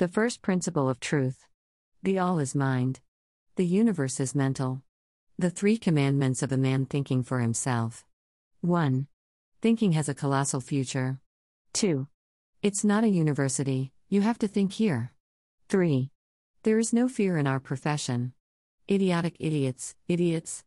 The first principle of truth. The all is mind. The universe is mental. The three commandments of a man thinking for himself. 1. Thinking has a colossal future. 2. It's not a university, you have to think here. 3. There is no fear in our profession. Idiotic idiots, idiots.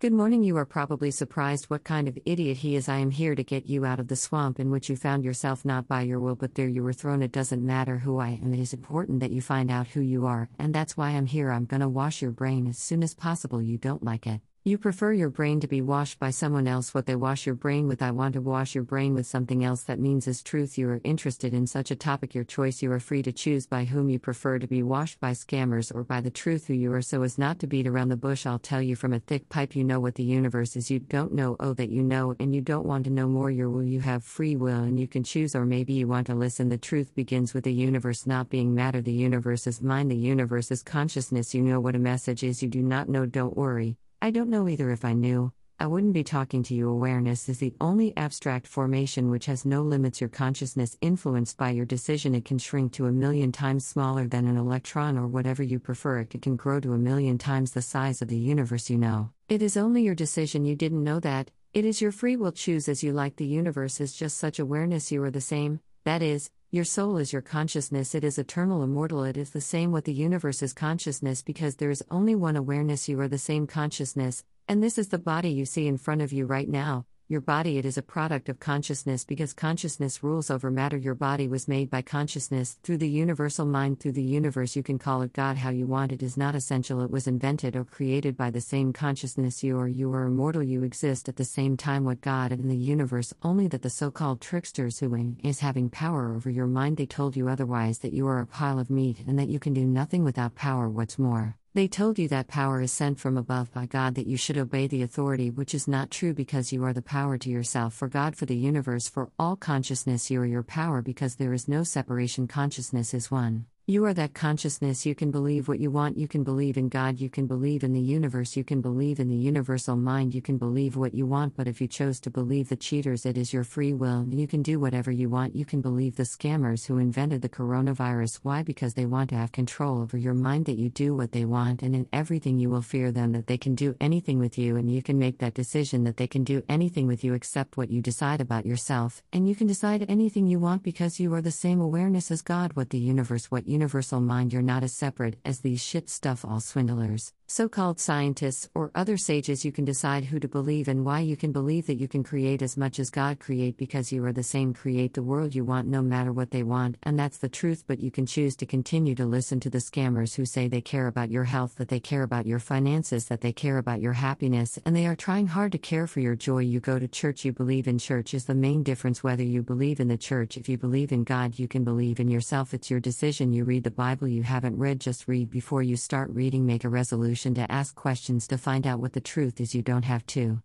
Good morning. You are probably surprised what kind of idiot he is. I am here to get you out of the swamp in which you found yourself not by your will, but there you were thrown. It doesn't matter who I am, it is important that you find out who you are, and that's why I'm here. I'm gonna wash your brain as soon as possible. You don't like it. You prefer your brain to be washed by someone else what they wash your brain with. I want to wash your brain with something else that means as truth. You are interested in such a topic, your choice. You are free to choose by whom you prefer to be washed by scammers or by the truth who you are so as not to beat around the bush. I'll tell you from a thick pipe you know what the universe is. You don't know, oh, that you know, and you don't want to know more. Your will, you have free will and you can choose, or maybe you want to listen. The truth begins with the universe not being matter. The universe is mind, the universe is consciousness. You know what a message is. You do not know, don't worry. I don't know either if I knew. I wouldn't be talking to you. Awareness is the only abstract formation which has no limits. Your consciousness, influenced by your decision, it can shrink to a million times smaller than an electron or whatever you prefer. It can grow to a million times the size of the universe you know. It is only your decision. You didn't know that. It is your free will. Choose as you like. The universe is just such awareness. You are the same. That is, your soul is your consciousness, it is eternal, immortal, it is the same what the universe is consciousness because there is only one awareness, you are the same consciousness, and this is the body you see in front of you right now, your body. It is a product of consciousness because consciousness rules over matter. Your body was made by consciousness through the universal mind through the universe. You can call it god how you want. It is not essential. It was invented or created by the same consciousness. You are you are immortal. You exist at the same time what god and the universe. Only that the so-called tricksters who is having power over your mind they told you otherwise that you are a pile of meat and that you can do nothing without power. What's more they told you that power is sent from above by God, that you should obey the authority, which is not true because you are the power to yourself, for God, for the universe, for all consciousness, you are your power because there is no separation, consciousness is one. You are that consciousness. You can believe what you want. You can believe in God. You can believe in the universe. You can believe in the universal mind. You can believe what you want. But if you chose to believe the cheaters, it is your free will. You can do whatever you want. You can believe the scammers who invented the coronavirus. Why? Because they want to have control over your mind, that you do what they want. And in everything, you will fear them, that they can do anything with you. And you can make that decision that they can do anything with you except what you decide about yourself. And you can decide anything you want because you are the same awareness as God, what the universe, what you universal mind you're not as separate as these shit stuff all swindlers so called scientists, or other sages, you can decide who to believe and why you can believe that you can create as much as God create because you are the same create the world you want no matter what they want, and that's the truth. But you can choose to continue to listen to the scammers who say they care about your health, that they care about your finances, that they care about your happiness, and they are trying hard to care for your joy. You go to church, you believe in church is the main difference whether you believe in the church. If you believe in God, you can believe in yourself. It's your decision. You read the Bible you haven't read, just read before you start reading, make a resolution to ask questions to find out what the truth is, you don't have to.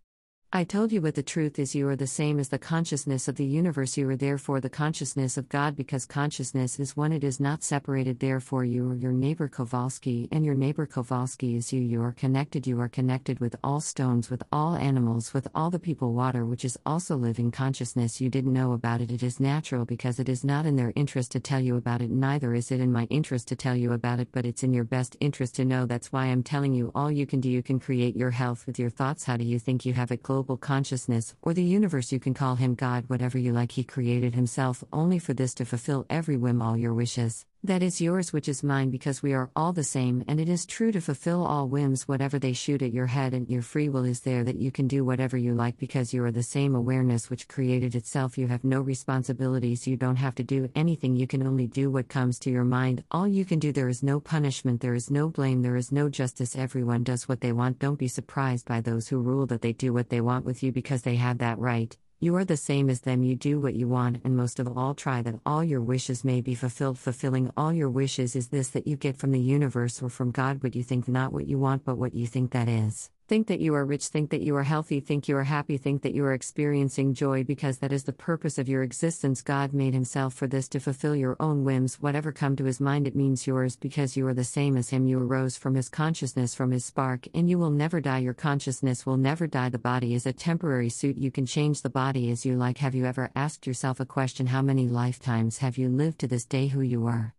I told you what the truth is you are the same as the consciousness of the universe, you are therefore the consciousness of God because consciousness is one, it is not separated, therefore, you are your neighbor Kowalski, and your neighbor Kowalski is you. You are connected, you are connected with all stones, with all animals, with all the people, water, which is also living consciousness. You didn't know about it, it is natural because it is not in their interest to tell you about it, neither is it in my interest to tell you about it, but it's in your best interest to know. That's why I'm telling you all you can do. You can create your health with your thoughts. How do you think you have it global? Global consciousness, or the universe, you can call him God, whatever you like. He created himself only for this to fulfill every whim, all your wishes. That is yours, which is mine, because we are all the same, and it is true to fulfill all whims, whatever they shoot at your head, and your free will is there that you can do whatever you like because you are the same awareness which created itself. You have no responsibilities, you don't have to do anything, you can only do what comes to your mind. All you can do, there is no punishment, there is no blame, there is no justice. Everyone does what they want. Don't be surprised by those who rule that they do what they want with you because they have that right. You are the same as them, you do what you want, and most of all, try that all your wishes may be fulfilled. Fulfilling all your wishes is this that you get from the universe or from God what you think, not what you want, but what you think that is. Think that you are rich, think that you are healthy, think you are happy, think that you are experiencing joy because that is the purpose of your existence. God made Himself for this to fulfill your own whims. Whatever come to His mind, it means yours because you are the same as Him. You arose from His consciousness, from His spark, and you will never die. Your consciousness will never die. The body is a temporary suit. You can change the body as you like. Have you ever asked yourself a question? How many lifetimes have you lived to this day who you are?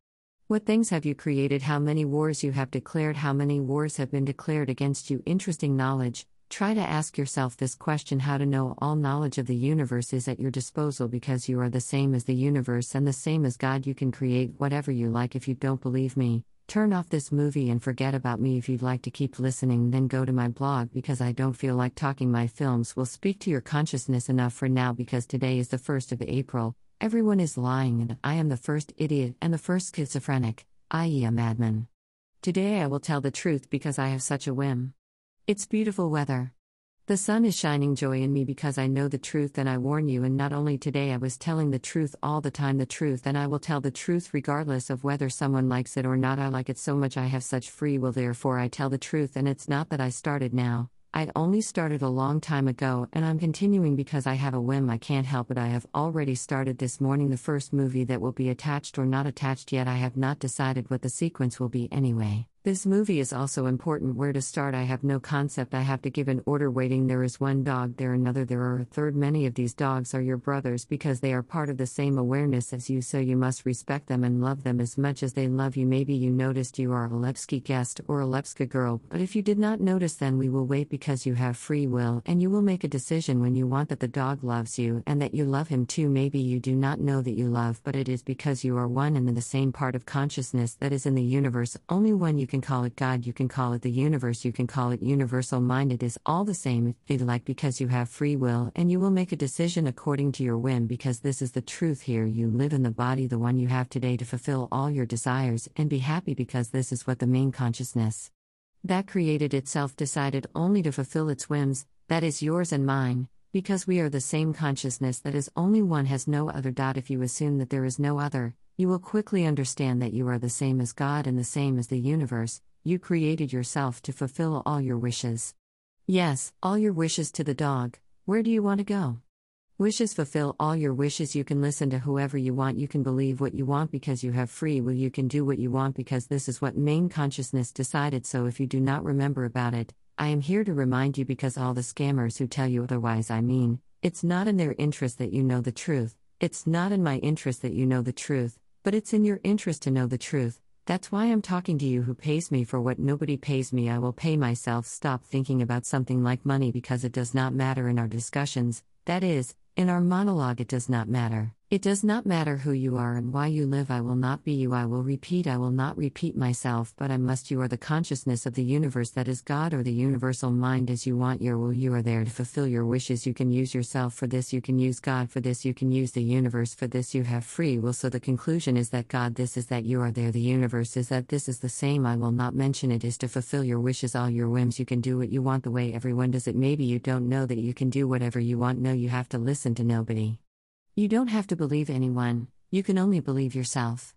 What things have you created? How many wars you have declared? How many wars have been declared against you? Interesting knowledge. Try to ask yourself this question how to know all knowledge of the universe is at your disposal because you are the same as the universe and the same as God. You can create whatever you like if you don't believe me. Turn off this movie and forget about me if you'd like to keep listening, then go to my blog because I don't feel like talking. My films will speak to your consciousness enough for now because today is the 1st of April. Everyone is lying, and I am the first idiot and the first schizophrenic, i.e., a madman. Today I will tell the truth because I have such a whim. It's beautiful weather. The sun is shining joy in me because I know the truth and I warn you, and not only today, I was telling the truth all the time the truth, and I will tell the truth regardless of whether someone likes it or not. I like it so much, I have such free will, therefore, I tell the truth, and it's not that I started now. I'd only started a long time ago, and I'm continuing because I have a whim. I can't help it. I have already started this morning the first movie that will be attached or not attached yet. I have not decided what the sequence will be anyway. This movie is also important. Where to start? I have no concept. I have to give an order waiting. There is one dog, there another, there are a third. Many of these dogs are your brothers because they are part of the same awareness as you, so you must respect them and love them as much as they love you. Maybe you noticed you are a Lepsky guest or a Lepska girl, but if you did not notice, then we will wait because you have free will and you will make a decision when you want that the dog loves you and that you love him too. Maybe you do not know that you love, but it is because you are one and in the same part of consciousness that is in the universe. Only one you can call it God, you can call it the universe, you can call it universal mind. It is all the same, you like, because you have free will and you will make a decision according to your whim because this is the truth here. You live in the body, the one you have today, to fulfill all your desires and be happy because this is what the main consciousness that created itself decided only to fulfill its whims, that is yours and mine, because we are the same consciousness that is only one has no other. If you assume that there is no other, you will quickly understand that you are the same as God and the same as the universe, you created yourself to fulfill all your wishes. Yes, all your wishes to the dog. Where do you want to go? Wishes fulfill all your wishes. You can listen to whoever you want. You can believe what you want because you have free will. You can do what you want because this is what main consciousness decided. So if you do not remember about it, I am here to remind you because all the scammers who tell you otherwise, I mean, it's not in their interest that you know the truth. It's not in my interest that you know the truth, but it's in your interest to know the truth. That's why I'm talking to you who pays me for what nobody pays me. I will pay myself. Stop thinking about something like money because it does not matter in our discussions. That is, in our monologue, it does not matter. It does not matter who you are and why you live. I will not be you. I will repeat. I will not repeat myself, but I must. You are the consciousness of the universe that is God or the universal mind as you want your will. You are there to fulfill your wishes. You can use yourself for this. You can use God for this. You can use the universe for this. You have free will. So the conclusion is that God, this is that you are there. The universe is that this is the same. I will not mention it is to fulfill your wishes, all your whims. You can do what you want the way everyone does it. Maybe you don't know that you can do whatever you want. No, you have to listen to nobody. You don't have to believe anyone, you can only believe yourself.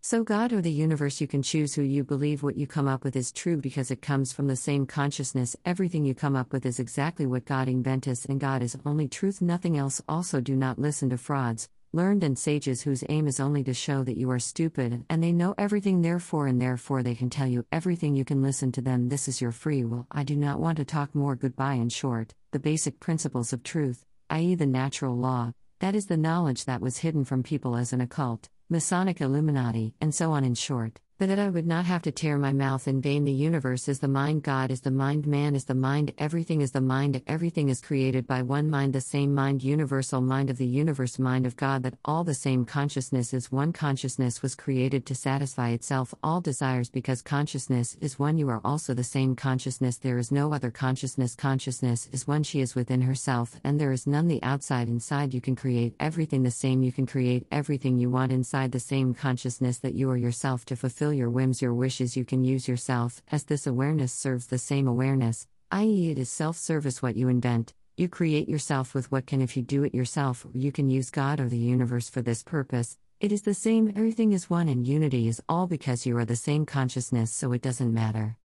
So, God or the universe, you can choose who you believe what you come up with is true because it comes from the same consciousness. Everything you come up with is exactly what God invented, and God is only truth, nothing else. Also, do not listen to frauds, learned and sages whose aim is only to show that you are stupid and they know everything, therefore, and therefore they can tell you everything. You can listen to them. This is your free will. I do not want to talk more. Goodbye. In short, the basic principles of truth, i.e., the natural law, that is the knowledge that was hidden from people as an occult, Masonic Illuminati, and so on in short but that I would not have to tear my mouth in vain. The universe is the mind, God is the mind, man is the mind, everything is the mind, everything is created by one mind, the same mind, universal mind of the universe, mind of God, that all the same consciousness is one consciousness was created to satisfy itself all desires because consciousness is one. You are also the same consciousness, there is no other consciousness. Consciousness is one, she is within herself, and there is none the outside. Inside, you can create everything the same, you can create everything you want inside the same consciousness that you are yourself to fulfill fulfill your whims, your wishes, you can use yourself, as this awareness serves the same awareness, i.e., it is self service what you invent. You create yourself with what can, if you do it yourself, you can use God or the universe for this purpose. It is the same, everything is one, and unity is all because you are the same consciousness, so it doesn't matter.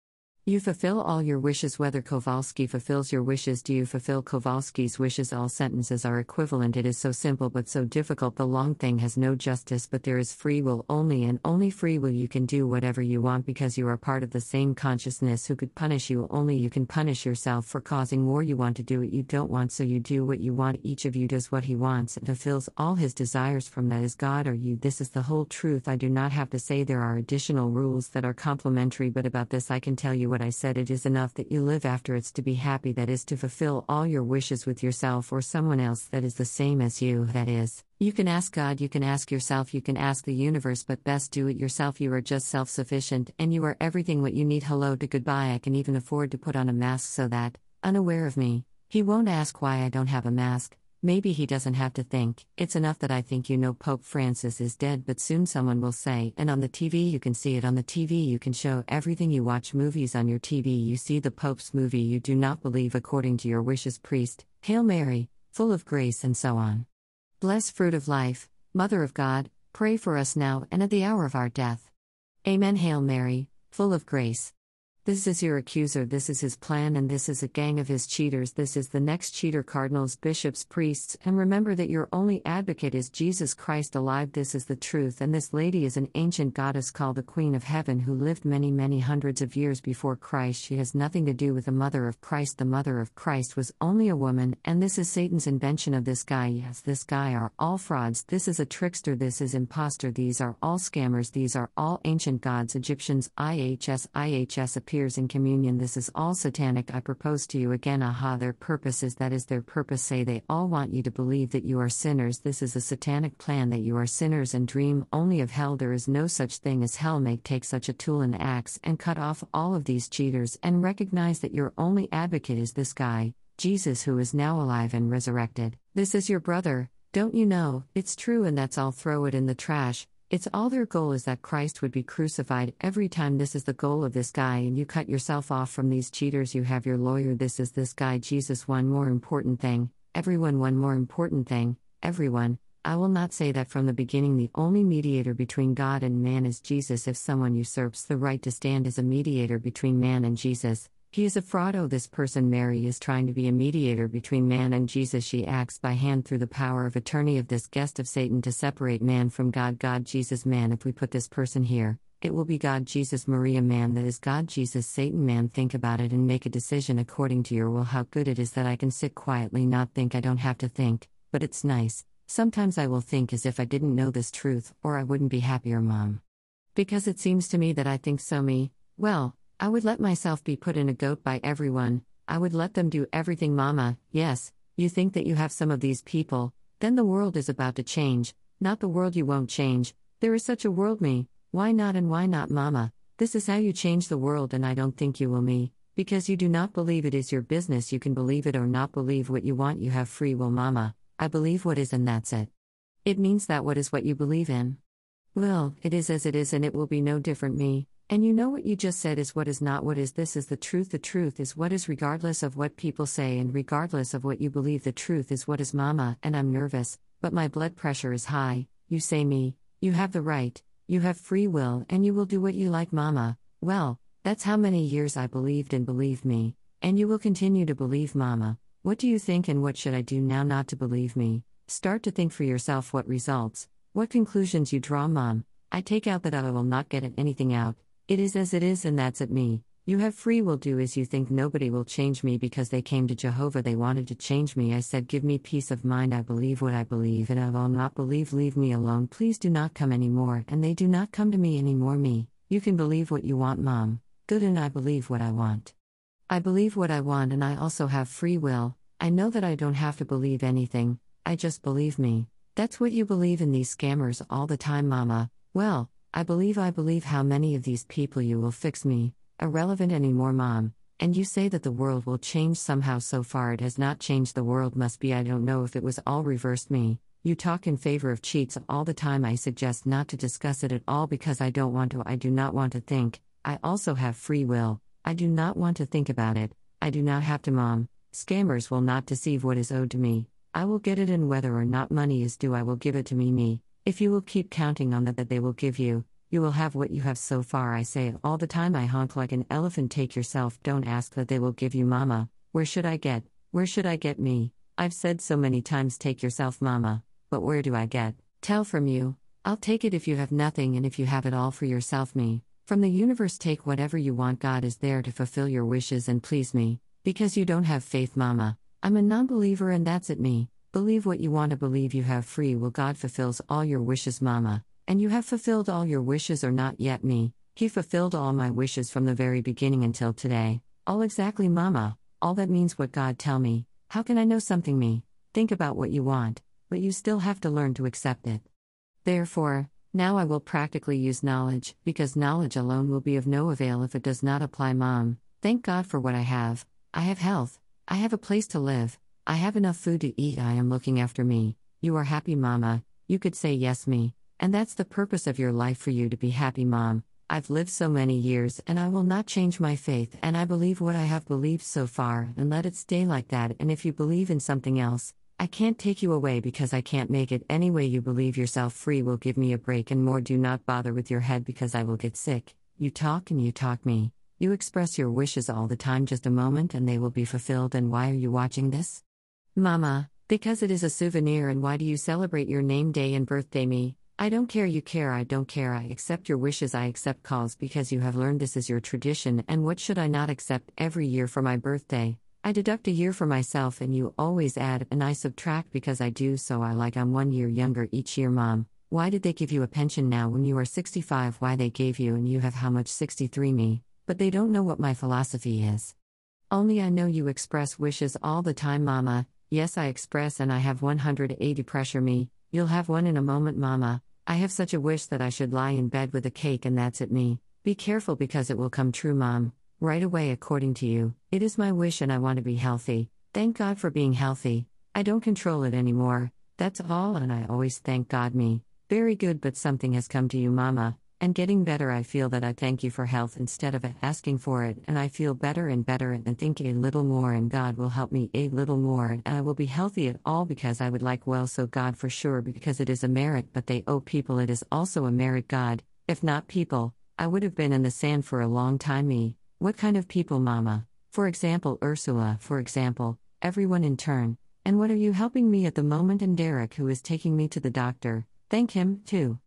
You fulfill all your wishes whether Kowalski fulfills your wishes. Do you fulfill Kowalski's wishes? All sentences are equivalent. It is so simple but so difficult. The long thing has no justice but there is free will only and only free will you can do whatever you want because you are part of the same consciousness. Who could punish you? Only you can punish yourself for causing war. You want to do what you don't want so you do what you want. Each of you does what he wants and fulfills all his desires. From that is God or you. This is the whole truth. I do not have to say there are additional rules that are complementary but about this I can tell you what I said it is enough that you live after it's to be happy, that is to fulfill all your wishes with yourself or someone else that is the same as you, that is. You can ask God, you can ask yourself, you can ask the universe, but best do it yourself. You are just self sufficient, and you are everything what you need. Hello to goodbye. I can even afford to put on a mask so that, unaware of me, he won't ask why I don't have a mask. Maybe he doesn't have to think, it's enough that I think you know Pope Francis is dead, but soon someone will say, and on the TV you can see it on the TV, you can show everything you watch movies on your TV, you see the Pope's movie, you do not believe according to your wishes, priest, Hail Mary, full of grace, and so on. Bless fruit of life, Mother of God, pray for us now and at the hour of our death. Amen. Hail Mary, full of grace. This is your accuser, this is his plan, and this is a gang of his cheaters. This is the next cheater cardinals, bishops, priests, and remember that your only advocate is Jesus Christ alive. This is the truth, and this lady is an ancient goddess called the Queen of Heaven who lived many, many hundreds of years before Christ. She has nothing to do with the mother of Christ. The mother of Christ was only a woman, and this is Satan's invention of this guy. Yes, this guy are all frauds. This is a trickster, this is impostor. These are all scammers. These are all ancient gods, Egyptians, IHS, IHS appears in communion. This is all satanic. I propose to you again. Aha, their purpose is that is their purpose. Say they all want you to believe that you are sinners. This is a satanic plan that you are sinners and dream only of hell. There is no such thing as hell. Make take such a tool and axe and cut off all of these cheaters and recognize that your only advocate is this guy, Jesus, who is now alive and resurrected. This is your brother. Don't you know? It's true, and that's all. Throw it in the trash. It's all their goal is that Christ would be crucified every time. This is the goal of this guy, and you cut yourself off from these cheaters. You have your lawyer. This is this guy, Jesus. One more important thing. Everyone, one more important thing. Everyone. I will not say that from the beginning. The only mediator between God and man is Jesus. If someone usurps the right to stand as a mediator between man and Jesus, he is a fraud. Oh, this person, Mary, is trying to be a mediator between man and Jesus. She acts by hand through the power of attorney of this guest of Satan to separate man from God. God, Jesus, man. If we put this person here, it will be God, Jesus, Maria, man. That is God, Jesus, Satan, man. Think about it and make a decision according to your will. How good it is that I can sit quietly, not think. I don't have to think, but it's nice. Sometimes I will think as if I didn't know this truth, or I wouldn't be happier, Mom. Because it seems to me that I think so, me. Well, I would let myself be put in a goat by everyone, I would let them do everything, Mama. Yes, you think that you have some of these people, then the world is about to change, not the world you won't change. There is such a world, me. Why not and why not, Mama? This is how you change the world, and I don't think you will, me. Because you do not believe it is your business, you can believe it or not believe what you want, you have free will, Mama. I believe what is, and that's it. It means that what is what you believe in. Well, it is as it is, and it will be no different, me. And you know what you just said is what is not what is. This is the truth. The truth is what is, regardless of what people say, and regardless of what you believe. The truth is what is, Mama. And I'm nervous, but my blood pressure is high. You say me, you have the right, you have free will, and you will do what you like, Mama. Well, that's how many years I believed and believe me, and you will continue to believe, Mama. What do you think, and what should I do now not to believe me? Start to think for yourself what results, what conclusions you draw, Mom. I take out that I will not get anything out. It is as it is, and that's at me. You have free will, do as you think. Nobody will change me because they came to Jehovah. They wanted to change me. I said, Give me peace of mind. I believe what I believe, and I will not believe. Leave me alone. Please do not come anymore. And they do not come to me anymore. Me. You can believe what you want, Mom. Good, and I believe what I want. I believe what I want, and I also have free will. I know that I don't have to believe anything. I just believe me. That's what you believe in these scammers all the time, Mama. Well, I believe I believe how many of these people you will fix me, irrelevant anymore, mom. And you say that the world will change somehow so far it has not changed the world must be I don't know if it was all reversed me. You talk in favor of cheats all the time. I suggest not to discuss it at all because I don't want to. I do not want to think. I also have free will. I do not want to think about it. I do not have to, mom. Scammers will not deceive what is owed to me. I will get it, and whether or not money is due, I will give it to me. Me. If you will keep counting on that, that they will give you, You will have what you have so far. I say all the time. I honk like an elephant. Take yourself. Don't ask that they will give you, mama. Where should I get? Where should I get me? I've said so many times, take yourself, mama. But where do I get? Tell from you. I'll take it if you have nothing and if you have it all for yourself, me. From the universe, take whatever you want. God is there to fulfill your wishes and please me. Because you don't have faith, mama. I'm a non believer and that's it, me. Believe what you want to believe you have free will. God fulfills all your wishes, mama. And you have fulfilled all your wishes or not yet, me. He fulfilled all my wishes from the very beginning until today. All exactly, mama. All that means what God tell me. How can I know something, me? Think about what you want, but you still have to learn to accept it. Therefore, now I will practically use knowledge, because knowledge alone will be of no avail if it does not apply, mom. Thank God for what I have. I have health. I have a place to live. I have enough food to eat. I am looking after me. You are happy, mama. You could say yes, me. And that's the purpose of your life for you to be happy, mom. I've lived so many years and I will not change my faith, and I believe what I have believed so far, and let it stay like that. And if you believe in something else, I can't take you away because I can't make it any way you believe yourself free will give me a break and more. Do not bother with your head because I will get sick. You talk and you talk me. You express your wishes all the time, just a moment, and they will be fulfilled. And why are you watching this? Mama, because it is a souvenir, and why do you celebrate your name day and birthday, me? I don't care, you care, I don't care, I accept your wishes, I accept calls because you have learned this is your tradition, and what should I not accept every year for my birthday? I deduct a year for myself and you always add, and I subtract because I do so. I like I'm one year younger each year, mom. Why did they give you a pension now when you are 65? Why they gave you and you have how much 63 me? But they don't know what my philosophy is. Only I know you express wishes all the time, mama. Yes, I express and I have 180 pressure me. You'll have one in a moment, mama. I have such a wish that I should lie in bed with a cake and that's it, me. Be careful because it will come true, mom right away according to you. It is my wish and I want to be healthy. Thank God for being healthy. I don't control it anymore. That's all, and I always thank God me. Very good, but something has come to you, Mama. And getting better, I feel that I thank you for health instead of asking for it, and I feel better and better and think a little more, and God will help me a little more, and I will be healthy at all because I would like well, so God for sure, because it is a merit, but they owe people, it is also a merit, God. If not people, I would have been in the sand for a long time, me. What kind of people, Mama? For example, Ursula, for example, everyone in turn. And what are you helping me at the moment? And Derek, who is taking me to the doctor, thank him, too.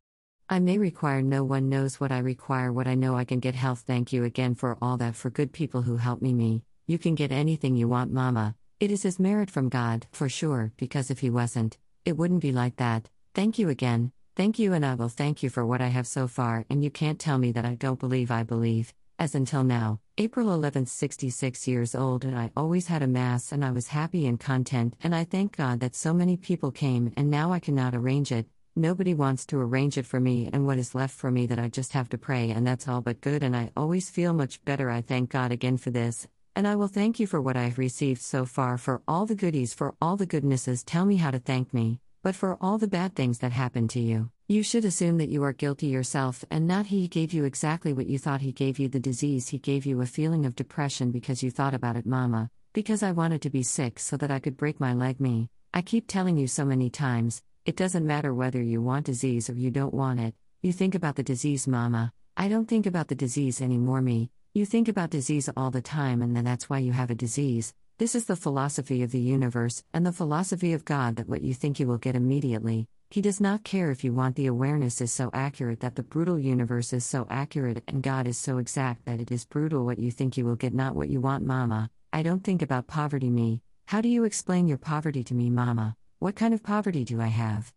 I may require no one knows what I require, what I know I can get health. Thank you again for all that for good people who help me. Me, you can get anything you want, Mama. It is his merit from God, for sure, because if he wasn't, it wouldn't be like that. Thank you again. Thank you, and I will thank you for what I have so far, and you can't tell me that I don't believe I believe. As until now, April 11th, 66 years old, and I always had a Mass and I was happy and content, and I thank God that so many people came, and now I cannot arrange it. Nobody wants to arrange it for me, and what is left for me that I just have to pray, and that's all but good, and I always feel much better. I thank God again for this, and I will thank you for what I have received so far, for all the goodies, for all the goodnesses. Tell me how to thank me, but for all the bad things that happened to you. You should assume that you are guilty yourself and not he gave you exactly what you thought he gave you the disease. He gave you a feeling of depression because you thought about it, mama. Because I wanted to be sick so that I could break my leg, me. I keep telling you so many times it doesn't matter whether you want disease or you don't want it. You think about the disease, mama. I don't think about the disease anymore, me. You think about disease all the time, and then that's why you have a disease. This is the philosophy of the universe and the philosophy of God that what you think you will get immediately, he does not care if you want the awareness is so accurate that the brutal universe is so accurate and God is so exact that it is brutal what you think you will get, not what you want, Mama. I don't think about poverty, me. How do you explain your poverty to me, Mama? What kind of poverty do I have?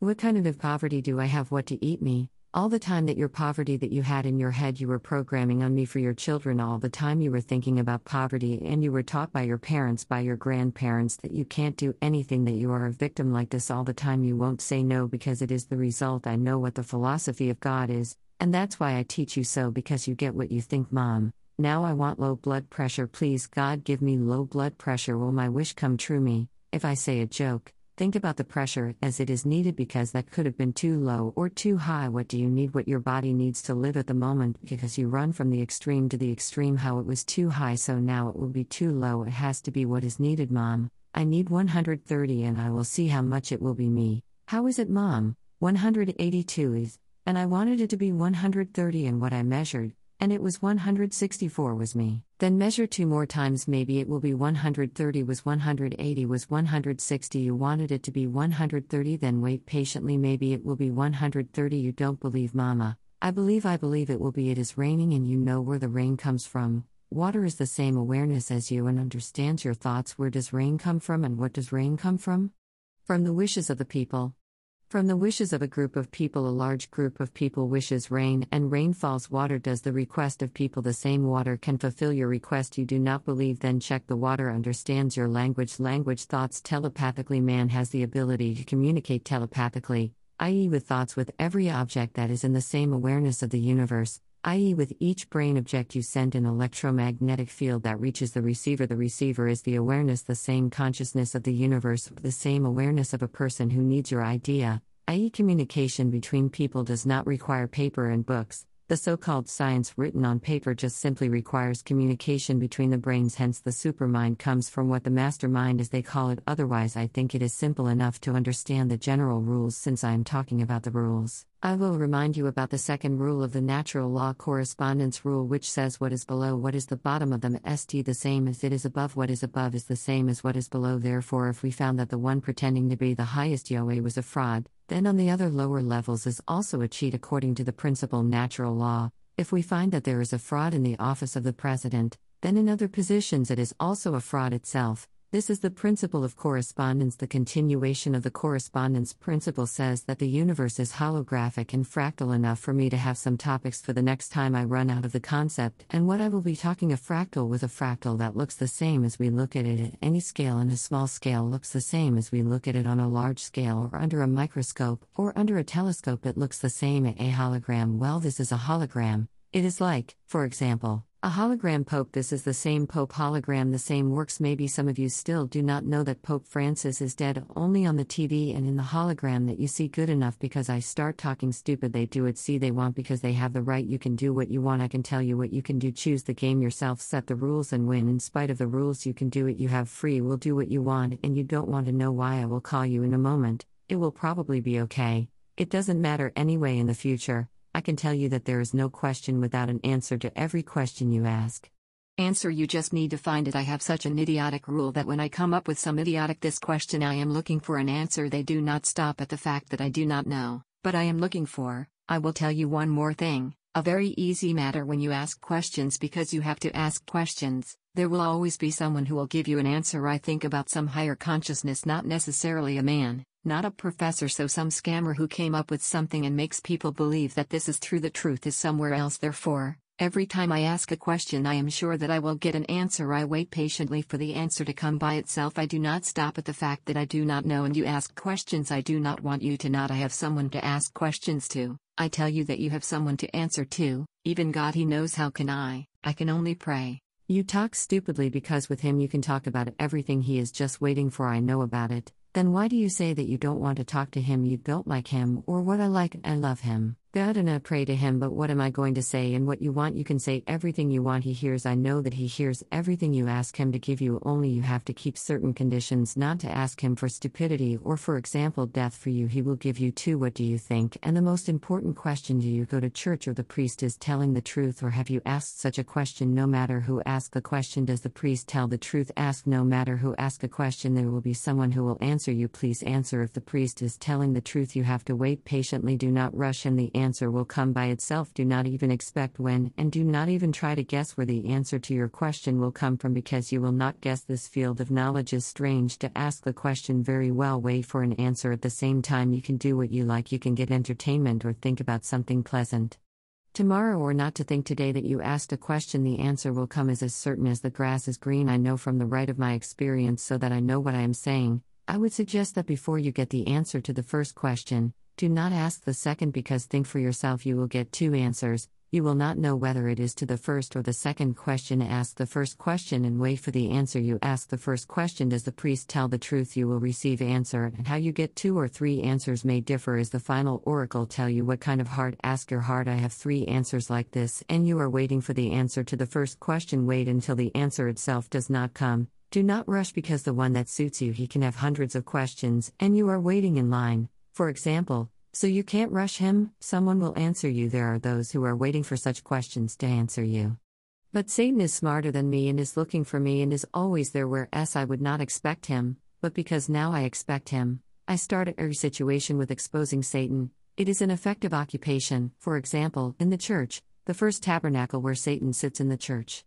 What kind of poverty do I have? What to eat, me? All the time that your poverty that you had in your head, you were programming on me for your children. All the time you were thinking about poverty, and you were taught by your parents, by your grandparents, that you can't do anything, that you are a victim like this all the time. You won't say no because it is the result. I know what the philosophy of God is, and that's why I teach you so because you get what you think, Mom. Now I want low blood pressure. Please, God, give me low blood pressure. Will my wish come true, me? If I say a joke, Think about the pressure as it is needed because that could have been too low or too high. What do you need? What your body needs to live at the moment because you run from the extreme to the extreme. How it was too high, so now it will be too low. It has to be what is needed, mom. I need 130 and I will see how much it will be me. How is it, mom? 182 is. and I wanted it to be 130 and what I measured, and it was 164 was me. Then measure two more times, maybe it will be 130 was 180 was 160. You wanted it to be 130, then wait patiently, maybe it will be 130. You don't believe mama. I believe I believe it will be. It is raining, and you know where the rain comes from. Water is the same awareness as you and understands your thoughts. Where does rain come from, and what does rain come from? From the wishes of the people. From the wishes of a group of people, a large group of people wishes rain, and rain falls. Water does the request of people. The same water can fulfill your request. You do not believe, then check the water understands your language. Language thoughts telepathically. Man has the ability to communicate telepathically, i.e., with thoughts with every object that is in the same awareness of the universe i.e., with each brain object you send an electromagnetic field that reaches the receiver. The receiver is the awareness, the same consciousness of the universe, the same awareness of a person who needs your idea, i.e., communication between people does not require paper and books. The so called science written on paper just simply requires communication between the brains, hence, the supermind comes from what the mastermind, as they call it. Otherwise, I think it is simple enough to understand the general rules since I am talking about the rules. I will remind you about the second rule of the natural law correspondence rule, which says what is below what is the bottom of them, st the same as it is above what is above is the same as what is below. Therefore, if we found that the one pretending to be the highest Yahweh was a fraud, then on the other lower levels is also a cheat according to the principle natural law. If we find that there is a fraud in the office of the president, then in other positions it is also a fraud itself. This is the principle of correspondence. The continuation of the correspondence principle says that the universe is holographic and fractal enough for me to have some topics for the next time I run out of the concept. And what I will be talking a fractal with a fractal that looks the same as we look at it at any scale, and a small scale looks the same as we look at it on a large scale or under a microscope or under a telescope. It looks the same at a hologram. Well, this is a hologram. It is like, for example, a hologram Pope. This is the same Pope hologram, the same works. Maybe some of you still do not know that Pope Francis is dead only on the TV and in the hologram that you see good enough because I start talking stupid. They do it, see, they want because they have the right. You can do what you want. I can tell you what you can do. Choose the game yourself, set the rules, and win. In spite of the rules, you can do it. You have free will, do what you want, and you don't want to know why. I will call you in a moment. It will probably be okay. It doesn't matter anyway in the future. I can tell you that there is no question without an answer to every question you ask. Answer you just need to find it. I have such an idiotic rule that when I come up with some idiotic this question I am looking for an answer they do not stop at the fact that I do not know, but I am looking for. I will tell you one more thing, a very easy matter when you ask questions because you have to ask questions. There will always be someone who will give you an answer. I think about some higher consciousness, not necessarily a man, not a professor, so some scammer who came up with something and makes people believe that this is true. The truth is somewhere else. Therefore, every time I ask a question, I am sure that I will get an answer. I wait patiently for the answer to come by itself. I do not stop at the fact that I do not know, and you ask questions. I do not want you to not. I have someone to ask questions to. I tell you that you have someone to answer to, even God, He knows. How can I? I can only pray. You talk stupidly because with Him you can talk about everything He is just waiting for. I know about it. Then why do you say that you don't want to talk to him, you don't like him, or what I like, I love him? God and I pray to him, but what am I going to say? And what you want, you can say everything you want. He hears. I know that he hears everything you ask him to give you, only you have to keep certain conditions not to ask him for stupidity or, for example, death for you. He will give you too. What do you think? And the most important question do you go to church or the priest is telling the truth, or have you asked such a question? No matter who asks the question, does the priest tell the truth? Ask no matter who asks a question, there will be someone who will answer you. Please answer if the priest is telling the truth. You have to wait patiently, do not rush, and the answer answer will come by itself. Do not even expect when, and do not even try to guess where the answer to your question will come from because you will not guess. This field of knowledge is strange to ask the question very well. Wait for an answer at the same time. You can do what you like, you can get entertainment or think about something pleasant. Tomorrow, or not to think today that you asked a question, the answer will come as as certain as the grass is green. I know from the right of my experience so that I know what I am saying. I would suggest that before you get the answer to the first question, do not ask the second because think for yourself you will get two answers. You will not know whether it is to the first or the second question. Ask the first question and wait for the answer. You ask the first question Does the priest tell the truth? You will receive answer, and how you get two or three answers may differ. Is the final oracle tell you what kind of heart? Ask your heart. I have three answers like this, and you are waiting for the answer to the first question. Wait until the answer itself does not come. Do not rush because the one that suits you, he can have hundreds of questions, and you are waiting in line. For example, So you can't rush him, someone will answer you. There are those who are waiting for such questions to answer you. But Satan is smarter than me and is looking for me and is always there where s I would not expect him, but because now I expect him, I start every situation with exposing Satan. It is an effective occupation, for example, in the church, the first tabernacle where Satan sits in the church.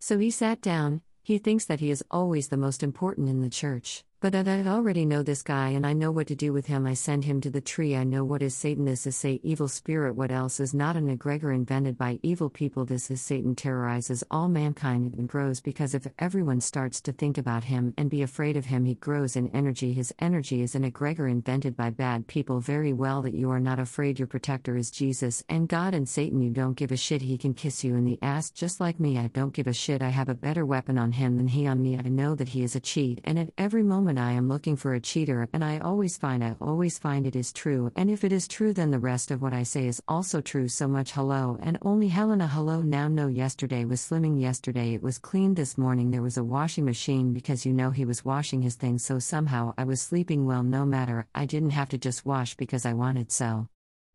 So he sat down, he thinks that he is always the most important in the church. But I already know this guy and I know what to do with him. I send him to the tree. I know what is Satan. This is say evil spirit. What else is not an egregor invented by evil people? This is Satan terrorizes all mankind and grows because if everyone starts to think about him and be afraid of him, he grows in energy. His energy is an egregor invented by bad people. Very well that you are not afraid. Your protector is Jesus and God and Satan. You don't give a shit. He can kiss you in the ass just like me. I don't give a shit. I have a better weapon on him than he on me. I know that he is a cheat and at every moment moment I am looking for a cheater, and I always find I always find it is true, and if it is true, then the rest of what I say is also true. So much hello, and only Helena hello now. No, yesterday was slimming, yesterday it was clean, this morning there was a washing machine because you know he was washing his things, so somehow I was sleeping well, no matter, I didn't have to just wash because I wanted so.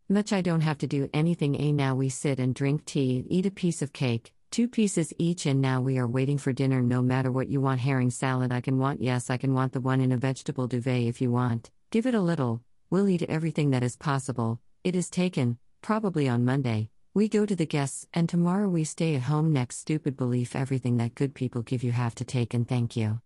Much I don't have to do anything. A now we sit and drink tea, eat a piece of cake, Two pieces each, and now we are waiting for dinner. No matter what you want herring salad, I can want, yes, I can want the one in a vegetable duvet if you want. Give it a little, we'll eat everything that is possible. It is taken, probably on Monday. We go to the guests, and tomorrow we stay at home. Next, stupid belief everything that good people give you have to take and thank you.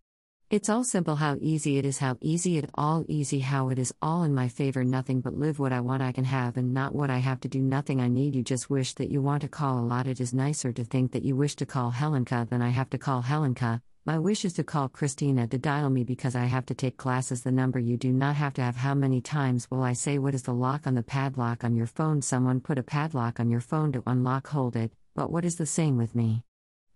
It's all simple how easy it is, how easy it all easy, how it is all in my favor. Nothing but live what I want I can have and not what I have to do. Nothing I need. You just wish that you want to call a lot. It is nicer to think that you wish to call Helenka than I have to call Helenka. My wish is to call Christina to dial me because I have to take classes. The number you do not have to have. How many times will I say, What is the lock on the padlock on your phone? Someone put a padlock on your phone to unlock, hold it, but what is the same with me?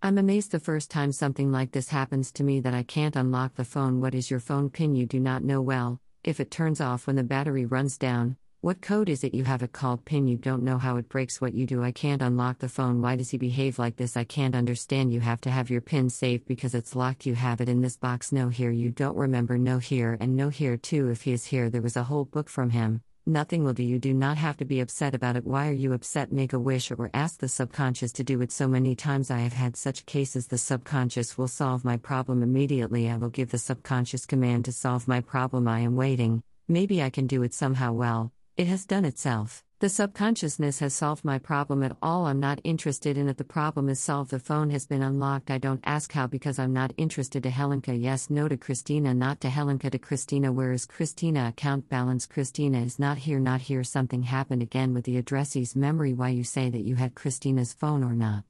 I'm amazed the first time something like this happens to me that I can't unlock the phone. What is your phone pin you do not know well? If it turns off when the battery runs down, what code is it you have it called PIN? You don't know how it breaks what you do. I can't unlock the phone. Why does he behave like this? I can't understand. You have to have your PIN saved because it's locked. You have it in this box. No here. You don't remember. No here and no here too. If he is here, there was a whole book from him. Nothing will do. You do not have to be upset about it. Why are you upset? Make a wish or ask the subconscious to do it. So many times I have had such cases. The subconscious will solve my problem immediately. I will give the subconscious command to solve my problem. I am waiting. Maybe I can do it somehow well. It has done itself. The subconsciousness has solved my problem at all. I'm not interested in it. The problem is solved. The phone has been unlocked. I don't ask how because I'm not interested to Helenka. Yes, no to Christina, not to Helenka to Christina. Where is Christina? Account balance. Christina is not here, not here. Something happened again with the addressee's memory. Why you say that you had Christina's phone or not?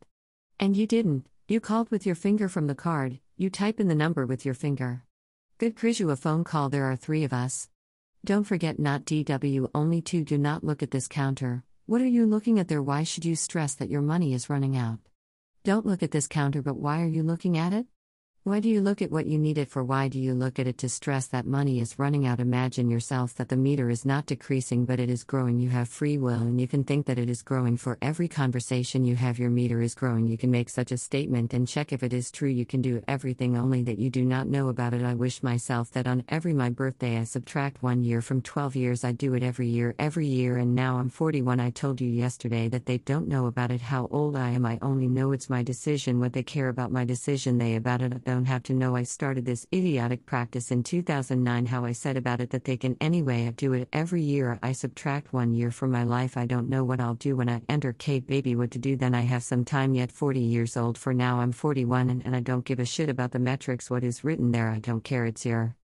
And you didn't. You called with your finger from the card, you type in the number with your finger. Good Krishu, a phone call. There are three of us. Don't forget not DW only two do not look at this counter. What are you looking at there? Why should you stress that your money is running out? Don't look at this counter, but why are you looking at it? Why do you look at what you need it for? Why do you look at it to stress that money is running out? Imagine yourself that the meter is not decreasing but it is growing. You have free will and you can think that it is growing for every conversation you have. Your meter is growing. You can make such a statement and check if it is true. You can do everything only that you do not know about it. I wish myself that on every my birthday I subtract one year from 12 years. I do it every year, every year, and now I'm 41. I told you yesterday that they don't know about it. How old I am, I only know it's my decision. What they care about my decision, they about it don't have to know I started this idiotic practice in 2009. How I said about it that they can anyway. I do it every year. I subtract one year from my life. I don't know what I'll do when I enter K baby what to do then I have some time yet 40 years old for now I'm 41 and, and I don't give a shit about the metrics what is written there I don't care it's your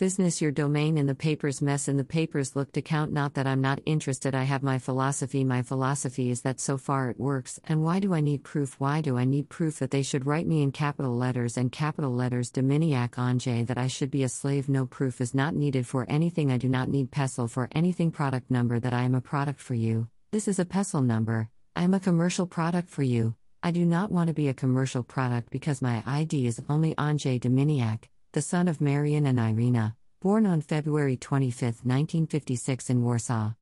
business your domain in the papers mess in the papers look to count not that I'm not interested I have my philosophy. My philosophy is that so far it works. And why do I need proof? Why do I need proof that they should write me in capital letters and capital letters Dominiac Ange that I should be a slave? No proof is not needed for anything. I do not need pestle for anything. Product number that I am a product for you. This is a pestle number. I am a commercial product for you. I do not want to be a commercial product because my ID is only Ange Dominiac the son of Marian and Irina, born on February 25, 1956 in Warsaw.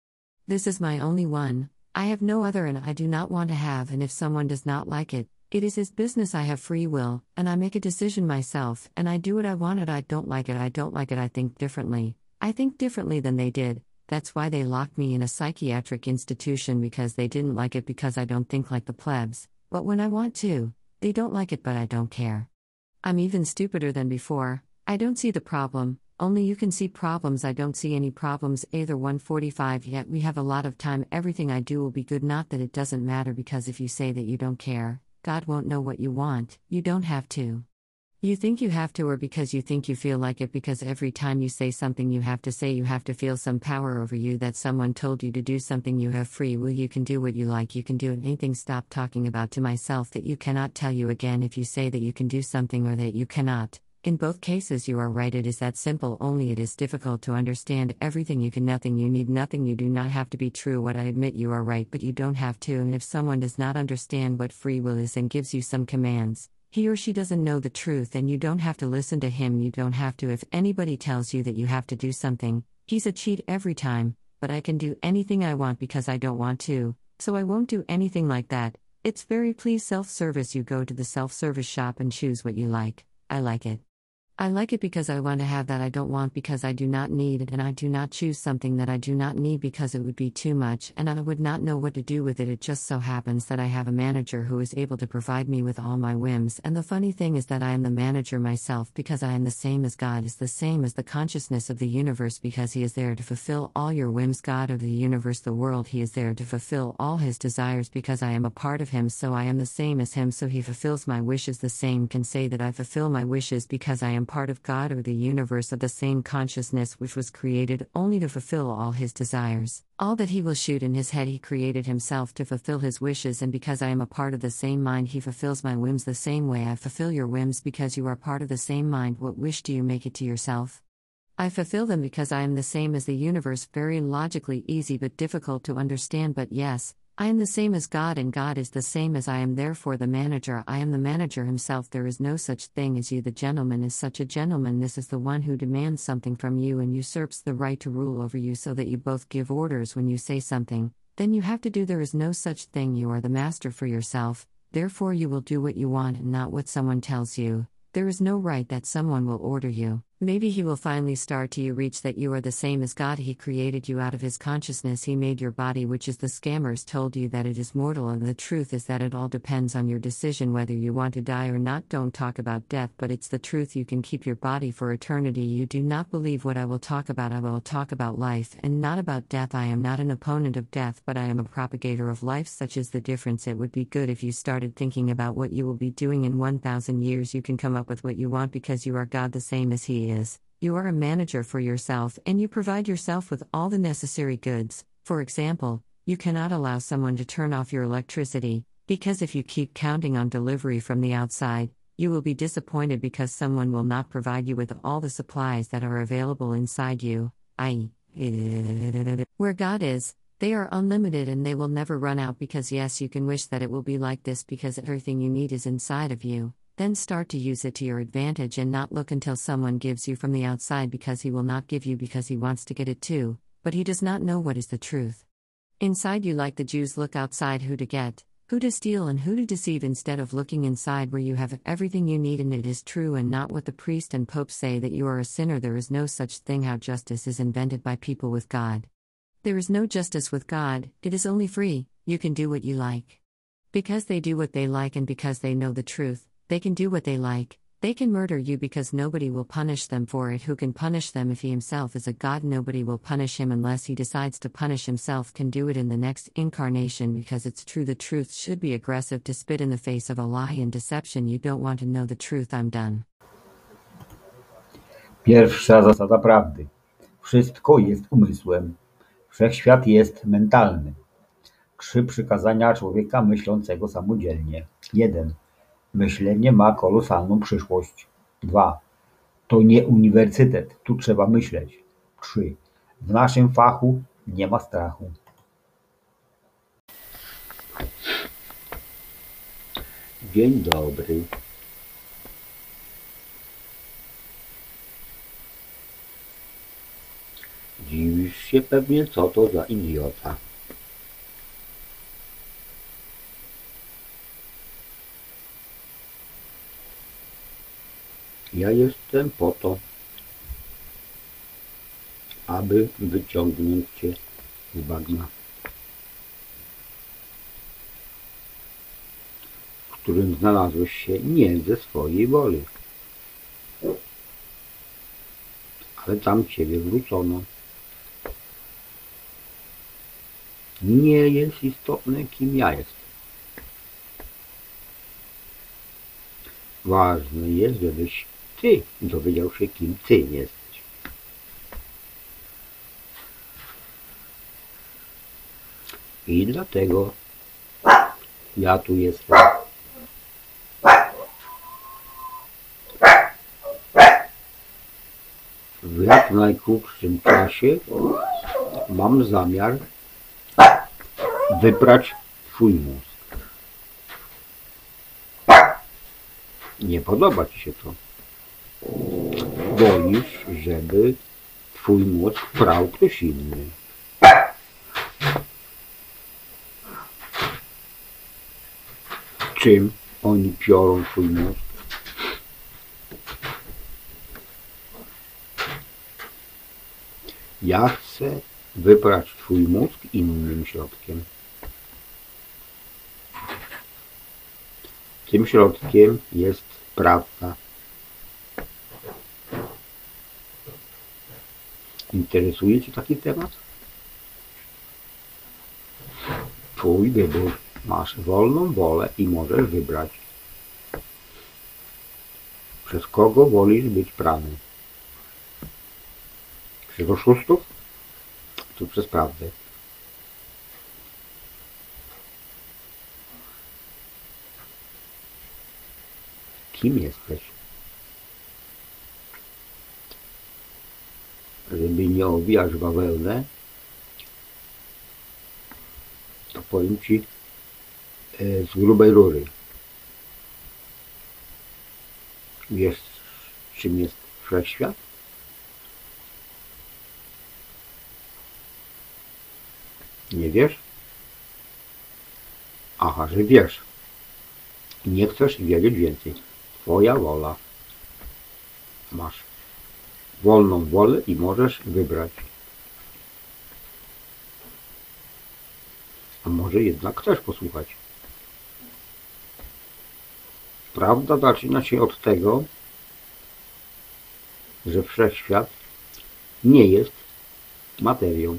This is my only one, I have no other and I do not want to have, and if someone does not like it, it is his business. I have free will, and I make a decision myself, and I do what I want it. I don't like it. I don't like it. I think differently. I think differently than they did. that's why they locked me in a psychiatric institution because they didn't like it because I don't think like the plebs, but when I want to, they don't like it but I don't care. I'm even stupider than before, I don't see the problem, only you can see problems. I don't see any problems. Either 145 yet we have a lot of time. Everything I do will be good. Not that it doesn't matter because if you say that you don't care, God won't know what you want. You don't have to. You think you have to, or because you think you feel like it, because every time you say something, you have to say you have to feel some power over you that someone told you to do something. You have free will, you can do what you like, you can do anything. Stop talking about to myself that you cannot tell you again if you say that you can do something or that you cannot. In both cases, you are right. It is that simple, only it is difficult to understand everything. You can nothing, you need nothing, you do not have to be true. What I admit, you are right, but you don't have to. And if someone does not understand what free will is and gives you some commands, he or she doesn't know the truth, and you don't have to listen to him. You don't have to. If anybody tells you that you have to do something, he's a cheat every time. But I can do anything I want because I don't want to, so I won't do anything like that. It's very please self service. You go to the self service shop and choose what you like. I like it. I like it because I want to have that I don't want because I do not need it, and I do not choose something that I do not need because it would be too much and I would not know what to do with it. It just so happens that I have a manager who is able to provide me with all my whims, and the funny thing is that I am the manager myself because I am the same as God is the same as the consciousness of the universe because He is there to fulfill all your whims. God of the universe, the world, He is there to fulfill all His desires because I am a part of Him, so I am the same as Him, so He fulfills my wishes. The same can say that I fulfill my wishes because I am part of God or the universe of the same consciousness which was created only to fulfill all his desires. All that he will shoot in his head, he created himself to fulfill his wishes, and because I am a part of the same mind, he fulfills my whims the same way I fulfill your whims because you are part of the same mind. What wish do you make it to yourself? I fulfill them because I am the same as the universe, very logically easy but difficult to understand. But yes, I am the same as God, and God is the same as I am, therefore, the manager. I am the manager himself. There is no such thing as you. The gentleman is such a gentleman. This is the one who demands something from you and usurps the right to rule over you so that you both give orders when you say something. Then you have to do. There is no such thing. You are the master for yourself, therefore, you will do what you want and not what someone tells you. There is no right that someone will order you. Maybe he will finally start to you reach that you are the same as God. He created you out of his consciousness. He made your body, which is the scammers told you that it is mortal, and the truth is that it all depends on your decision whether you want to die or not. Don't talk about death, but it's the truth. You can keep your body for eternity. You do not believe what I will talk about. I will talk about life and not about death. I am not an opponent of death, but I am a propagator of life. Such is the difference. It would be good if you started thinking about what you will be doing in 1,000 years. You can come up with what you want because you are God the same as He is. Is, you are a manager for yourself and you provide yourself with all the necessary goods. For example, you cannot allow someone to turn off your electricity, because if you keep counting on delivery from the outside, you will be disappointed because someone will not provide you with all the supplies that are available inside you, i.e., where God is, they are unlimited and they will never run out because, yes, you can wish that it will be like this because everything you need is inside of you then start to use it to your advantage and not look until someone gives you from the outside because he will not give you because he wants to get it too, but he does not know what is the truth. Inside you, like the Jews, look outside who to get, who to steal, and who to deceive instead of looking inside where you have everything you need and it is true and not what the priest and pope say that you are a sinner. There is no such thing how justice is invented by people with God. There is no justice with God, it is only free, you can do what you like. Because they do what they like and because they know the truth, they can do what they like. They can murder you because nobody will punish them for it. Who can punish them if he himself is a god? Nobody will punish him unless he decides to punish himself. Can do it in the next incarnation because it's true. The truth should be aggressive to spit in the face of a lie and deception. You don't want to know the truth. I'm done. Pierwsza zasada prawdy. Wszystko jest umysłem. Wszechświat jest mentalny. Trzy przykazania człowieka myślącego samodzielnie. 1. Myślenie ma kolosalną przyszłość. Dwa. To nie uniwersytet, tu trzeba myśleć. Trzy. W naszym fachu nie ma strachu. Dzień dobry. Dziwisz się pewnie, co to za idiota. Ja jestem po to, aby wyciągnąć cię z bagna, w którym znalazłeś się nie ze swojej woli, ale tam ciebie wrócono. Nie jest istotne, kim ja jestem. Ważne jest, żebyś ty dowiedział się, kim ty jesteś. I dlatego ja tu jestem. W jak najkrótszym czasie mam zamiar wyprać twój mózg. Nie podoba ci się to. Wolisz, żeby twój mózg prał ktoś inny. Czym oni piorą twój mózg? Ja chcę wyprać twój mózg innym środkiem. Tym środkiem jest prawda. Interesuje Cię taki temat? Twój wybór. Masz wolną wolę i możesz wybrać. Przez kogo wolisz być prany? Przez oszustów? Tu przez prawdę. Kim jesteś? Żeby nie owijać bawełnę, to powiem Ci e, z grubej rury. Wiesz, czym jest wszechświat? Nie wiesz? Aha, że wiesz. Nie chcesz wiedzieć więcej. Twoja wola. Masz wolną wolę i możesz wybrać. A może jednak chcesz posłuchać? Prawda zaczyna się od tego, że wszechświat nie jest materią.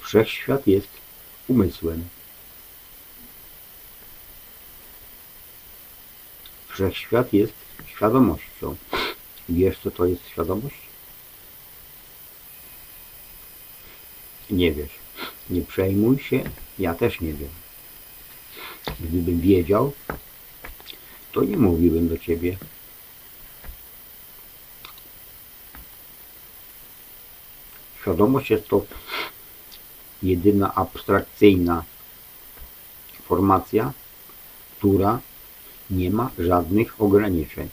Wszechświat jest umysłem. Wszechświat jest świadomością. Wiesz, co to jest świadomość? Nie wiesz. Nie przejmuj się, ja też nie wiem. Gdybym wiedział, to nie mówiłbym do ciebie. Świadomość jest to jedyna abstrakcyjna formacja, która nie ma żadnych ograniczeń.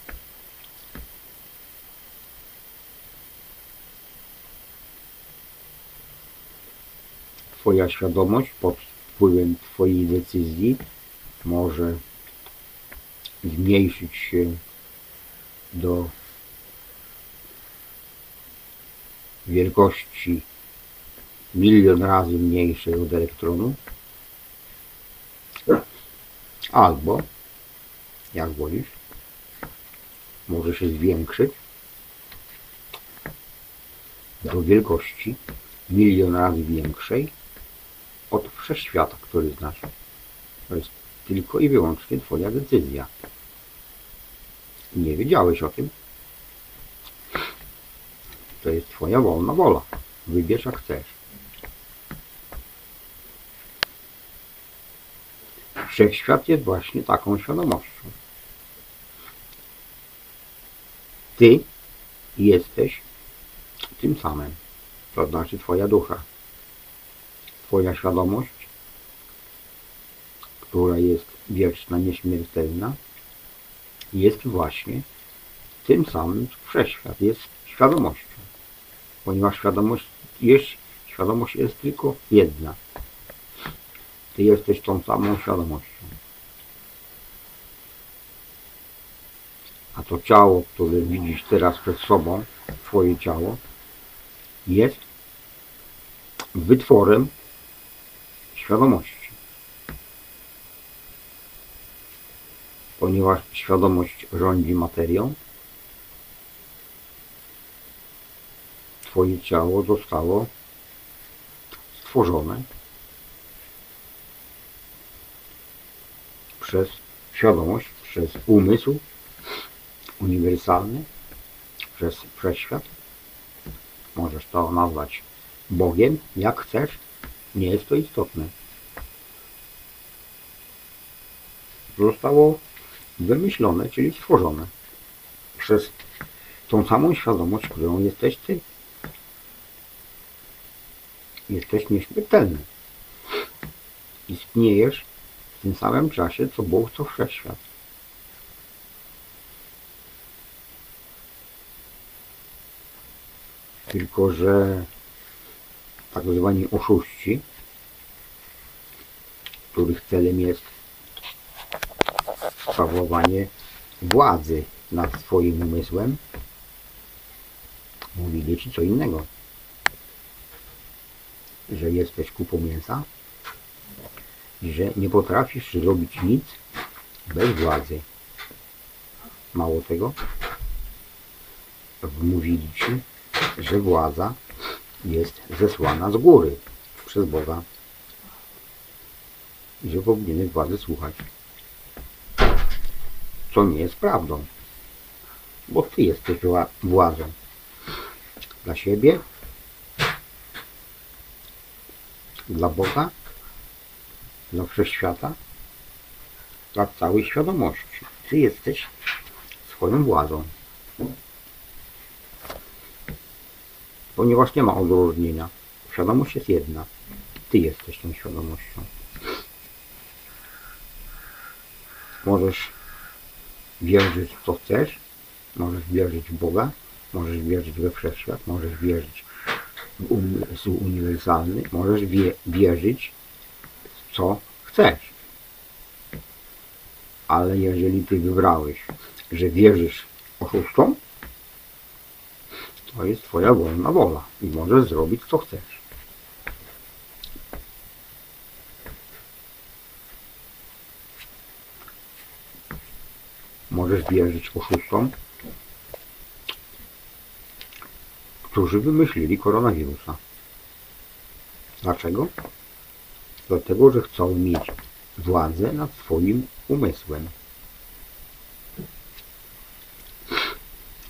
Twoja świadomość pod wpływem Twojej decyzji może zmniejszyć się do wielkości milion razy mniejszej od elektronu albo jak wolisz może się zwiększyć do wielkości milion razy większej od wszechświata, który znasz. To jest tylko i wyłącznie Twoja decyzja. Nie wiedziałeś o tym. To jest Twoja wolna wola. Wybierz jak chcesz. Wszechświat jest właśnie taką świadomością. Ty jesteś tym samym. To znaczy Twoja ducha. Twoja świadomość, która jest wieczna, nieśmiertelna, jest właśnie tym samym, wszechświat jest świadomością. Ponieważ świadomość jest, świadomość jest tylko jedna. Ty jesteś tą samą świadomością. To ciało, które widzisz teraz przed sobą, Twoje ciało, jest wytworem świadomości. Ponieważ świadomość rządzi materią, Twoje ciało zostało stworzone przez świadomość, przez umysł uniwersalny, przez wszechświat. Możesz to nazwać Bogiem, jak chcesz, nie jest to istotne. Zostało wymyślone, czyli stworzone przez tą samą świadomość, którą jesteś Ty. Jesteś nieśmiertelny. Istniejesz w tym samym czasie, co Bóg, co Wszechświat. Tylko, że tak zwani oszuści, których celem jest sprawowanie władzy nad swoim umysłem, mówili ci co innego. Że jesteś kupą mięsa, że nie potrafisz zrobić nic bez władzy. Mało tego, wmówili ci, że władza jest zesłana z góry przez Boga i że powinieneś władzy słuchać. Co nie jest prawdą, bo Ty jesteś wła- władzą dla siebie, dla Boga, dla Wszechświata, dla całej świadomości. Ty jesteś swoją władzą. Ponieważ nie ma odróżnienia. Świadomość jest jedna. Ty jesteś tą świadomością. Możesz wierzyć w co chcesz, możesz wierzyć w Boga, możesz wierzyć we Wszechświat, możesz wierzyć w umysł uniwersalny, możesz wie, wierzyć w co chcesz. Ale jeżeli ty wybrałeś, że wierzysz oszustom, to jest twoja wolna wola i możesz zrobić co chcesz. Możesz wierzyć oszustom, którzy wymyślili koronawirusa. Dlaczego? Dlatego, że chcą mieć władzę nad swoim umysłem.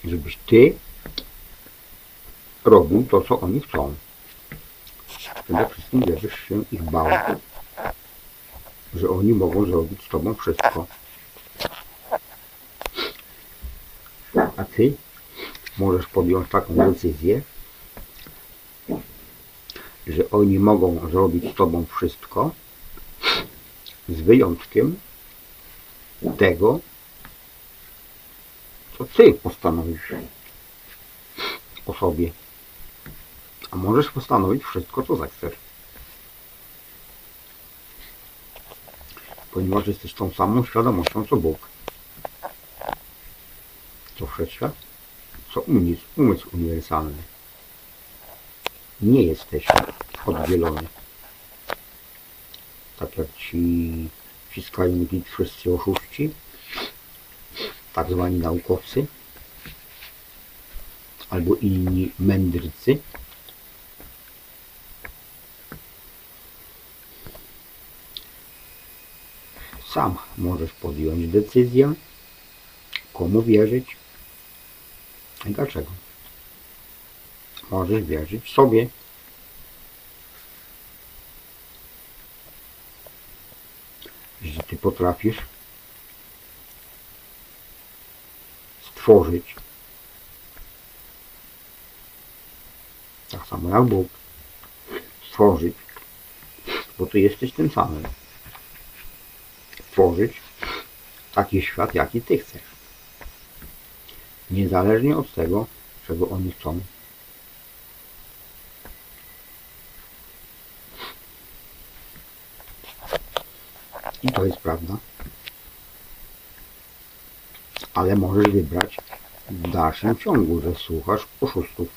Żebyś ty robił to, co oni chcą. Przede wszystkim będziesz się ich bał, że oni mogą zrobić z tobą wszystko. A ty możesz podjąć taką decyzję, że oni mogą zrobić z tobą wszystko, z wyjątkiem tego, co ty postanowisz o sobie. A możesz postanowić wszystko, co zechcesz. Ponieważ jesteś tą samą świadomością, co Bóg. Co wszechświat, co umysł, umysł uniwersalny. Nie jesteś oddzielony. Tak jak ci wciskają wszyscy oszuści, tak zwani naukowcy, albo inni mędrcy. Sam możesz podjąć decyzję, komu wierzyć i dlaczego. Możesz wierzyć sobie. Że ty potrafisz stworzyć tak samo jak Bóg stworzyć, bo ty jesteś tym samym stworzyć taki świat, jaki ty chcesz niezależnie od tego, czego oni chcą. I to jest prawda. ale możesz wybrać w dalszym ciągu, że słuchasz oszustów,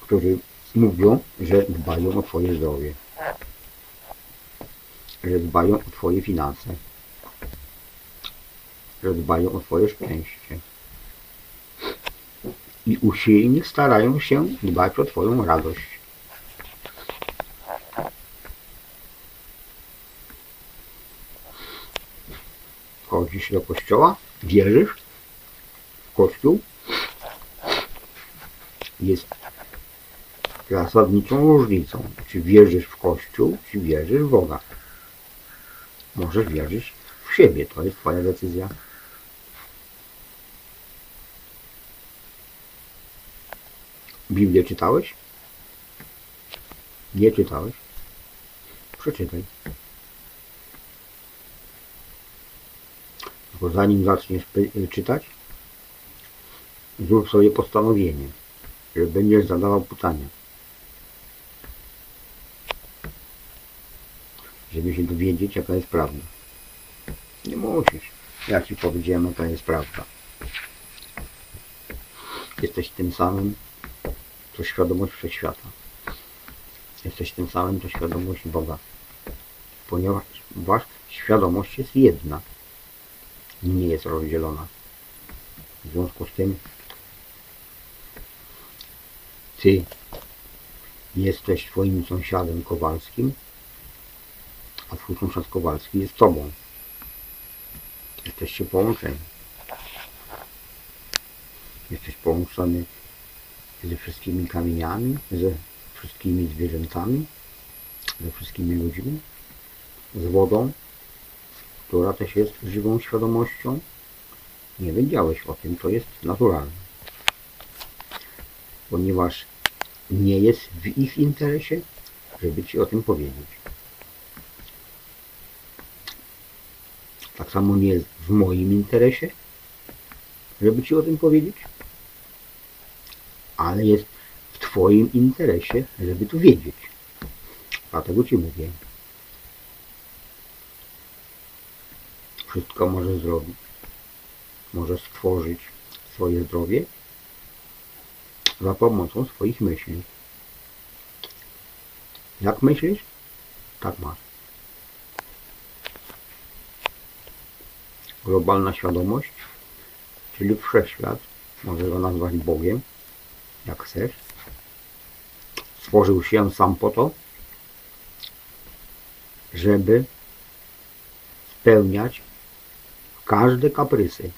którzy mówią, że dbają o Twoje zdrowie, że dbają o Twoje finanse, że dbają o Twoje szczęście i usilnie starają się dbać o Twoją radość. Chodzisz do kościoła? Wierzysz w kościół? Jest zasadniczą różnicą, czy wierzysz w kościół, czy wierzysz w Boga. Możesz wierzyć w siebie, to jest Twoja decyzja. Biblię czytałeś? Nie czytałeś? Przeczytaj. Bo zanim zaczniesz czytać, zrób sobie postanowienie, że będziesz zadawał pytania. Się dowiedzieć, jaka jest prawda. Nie musisz. Ja ci powiedziałem, jaka jest prawda. Jesteś tym samym, co świadomość wszechświata. Jesteś tym samym, co świadomość Boga. Ponieważ świadomość jest jedna. Nie jest rozdzielona. W związku z tym Ty jesteś Twoim sąsiadem Kowalskim, Twój sąsiad Kowalski jest Tobą. Jesteście połączeni. Jesteś połączony ze wszystkimi kamieniami, ze wszystkimi zwierzętami, ze wszystkimi ludźmi, z wodą, która też jest żywą świadomością. Nie wiedziałeś o tym, to jest naturalne. Ponieważ nie jest w ich interesie, żeby Ci o tym powiedzieć. Tak samo nie jest w moim interesie, żeby Ci o tym powiedzieć, ale jest w Twoim interesie, żeby tu wiedzieć. Dlatego Ci mówię. Wszystko możesz zrobić. Możesz stworzyć swoje zdrowie za pomocą swoich myśli. Jak myślisz? Tak masz. Globalna świadomość, czyli wszechświat, możesz go nazwać Bogiem, jak chcesz. Stworzył się sam po to, żeby spełniać każde kaprysy,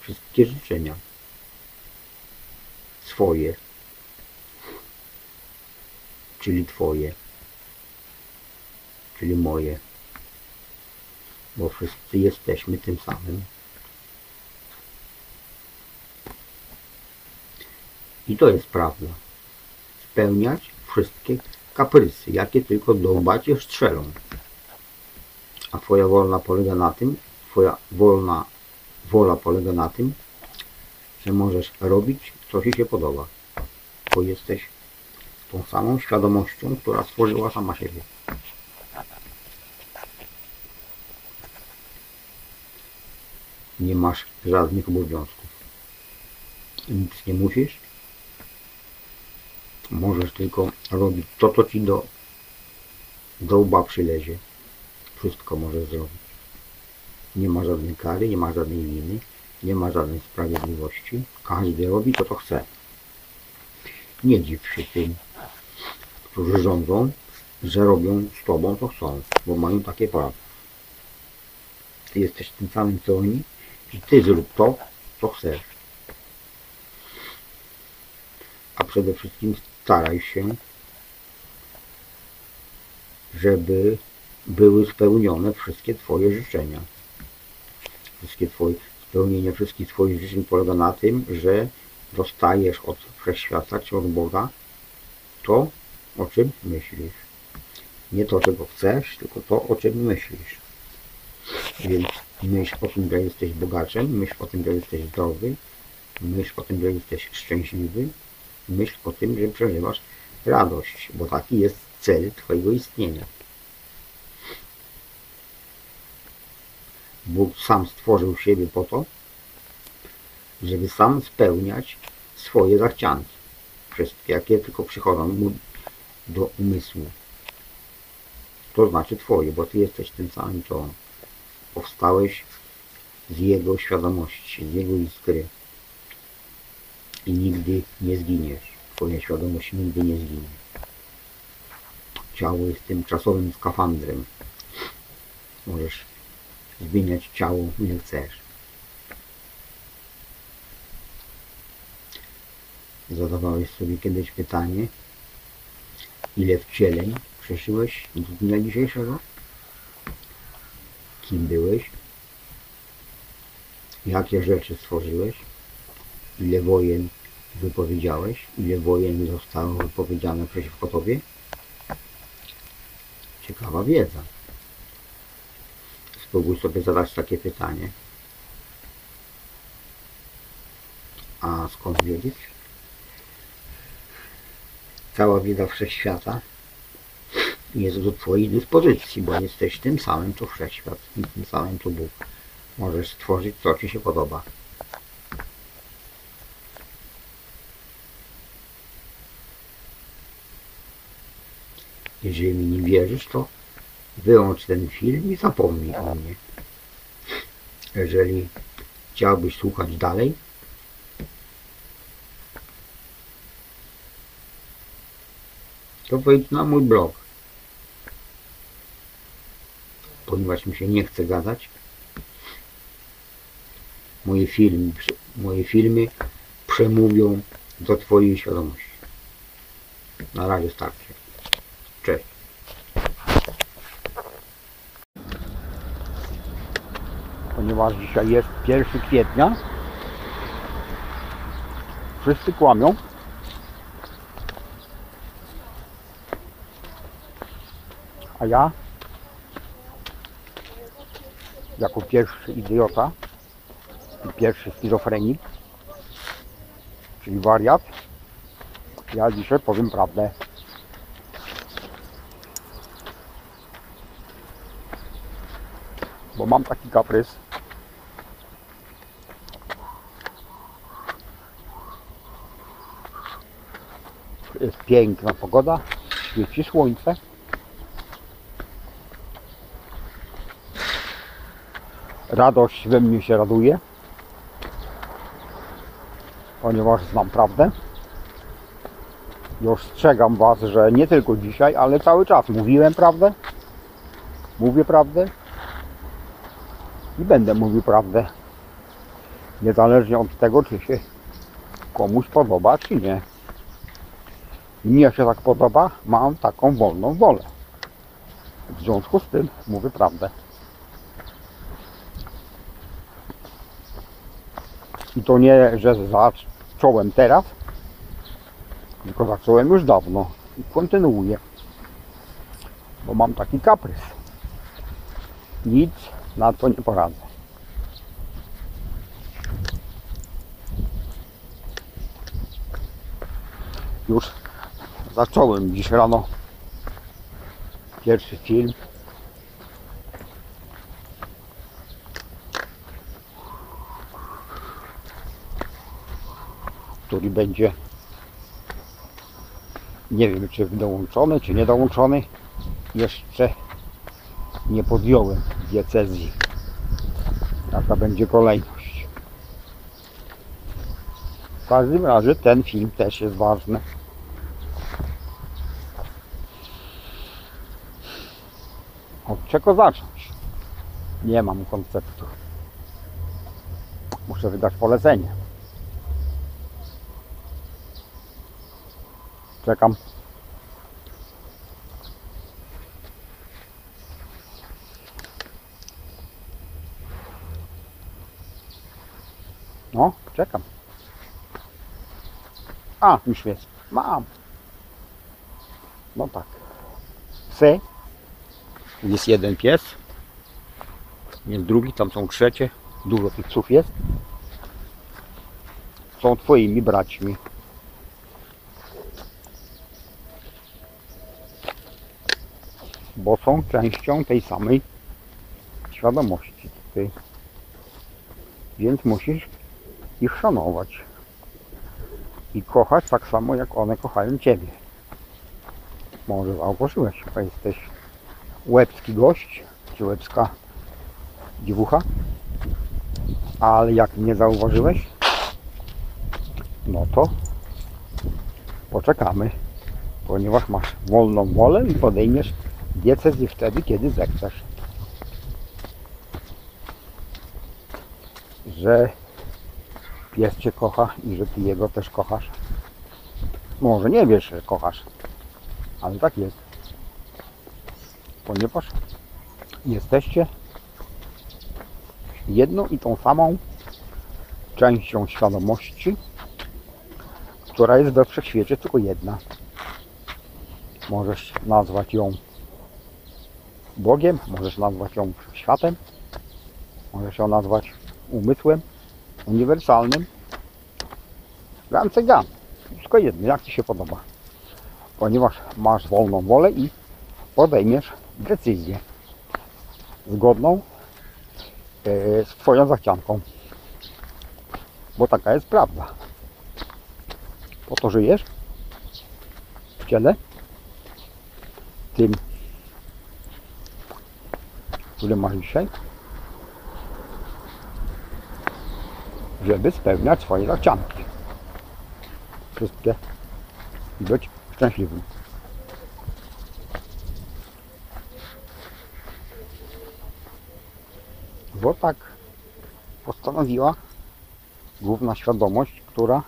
wszystkie życzenia swoje, czyli Twoje, czyli moje, bo wszyscy jesteśmy tym samym. I to jest prawda. Spełniać wszystkie kaprysy, jakie tylko do łba cię strzelą. A Twoja wolna polega na tym, Twoja wolna wola polega na tym, że możesz robić, co Ci się podoba, bo jesteś tą samą świadomością, która stworzyła sama siebie. Nie masz żadnych obowiązków. Nic nie musisz. Możesz tylko robić to, co Ci do, do łba przylezie. Wszystko możesz zrobić. Nie ma żadnej kary, nie ma żadnej winy, nie ma żadnej sprawiedliwości. Każdy robi to, co chce. Nie dziw się tym, którzy rządzą, że robią z Tobą, co chcą, bo mają takie prawo. Ty jesteś tym samym, co oni i Ty zrób to, co chcesz. A przede wszystkim staraj się, żeby były spełnione wszystkie Twoje życzenia. Wszystkie twoje, spełnienie wszystkich Twoich życzeń polega na tym, że dostajesz od Wszechświata czy od Boga to, o czym myślisz. Nie to, czego chcesz, tylko to, o czym myślisz. Więc myśl o tym, że jesteś bogaczem, myśl o tym, że jesteś zdrowy, myśl o tym, że jesteś szczęśliwy, myśl o tym, że przeżywasz radość, bo taki jest cel Twojego istnienia. Bóg sam stworzył siebie po to, żeby sam spełniać swoje zachcianki. Wszystkie, jakie tylko przychodzą mu do umysłu. To znaczy Twoje, bo Ty jesteś tym samym, co On. Powstałeś z Jego świadomości, z Jego iskry. I nigdy nie zginiesz. Twoja świadomość nigdy nie zginie. Ciało jest tymczasowym skafandrem. Możesz zmieniać ciało ile chcesz. Zadawałeś sobie kiedyś pytanie, ile wcieleń przeszyłeś do dnia dzisiejszego? Kim byłeś? Jakie rzeczy stworzyłeś? Ile wojen wypowiedziałeś? Ile wojen zostało wypowiedziane przeciwko Tobie? Ciekawa wiedza. Spróbuj sobie zadać takie pytanie. A skąd wiedzieć? Cała wiedza wszechświata jest do Twojej dyspozycji, bo jesteś tym samym, co wszechświat i tym samym, co Bóg. Możesz stworzyć, co Ci się podoba. Jeżeli mi nie wierzysz, to wyłącz ten film i zapomnij o mnie. Jeżeli chciałbyś słuchać dalej, to wejdź na mój blog. Ponieważ mi się nie chce gadać, moje filmy, moje filmy przemówią do Twojej świadomości. Na razie starczy. Cześć. Ponieważ dzisiaj jest 1 kwietnia, wszyscy kłamią. A ja, jako pierwszy idiota pierwszy schizofrenik, czyli wariat, ja dzisiaj powiem prawdę. Bo mam taki kaprys. Jest piękna pogoda, świeci słońce. Radość we mnie się raduje, ponieważ znam prawdę. I ostrzegam Was, że nie tylko dzisiaj, ale cały czas mówiłem prawdę, mówię prawdę i będę mówił prawdę. Niezależnie od tego, czy się komuś podoba, czy nie. Mnie się tak podoba, mam taką wolną wolę. W związku z tym mówię prawdę. I to nie, że zacząłem teraz, tylko zacząłem już dawno i kontynuuję. Bo mam taki kaprys. Nic na to nie poradzę. Już zacząłem dziś rano pierwszy film. Który będzie nie wiem czy dołączony, czy nie dołączony. Jeszcze nie podjąłem diecezji. Jaka będzie kolejność. W każdym razie ten film też jest ważny. Od czego zacząć? Nie mam konceptu. Muszę wydać polecenie. Czekam. No, czekam. A, już jest. Mam. No tak. Psy. Jest jeden pies. Jest drugi, tam są trzecie. Dużo tych psów jest. Są twoimi braćmi. Bo są częścią tej samej świadomości. ty. Więc musisz ich szanować. I kochać tak samo, jak one kochają Ciebie. Może zauważyłeś, że jesteś łebski gość, czy łebska dziewucha. Ale jak nie zauważyłeś, no to poczekamy, ponieważ masz wolną wolę i podejmiesz decyzję wtedy, kiedy zechcesz. Że pies Cię kocha i że Ty jego też kochasz. Może nie wiesz, że kochasz, ale tak jest. Ponieważ jesteście jedną i tą samą częścią świadomości, która jest we wszechświecie tylko jedna. Możesz nazwać ją Bogiem, możesz nazwać ją światem, możesz ją nazwać umysłem uniwersalnym. Gance gam. Wszystko jedno, jak Ci się podoba. Ponieważ masz wolną wolę i podejmiesz decyzję zgodną e, z Twoją zachcianką. Bo taka jest prawda. Po to żyjesz w ciele tym, który masz dzisiaj, żeby spełniać swoje zachcianki. Wszystkie i być szczęśliwym. Bo tak postanowiła główna świadomość, która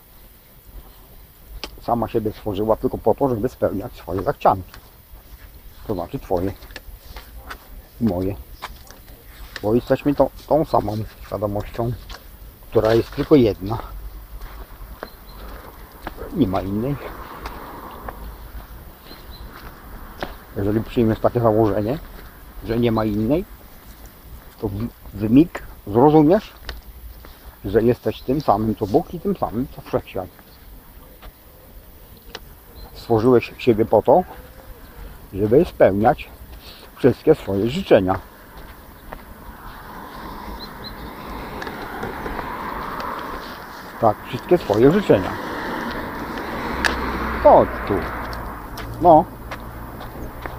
sama siebie stworzyła tylko po to, żeby spełniać swoje zachcianki. To znaczy Twoje i moje. Bo jesteśmy tą, tą samą świadomością, która jest tylko jedna. Nie ma innej. Jeżeli przyjmiesz takie założenie, że nie ma innej, to w, mig zrozumiesz, że jesteś tym samym co Bóg i tym samym co Wszechświat. Stworzyłeś siebie po to, żeby spełniać wszystkie swoje życzenia. Tak, wszystkie swoje życzenia. Chodź tu. No.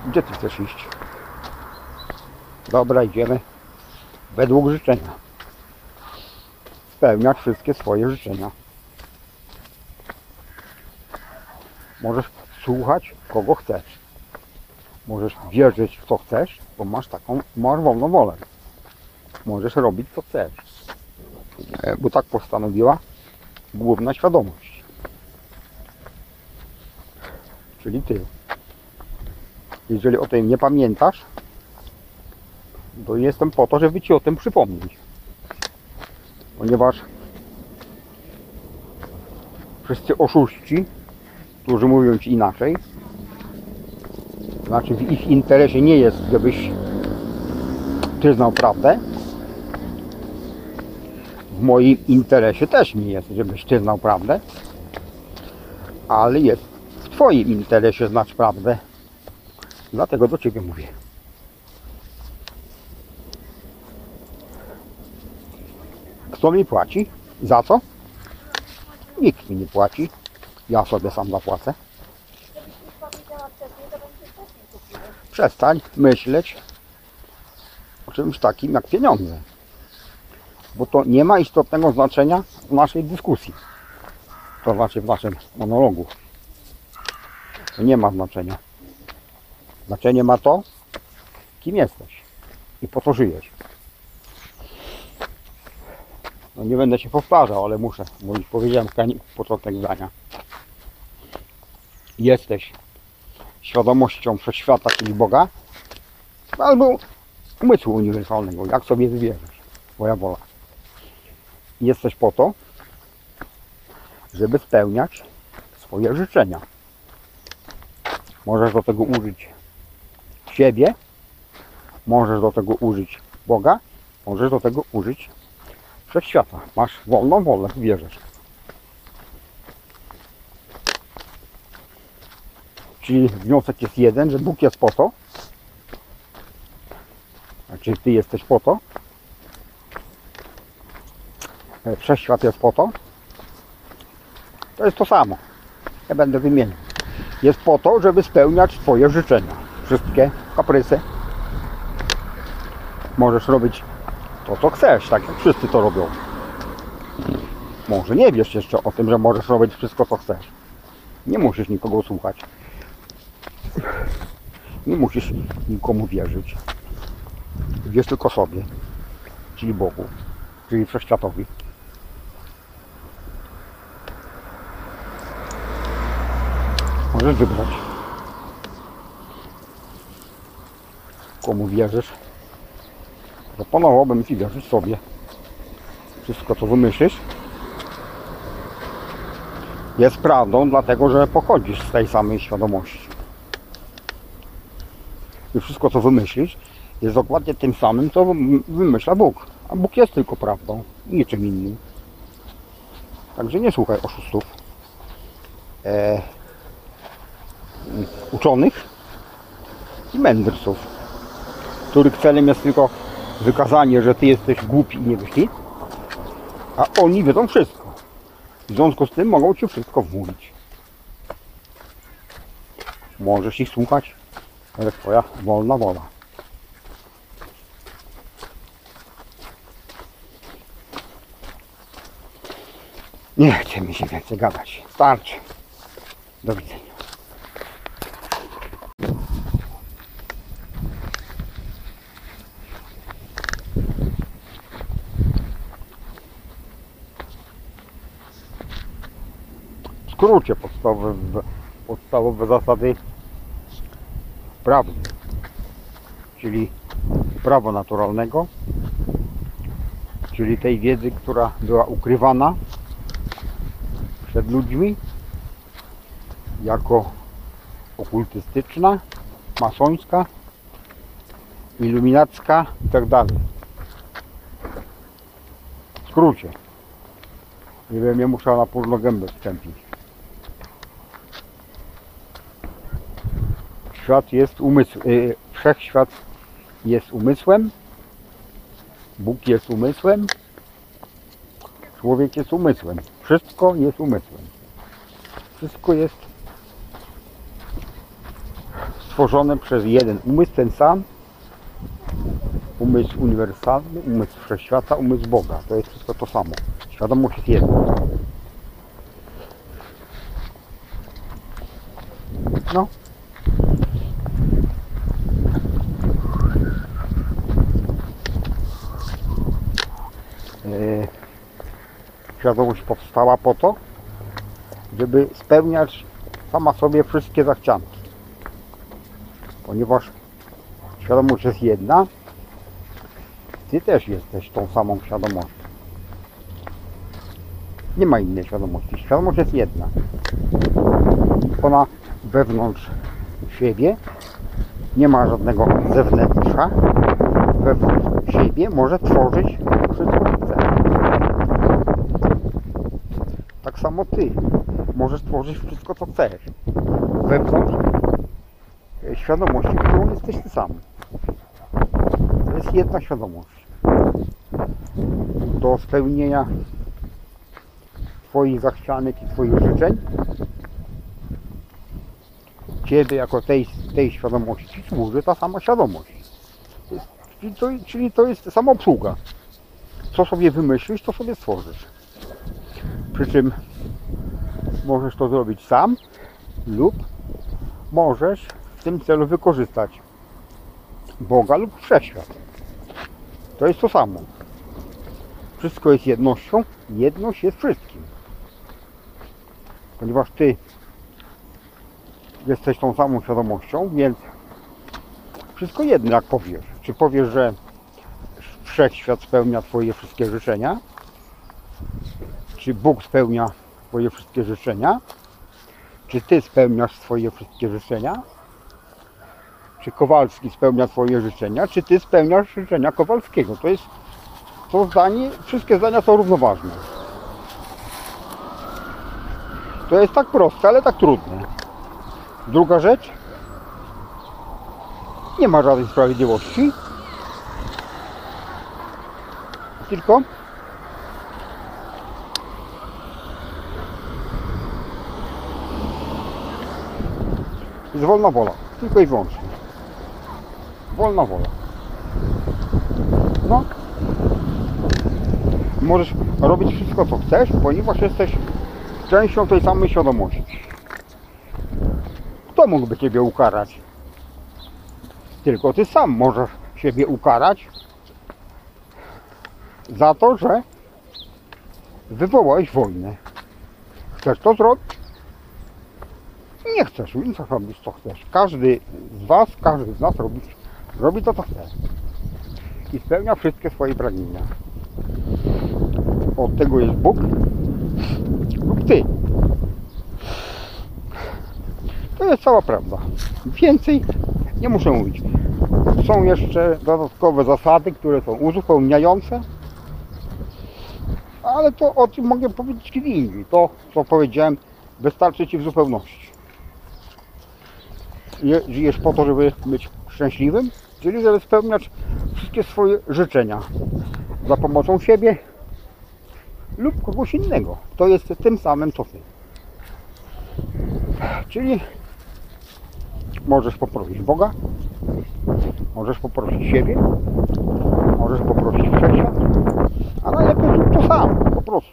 Gdzie ty chcesz iść? Dobra, idziemy. Według życzenia. Spełniać wszystkie swoje życzenia. Możesz słuchać kogo chcesz. Możesz wierzyć w co chcesz, bo masz taką, masz wolną wolę. Możesz robić co chcesz. E, Bo tak postanowiła główna świadomość. Czyli ty. Jeżeli o tym nie pamiętasz, to jestem po to, żeby ci o tym przypomnieć. Ponieważ wszyscy oszuści, którzy mówią ci inaczej, znaczy w ich interesie nie jest, żebyś ty prawdę. W moim interesie też nie jest, żebyś ty znał prawdę. Ale jest w twoim interesie znać prawdę. Dlatego do ciebie mówię. Kto mi płaci? Za co? Nikt mi nie płaci. Ja sobie sam zapłacę. Przestań myśleć o czymś takim jak pieniądze. Bo to nie ma istotnego znaczenia w naszej dyskusji. To znaczy w naszym monologu. To nie ma znaczenia. Znaczenie ma to, kim jesteś i po co żyjesz. No nie będę się powtarzał, ale muszę, bo już powiedziałem początek zdania. Jesteś świadomością wszechświata, czyli Boga, albo umysłu uniwersalnego, jak sobie wybierzesz, twoja wola. Jesteś po to, żeby spełniać swoje życzenia. Możesz do tego użyć siebie, możesz do tego użyć Boga, możesz do tego użyć wszechświata. Masz wolną wolę, wierzysz. Czyli wniosek jest jeden, że Bóg jest po to, znaczy Ty jesteś po to, e, wszechświat jest po to, to jest to samo. Ja będę wymieniał. Jest po to, żeby spełniać Twoje życzenia. Wszystkie kaprysy. Możesz robić to, co chcesz, tak jak wszyscy to robią. Może nie wiesz jeszcze o tym, że możesz robić wszystko, co chcesz. Nie musisz nikogo słuchać. Nie musisz nikomu wierzyć. Wierz tylko sobie, czyli Bogu, czyli Wszechświatowi. Możesz wybrać. Komu wierzysz? Zaproponowałbym Ci wierzyć sobie. Wszystko, co wymyślisz, jest prawdą, dlatego że pochodzisz z tej samej świadomości. I wszystko, co wymyślisz, jest dokładnie tym samym, co wym- wymyśla Bóg. A Bóg jest tylko prawdą, niczym innym. Także nie słuchaj oszustów, e, uczonych i mędrców, których celem jest tylko wykazanie, że Ty jesteś głupi i nie myśli, a oni wiedzą wszystko. W związku z tym mogą Ci wszystko wmówić. Możesz ich słuchać, ale Twoja wolna wola. Nie chce mi się więcej gadać. Starczy. Do widzenia. W skrócie podstawowe, podstawowe zasady prawdy, czyli prawa naturalnego, czyli tej wiedzy, która była ukrywana przed ludźmi jako okultystyczna, masońska, iluminacka itd. W skrócie. Nie wiem, nie muszę na późną gębę wstąpić. Świat jest umysł, y, wszechświat jest umysłem, Bóg jest umysłem, człowiek jest umysłem. Wszystko jest umysłem. Wszystko jest stworzone przez jeden umysł, ten sam. Umysł uniwersalny, umysł wszechświata, umysł Boga. To jest wszystko to samo. Świadomość jest jedna. No. Yy, świadomość powstała po to, żeby spełniać sama sobie wszystkie zachcianki. Ponieważ świadomość jest jedna, ty też jesteś tą samą świadomością. Nie ma innej świadomości. Świadomość jest jedna. Ona wewnątrz siebie nie ma żadnego zewnętrza. Wewnątrz siebie może tworzyć wszystko, co chce. Tak samo ty możesz tworzyć wszystko, co chcesz. Wewnątrz e, świadomości, którą jesteś ty sam. To jest jedna świadomość. Do spełnienia Twoich zachcianek i Twoich życzeń Ciebie jako tej, tej świadomości służy ta sama świadomość. Czyli to, czyli to jest samoobsługa. Co sobie wymyślisz, to sobie stworzysz. Przy czym możesz to zrobić sam lub możesz w tym celu wykorzystać Boga lub Wszechświat. To jest to samo. Wszystko jest jednością, jedność jest wszystkim. Ponieważ Ty jesteś tą samą świadomością, więc wszystko jedno jak powiesz. Czy powiesz, że Wszechświat spełnia Twoje wszystkie życzenia? Czy Bóg spełnia Twoje wszystkie życzenia? Czy Ty spełniasz swoje wszystkie życzenia? Czy Kowalski spełnia Twoje życzenia? Czy Ty spełniasz życzenia Kowalskiego? To jest to zdanie, wszystkie zdania są równoważne. To jest tak proste, ale tak trudne. Druga rzecz. Nie ma żadnej sprawiedliwości. Tylko jest wolna wola. Tylko i wyłącznie. Wolna wola. No. Możesz robić wszystko co chcesz, ponieważ jesteś częścią tej samej świadomości. Kto mógłby Ciebie ukarać? Tylko Ty sam możesz siebie ukarać za to, że wywołałeś wojnę. Chcesz to zrobić? Nie chcesz, więc robisz co chcesz. Każdy z Was, każdy z nas robi, robi to co chce. I spełnia wszystkie swoje pragnienia. Od tego jest Bóg lub Ty. To jest cała prawda. Więcej nie muszę mówić. Są jeszcze dodatkowe zasady, które są uzupełniające, ale to o tym mogę powiedzieć kiedy indziej. To, co powiedziałem, wystarczy Ci w zupełności. Je- Żyjesz po to, żeby być szczęśliwym, czyli żeby spełniać wszystkie swoje życzenia za pomocą siebie lub kogoś innego. To jest tym samym co Ty. Czyli możesz poprosić Boga, możesz poprosić siebie, możesz poprosić wszechświat, a najlepiej to sam, po prostu.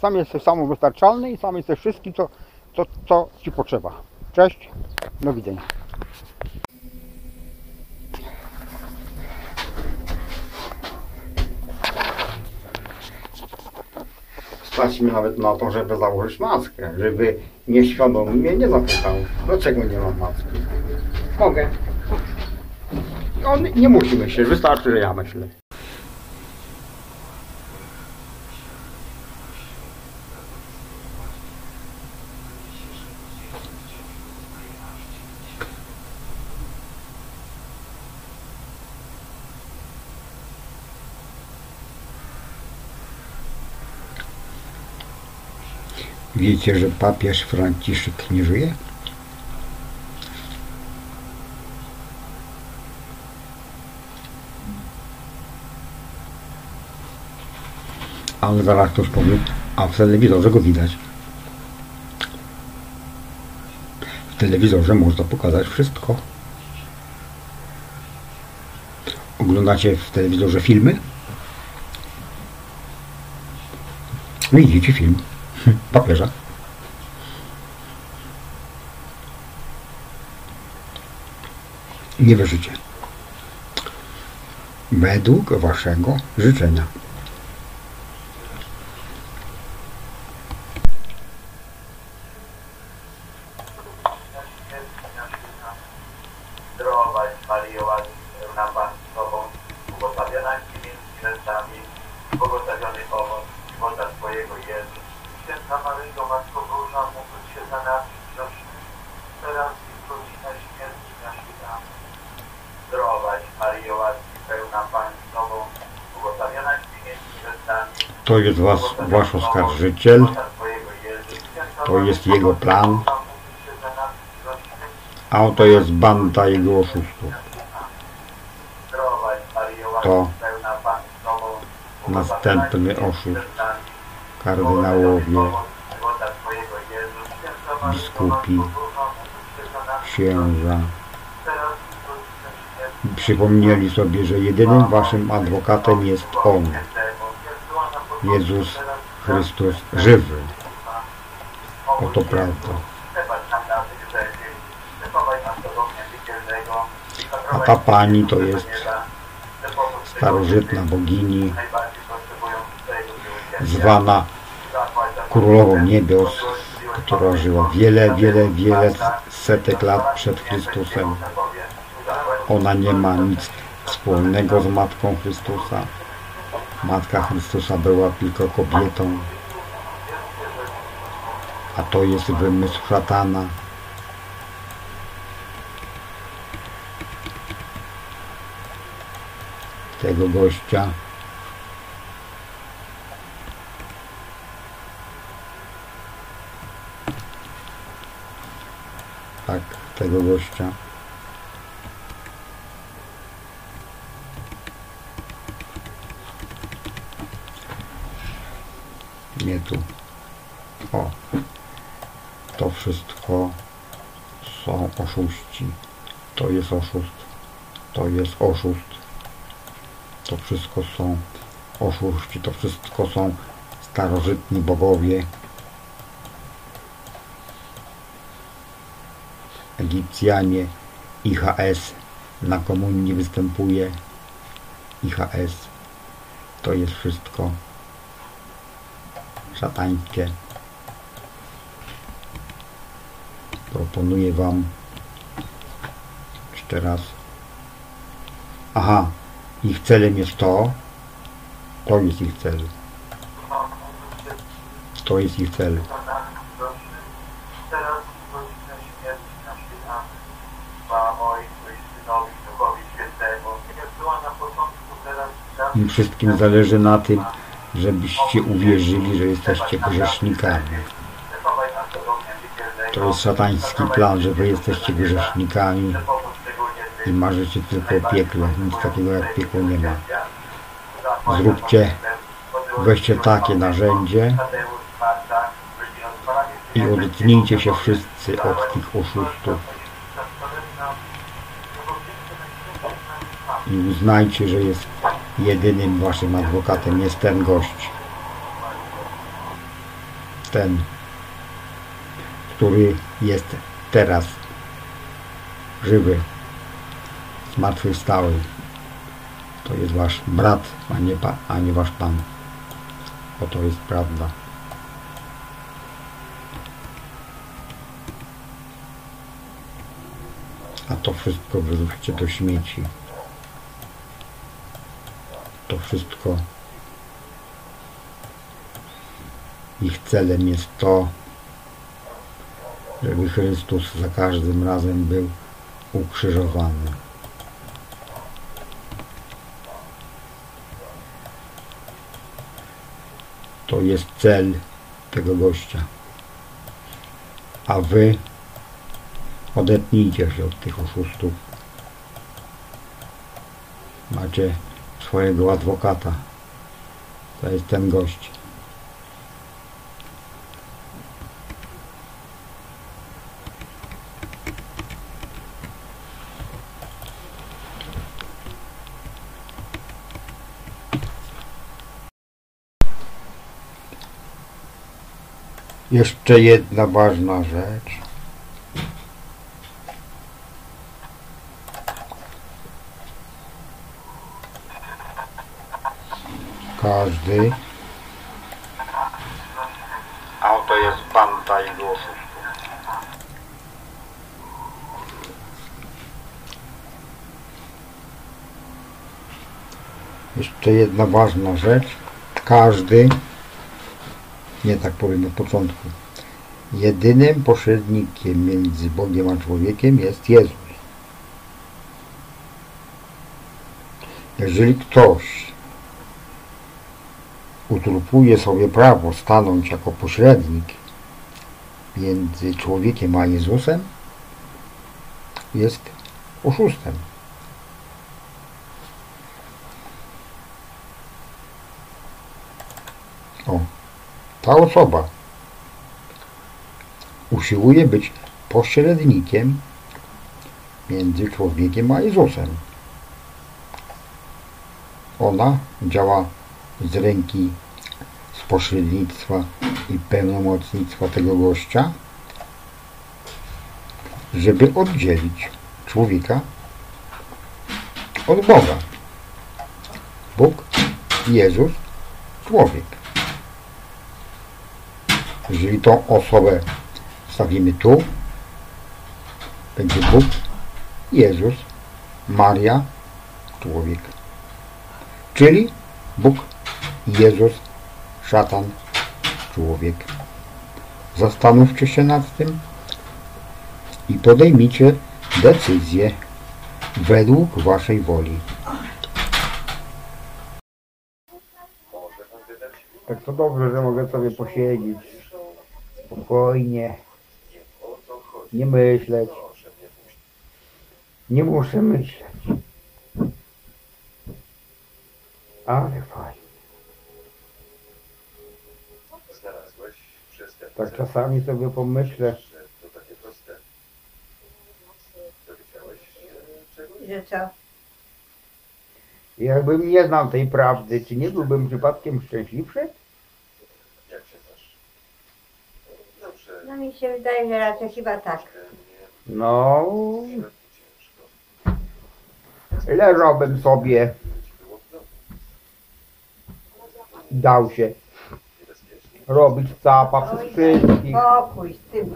Sam jesteś samowystarczalny i sam jesteś wszystkim, co, co, co Ci potrzeba. Cześć, do widzenia. Stać mi nawet na to, żeby założyć maskę, żeby nieświadomie mnie nie zapytał, dlaczego nie mam maski. Mogę. On nie musi myśleć, wystarczy, że ja myślę. Wiecie, że papież Franciszek nie żyje? Ale zaraz ktoś powie, a w telewizorze go widać. W telewizorze można pokazać wszystko. Oglądacie w telewizorze filmy? Widzicie film papieża. Nie wierzycie. Według waszego życzenia. Zdrowaś Maryjo, łaski pełna Pan z Tobą, błogosławionaś Ty między niewiastami, błogosławiony owoc żywota Twojego Jezus. Święta Maryjo, Matko Boża, módl się za nas grzesznych, teraz i w godzinę śmierci naszej. Amen. Zdrowaś Maryjo, łaski pełna Pan z Tobą, błogosławionaś Ty między niewiastami, To jest was, wasz oskarżyciel. To jest jego plan. A oto jest banda jego oszustów. To następny oszust. Kardynałowie, biskupi, księża przypomnieli sobie, że jedynym waszym adwokatem jest On, Jezus Chrystus żywy. Oto prawda. A ta pani to jest starożytna bogini, zwana Królową Niebios, która żyła wiele, wiele, wiele setek lat przed Chrystusem. Ona nie ma nic wspólnego z Matką Chrystusa. Matka Chrystusa była tylko kobietą, a to jest wymysł szatana. Tego gościa tak, tego gościa. Nie tu. O. To wszystko są są oszuści. To jest oszust. To jest oszust. To wszystko są oszuści. To wszystko są starożytni bogowie. Egipcjanie, IHS na komunii występuje. IHS to jest wszystko szatańskie. Proponuję Wam jeszcze raz. Aha, ich celem jest to. To jest ich cel. To jest ich cel. Teraz teraz Im wszystkim zależy na tym, żebyście uwierzyli, że jesteście grzesznikami. To jest szatański plan, że wy jesteście grzesznikami i marzycie tylko o piekle. Nic takiego jak piekło nie ma. Zróbcie, weźcie takie narzędzie i odetnijcie się wszyscy od tych oszustów i uznajcie, że jest jedynym waszym adwokatem jest ten gość. Ten, który jest teraz żywy, zmartwychwstały. To jest wasz brat, a nie, pa, a nie wasz pan. Bo to jest prawda. A to wszystko wyrzućcie do śmieci. To wszystko ich celem jest to, żeby Chrystus za każdym razem był ukrzyżowany. To jest cel tego gościa. A wy odetnijcie się od tych oszustów. Macie swojego adwokata. To jest ten gość. Jeszcze jedna ważna rzecz. Każdy. A oto jest banda i oszustów. Jeszcze jedna ważna rzecz. Każdy, nie tak powiem od początku, jedynym pośrednikiem między Bogiem a człowiekiem jest Jezus. Jeżeli ktoś utrupuje sobie prawo stanąć jako pośrednik między człowiekiem a Jezusem, jest oszustem. O, ta osoba usiłuje być pośrednikiem między człowiekiem a Jezusem. Ona działa z ręki z pośrednictwa i pełnomocnictwa tego gościa, żeby oddzielić człowieka od Boga. Bóg, Jezus, człowiek. Jeżeli tą osobę stawimy tu, będzie Bóg, Jezus, Maria, człowiek. Czyli Bóg, Jezus, szatan, człowiek. Zastanówcie się nad tym i podejmijcie decyzję według waszej woli. Tak to dobrze, że mogę sobie posiedzieć spokojnie, nie myśleć. Nie muszę myśleć. Ale fajnie. Tak czasami sobie pomyślę, co? Jakbym nie znał tej prawdy, czy nie byłbym przypadkiem szczęśliwszy? Jak się też? Dobrze, No mi się wydaje, że raczej chyba tak. No, leżałbym sobie, dał się robić capa przez wszystkich. spokój z, tym,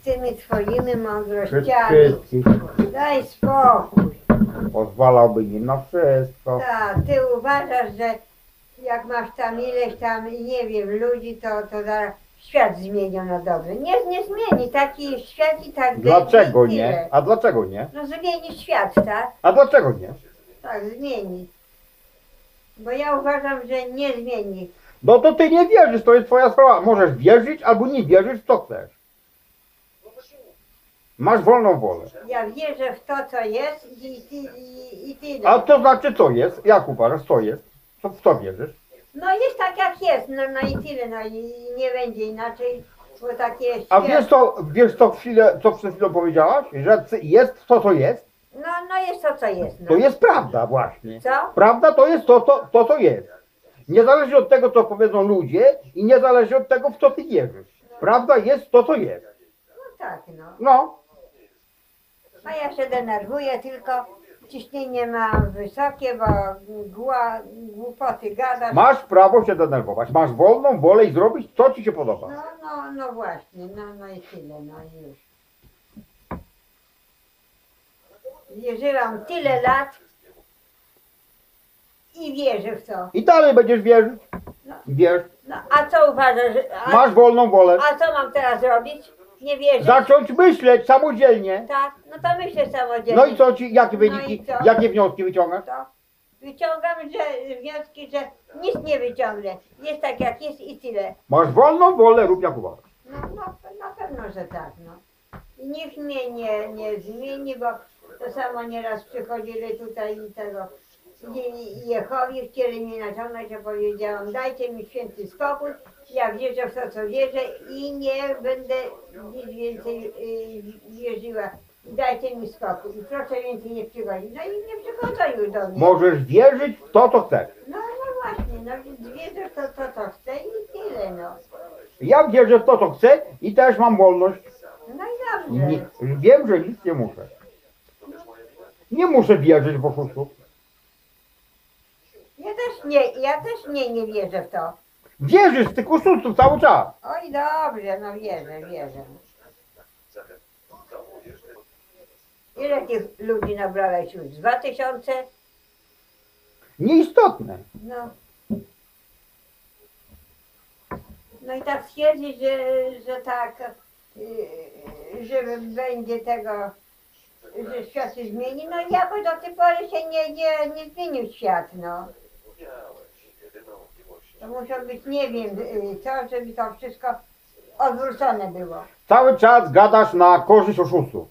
z tymi twoimi mądrościami. wszystkich. Daj spokój. Pozwalałby im na wszystko. Tak, ty uważasz, że jak masz tam ileś tam, nie wiem, ludzi, to, to zaraz świat zmienią na dobre. Nie, nie zmieni. Taki świat i tak będzie Dlaczego i tyle. nie? A dlaczego nie? No zmieni świat, tak? A dlaczego nie? Tak, zmieni. Bo ja uważam, że nie zmieni. No to ty nie wierzysz, to jest twoja sprawa. Możesz wierzyć albo nie wierzyć, co chcesz. Masz wolną wolę. Ja wierzę w to, co jest i, i, i, i tyle. A to znaczy co jest? Jak uważasz, co jest? Co, w co wierzysz? No jest tak jak jest, no, no i tyle, no i nie będzie inaczej, bo tak jest A wiesz co, wiesz co, chwilę, co przed chwilą powiedziałaś? Że c- jest to, co jest? No, no jest to, co jest. No. To jest prawda właśnie. Co? Prawda to jest to, to, to, co jest. Niezależnie od tego, co powiedzą ludzie i niezależnie od tego, w co ty wierzysz. Prawda jest to, co jest. No tak, no. No, A ja się denerwuję, tylko ciśnienie mam wysokie, bo gła, głupoty gadasz. masz prawo się denerwować. Masz wolną wolę i zrobić, co ci się podoba. No, no, no właśnie, no, no i tyle, no i już. Wierzyłam tyle lat i wierzę w to. I dalej będziesz wierzyć. No. Wiesz, No, a co uważasz, że- a, masz wolną wolę. a co mam teraz robić? Nie? Zacząć myśleć samodzielnie. Tak, no to myślę samodzielnie. No i co ci, jakie No wyniki, i co? jakie wnioski wyciągasz? To wyciągam że, wnioski, że nic nie wyciągnę. Jest tak jak jest i tyle. Masz wolną wolę, rób jak uważasz. No, no na pewno, że tak, no. I nikt mnie nie, nie zmieni, bo to samo nieraz przychodzili tutaj i tego i Jehowi chcieli mnie naciągnąć, a powiedziałam, dajcie mi święty spokój, ja wierzę w to, co wierzę i nie będę nic więcej y, wierzyła. Dajcie mi spokój i proszę więcej nie przychodzić. No i nie przychodzą już do mnie. Możesz wierzyć w to, co chcesz. No, no właśnie, no więc wierzę w to, co to chcę i tyle, no. Ja wierzę w to, co chcę i też mam wolność. No i dobrze. Nie, wiem, że nic nie muszę. Nie muszę wierzyć w oszustów. Ja też nie, ja też nie, nie wierzę w to. Wierzysz w tych oszustów cały czas. Oj dobrze, no wierzę, wierzę. Ile tych ludzi nabrałeś już? Dwa tysiące? Nieistotne. No. No i tak stwierdzić, że, że tak, yy, że będzie tego, że świat się zmieni. No ja bo do tej pory się nie, nie, nie zmienił świat, no. To musiał być, nie wiem, yy, co, żeby to wszystko odwrócone było. Cały czas gadasz na korzyść oszustów.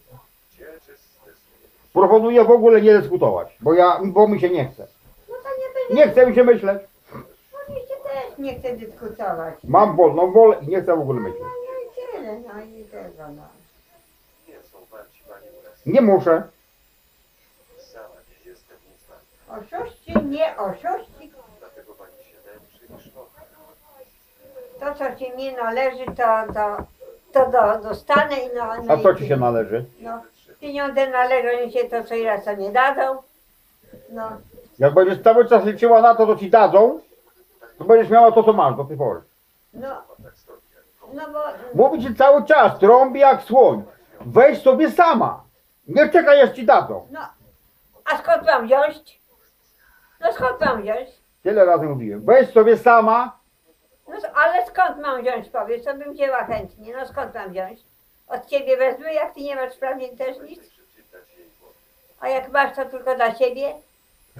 Proponuję w ogóle nie dyskutować, bo ja, bo mi się nie chce. No to nie będzie, Nie chce mi się myśleć. oczywiście też nie chcę dyskutować. Mam wolną wolę i nie chcę w ogóle No, myśleć. no i tyle, no i tego, no. Nie muszę. Oszuści, nie oszuści. Dlatego Pani się męczy i szkoda. To, co ci nie należy, to, to, to do, dostanę i no, no A i co ci się należy? No, pieniądze należą mi się, to co raz to nie dadzą. No, Jak będziesz cały czas liczyła na to, co ci dadzą, to będziesz miała to, co masz do tej pory. no, no bo, Mówi ci cały czas, trąbi jak słoń. Weź sobie sama. Nie czekaj, aż ci dadzą. no, a skąd mam wziąć? No skąd mam wziąć? Tyle razy mówiłem. Weź sobie sama. No, ale skąd mam wziąć, powiedz, to bym wzięła chętnie, no skąd mam wziąć? Od ciebie wezmę, jak ty nie masz wprawdzie też nic? A jak masz to tylko dla siebie?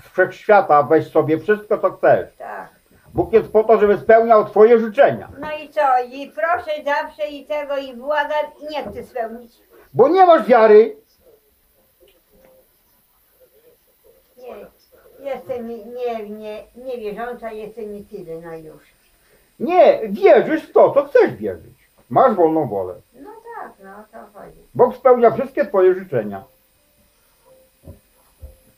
Z wszechświata weź sobie wszystko, co chcesz. Tak. Bóg jest po to, żeby spełniał twoje życzenia. No i co? I proszę zawsze i tego i błagam i nie chcę spełnić. Bo nie masz wiary. Nie, jestem nie, nie, niewierząca, jestem tyle, no już. Nie, wierzysz w to, co chcesz wierzyć. Masz wolną wolę. No tak, no o to chodzi. Bóg spełnia wszystkie twoje życzenia.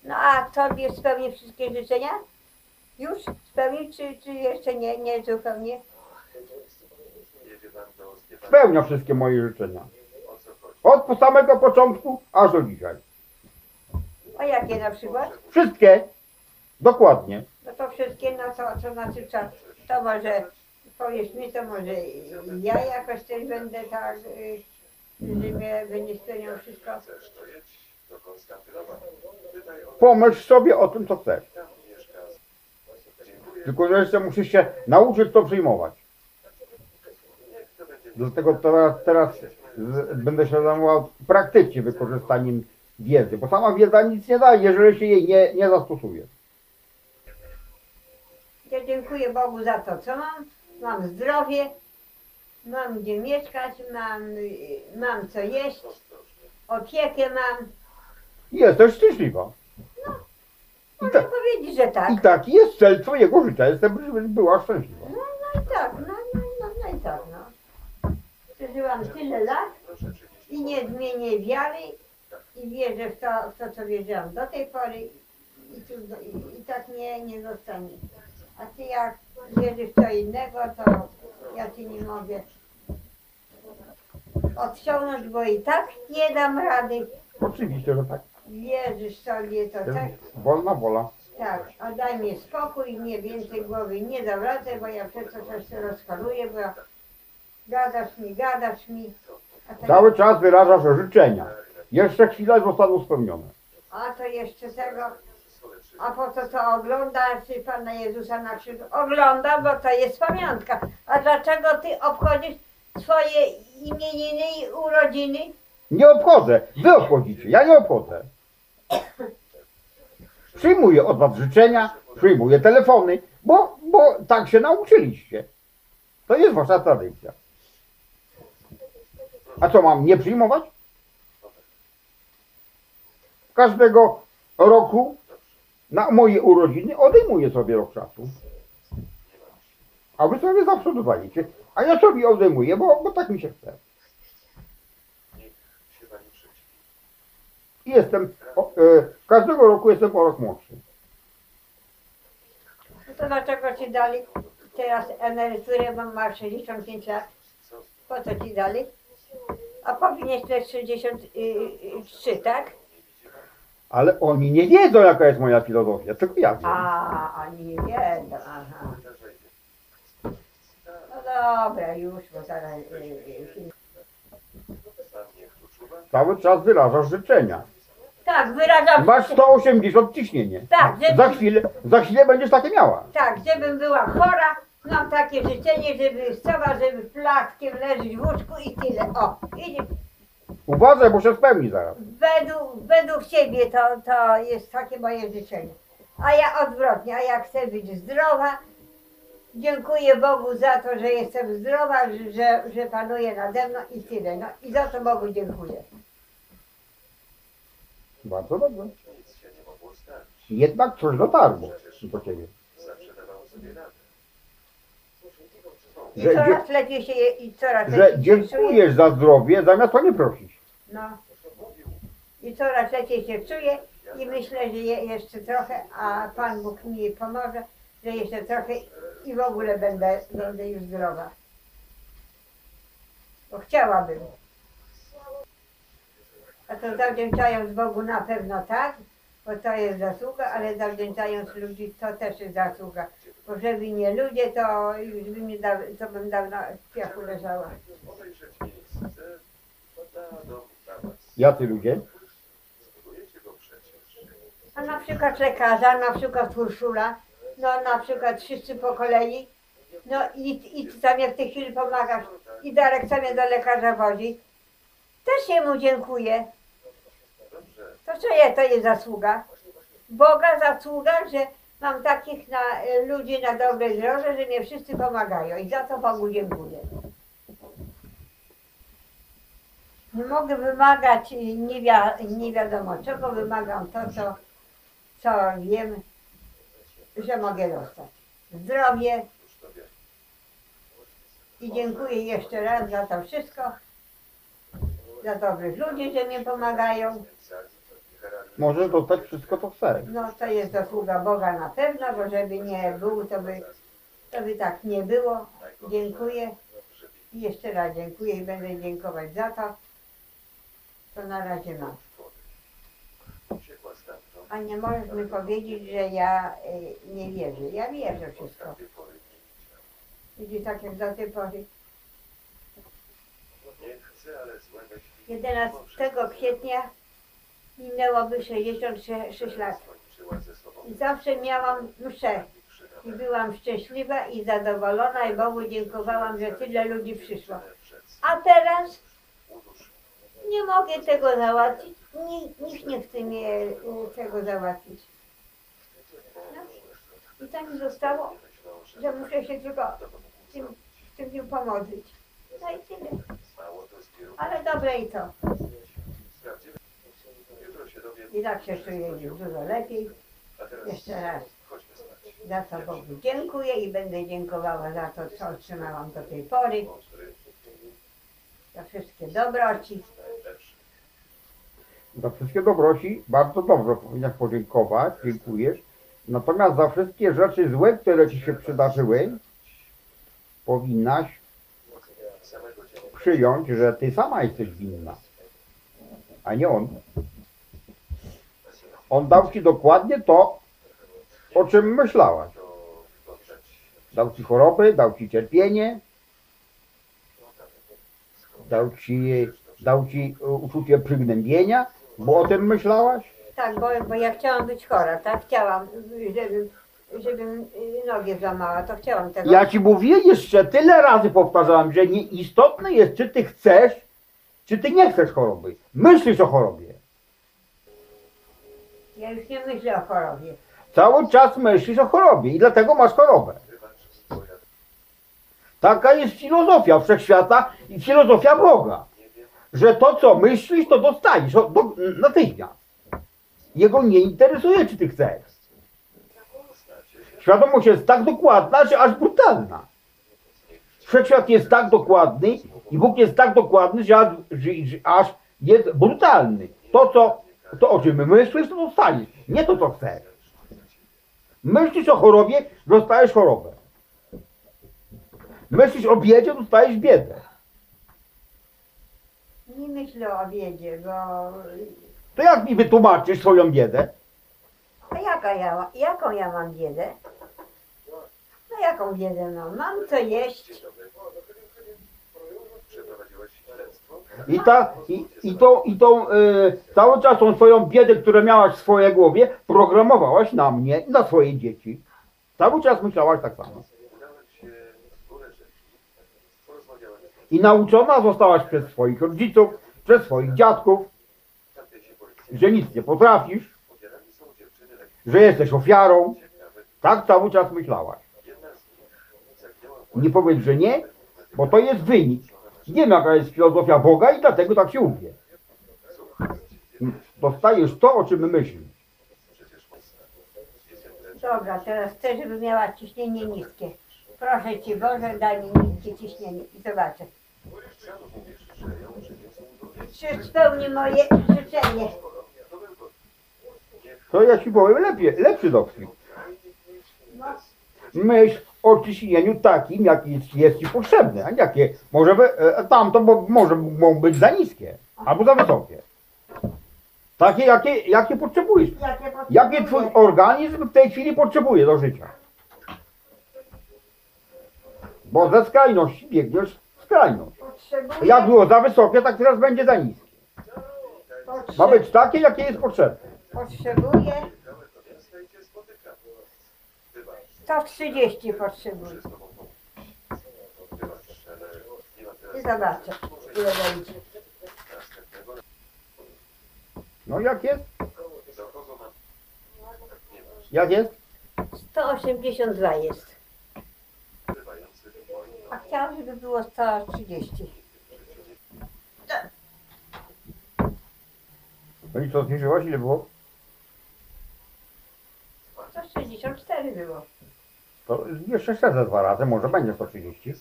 No a tobie spełni wszystkie życzenia? Już spełni, czy, czy jeszcze nie, nie zupełnie? Spełnia wszystkie moje życzenia. Od samego początku aż do dzisiaj. A jakie na przykład? Wszystkie. Dokładnie. No to wszystkie, no to, znaczy co? To może, powiesz mi, to może ja jakoś też będę tak, y, że mnie będzie spełniał wszystko. Pomyśl sobie o tym, co chcesz. Tylko, że jeszcze musisz się nauczyć to przyjmować. Dlatego teraz, teraz będę się zajmował praktycznie wykorzystaniem wiedzy, bo sama wiedza nic nie daje, jeżeli się jej nie, nie zastosuje. Ja dziękuję Bogu za to, co mam. Mam zdrowie, mam gdzie mieszkać, mam, y, mam co jeść, opiekę mam. Jesteś szczęśliwa. I, Można ta, powiedzieć, że tak. I taki jest cel twojego życia, jestem, żebyś była szczęśliwa. No, no i tak, no, no, no, no i tak, no. Przeżyłam tyle lat i nie zmienię wiary i wierzę w to, w to co wierzyłam do tej pory i, tu, i, i tak nie, nie zostanie. A ty jak wierzysz co innego, to ja ci nie mogę odciągnąć, bo i tak nie dam rady. Oczywiście, że tak. Wierzysz sobie, to To tak, jest wolna wola. tak, a daj mi spokój, mnie więcej głowy nie zawracaj, bo ja przez coś się rozkaluję, bo gadasz mi, gadasz mi. A to, Cały czas wyrażasz życzenia. Jeszcze chwila i zostaną spełnione. a to jeszcze tego, a po co to ogląda, czy Pana Jezusa na krzyżu? Ogląda, bo to jest pamiątka. A dlaczego Ty obchodzisz swoje imieniny i urodziny? Nie obchodzę. Wy obchodzicie. Ja nie obchodzę. Przyjmuję od was życzenia, przyjmuję telefony, bo, bo tak się nauczyliście. To jest wasza tradycja. A co mam nie przyjmować? Każdego roku na moje urodziny odejmuję sobie rok czasu. A wy sobie zawsze dodajecie. A ja sobie odejmuję, bo, bo tak mi się chce. I jestem, o, e, każdego roku jestem o rok młodszy. No to dlaczego Ci dali teraz emeryturę, bo masz 65 lat? Po co Ci dali? A powinieneś mieć 63, tak? Ale oni nie wiedzą, jaka jest moja filozofia, tylko ja wiem. A, oni nie wiedzą, aha. No dobra, już, bo zaraz... y, y, czuwa. Cały czas wyrażasz życzenia. Tak, wyrażam... Masz 180 ciśnienie. Tak, żeby- Za chwilę, za chwilę będziesz takie miała. Tak, żebym była chora, mam takie życzenie, żeby wstała, żeby plackiem leżeć w łóżku i tyle. O, i Uważaj, bo się spełni zaraz. według, według Ciebie to, to jest takie moje życzenie. A ja odwrotnie, a ja chcę być zdrowa. Dziękuję Bogu za to, że jestem zdrowa, że, że panuje nade mną i tyle. No i za to Bogu dziękuję. Bardzo dobrze. Nic się nie mogło stać. Jednak coś dotarło do ciebie. Zawsze dawało sobie radę. I Że, coraz lepiej się, je- i coraz że lepiej się czuję. dziękujesz za zdrowie, zamiast o nie prosić. No. I coraz lepiej się czuję i myślę, że je, jeszcze trochę, a Pan Bóg mi pomoże, że jeszcze trochę i w ogóle będę, będę już zdrowa. Bo chciałabym. A to zawdzięczając Bogu na pewno tak, bo to jest zasługa, ale zawdzięczając ludzi to też jest zasługa. Bo żeby nie ludzie, to już by mnie da, to bym dawno w piachu leżała. Jacy ludzie? A na przykład lekarza, na przykład Urszula, no na przykład wszyscy po kolei, no i, i ty tam jak w tej chwili pomagasz i Darek sam mnie do lekarza wozi, też jemu dziękuję. To co jest, to jest zasługa? Boga zasługa, że mam takich na, ludzi na dobrej drodze, że mnie wszyscy pomagają i za to Bogu dziękuję. Nie mogę wymagać y, nie, wi- nie wiadomo czego, wymagam to, co, co wiem, że mogę dostać. Zdrowie i dziękuję jeszcze raz za to wszystko, za dobrych ludzi, że mnie pomagają. Możesz dostać wszystko, co chcesz. No to jest zasługa Boga na pewno, bo żeby nie był, to by, to by tak nie było. Dziękuję. I jeszcze raz dziękuję i będę dziękować za to, co na razie mam. A nie możesz mi powiedzieć, że ja y, nie wierzę. Ja wierzę wszystko. Widzisz, tak jak do tej pory. 11 kwietnia minęłoby 66 lat. I zawsze miałam mszę. I byłam szczęśliwa i zadowolona i Bogu dziękowałam, że tyle ludzi przyszło. A teraz nie mogę tego załatwić. Nikt, nikt nie chce mnie tego załatwić. No. I tak mi zostało, że muszę się tylko w tym, w tym dniu pomodlić. No i tyle. Ale dobre i to. I tak się czuję dużo lepiej. Jeszcze raz za to Bogu dziękuję i będę dziękowała za to, co otrzymałam do tej pory. Za wszystkie dobroci. Za wszystkie dobroci bardzo dobrze powinnaś podziękować, dziękujesz. Natomiast za wszystkie rzeczy złe, które ci się przydarzyły, powinnaś przyjąć, że ty sama jesteś winna, a nie on. On dał ci dokładnie to, o czym myślałaś. Dał ci choroby, dał ci cierpienie, dał ci, dał ci e, uczucie przygnębienia, bo o tym myślałaś. Tak, bo, bo ja chciałam być chora, tak? Chciałam, żebym, żebym nogę złamała, to chciałam tego. Ja ci mówię jeszcze tyle razy powtarzałem, że nieistotne jest, czy ty chcesz, czy ty nie chcesz choroby. Myślisz o chorobie. Ja już nie myślę o chorobie. Cały czas myślisz o chorobie i dlatego masz chorobę. Taka jest filozofia wszechświata i filozofia Boga. Że to, co myślisz, to dostajesz o- do, natychmiast. Jego nie interesuje, czy ty chcesz. Świadomość jest tak dokładna, że aż brutalna. Wszechświat jest tak dokładny i Bóg jest tak dokładny, że aż, że, że aż jest brutalny. To, co, to, o czym myślisz, to dostaniesz. Nie to, co chcesz. Myślisz o chorobie, dostajesz chorobę. Myślisz o biedzie, dostajesz biedę. Nie myślę o wiedzie, bo... To jak mi wytłumaczysz swoją biedę? A jaka ja, jaką ja mam biedę? No jaką biedę mam? Mam co jeść. I, ta, i, i, tą, i tą y, cały czas tą swoją biedę, którą miałaś w swojej głowie, programowałaś na mnie i na swoje dzieci. Cały czas myślałaś tak samo. I nauczona zostałaś przez swoich rodziców, przez swoich dziadków, że nic nie potrafisz, że jesteś ofiarą. Tak cały czas myślałaś. Nie powiedz, że nie, bo to jest wynik. Wiem, jaka jest filozofia Boga i dlatego tak się mówię. Dostajesz to, o czym myślisz. Dobra, teraz chcę, żeby miała ciśnienie niskie. Proszę Cię Boże, daj mi niskie ciśnienie i zobaczę. Czy spełni moje życzenie? To ja ci powiem lepiej, lepszy dokwit. No, Myśl o ciśnieniu takim, jaki jest, jest ci potrzebny, a jakie może by, e, tamto bo, może mogą być za niskie albo za wysokie. Takie, jakie, jakie potrzebujesz. jakie Jaki twój organizm w tej chwili potrzebuje do życia? Bo ze skrajności biegniesz skrajność. Jak było za wysokie, tak teraz będzie za niskie. Ma być takie, jakie jest potrzebne. potrzebuję 130 potrzebuję. I zobaczę, ile będzie. No jak jest? Jak jest? 182 jest. A chciałam, żeby było 130. No i co, zniżyłaś? Ile było? 164 było. To jeszcze szczerze dwa razy, może będzie 130.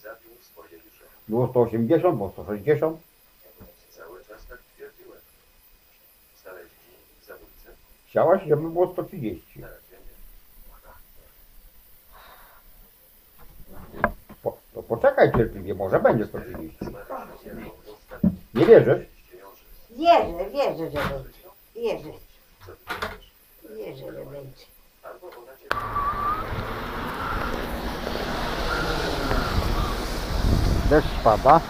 Było 180, było 160. Chciałaś, żeby było 130. Po, to poczekaj cierpliwie, może będzie 130. Nie wierzysz? Wierzę, wierzę, że będzie. Wierzę. Wierzę, że będzie. Deszcz pada.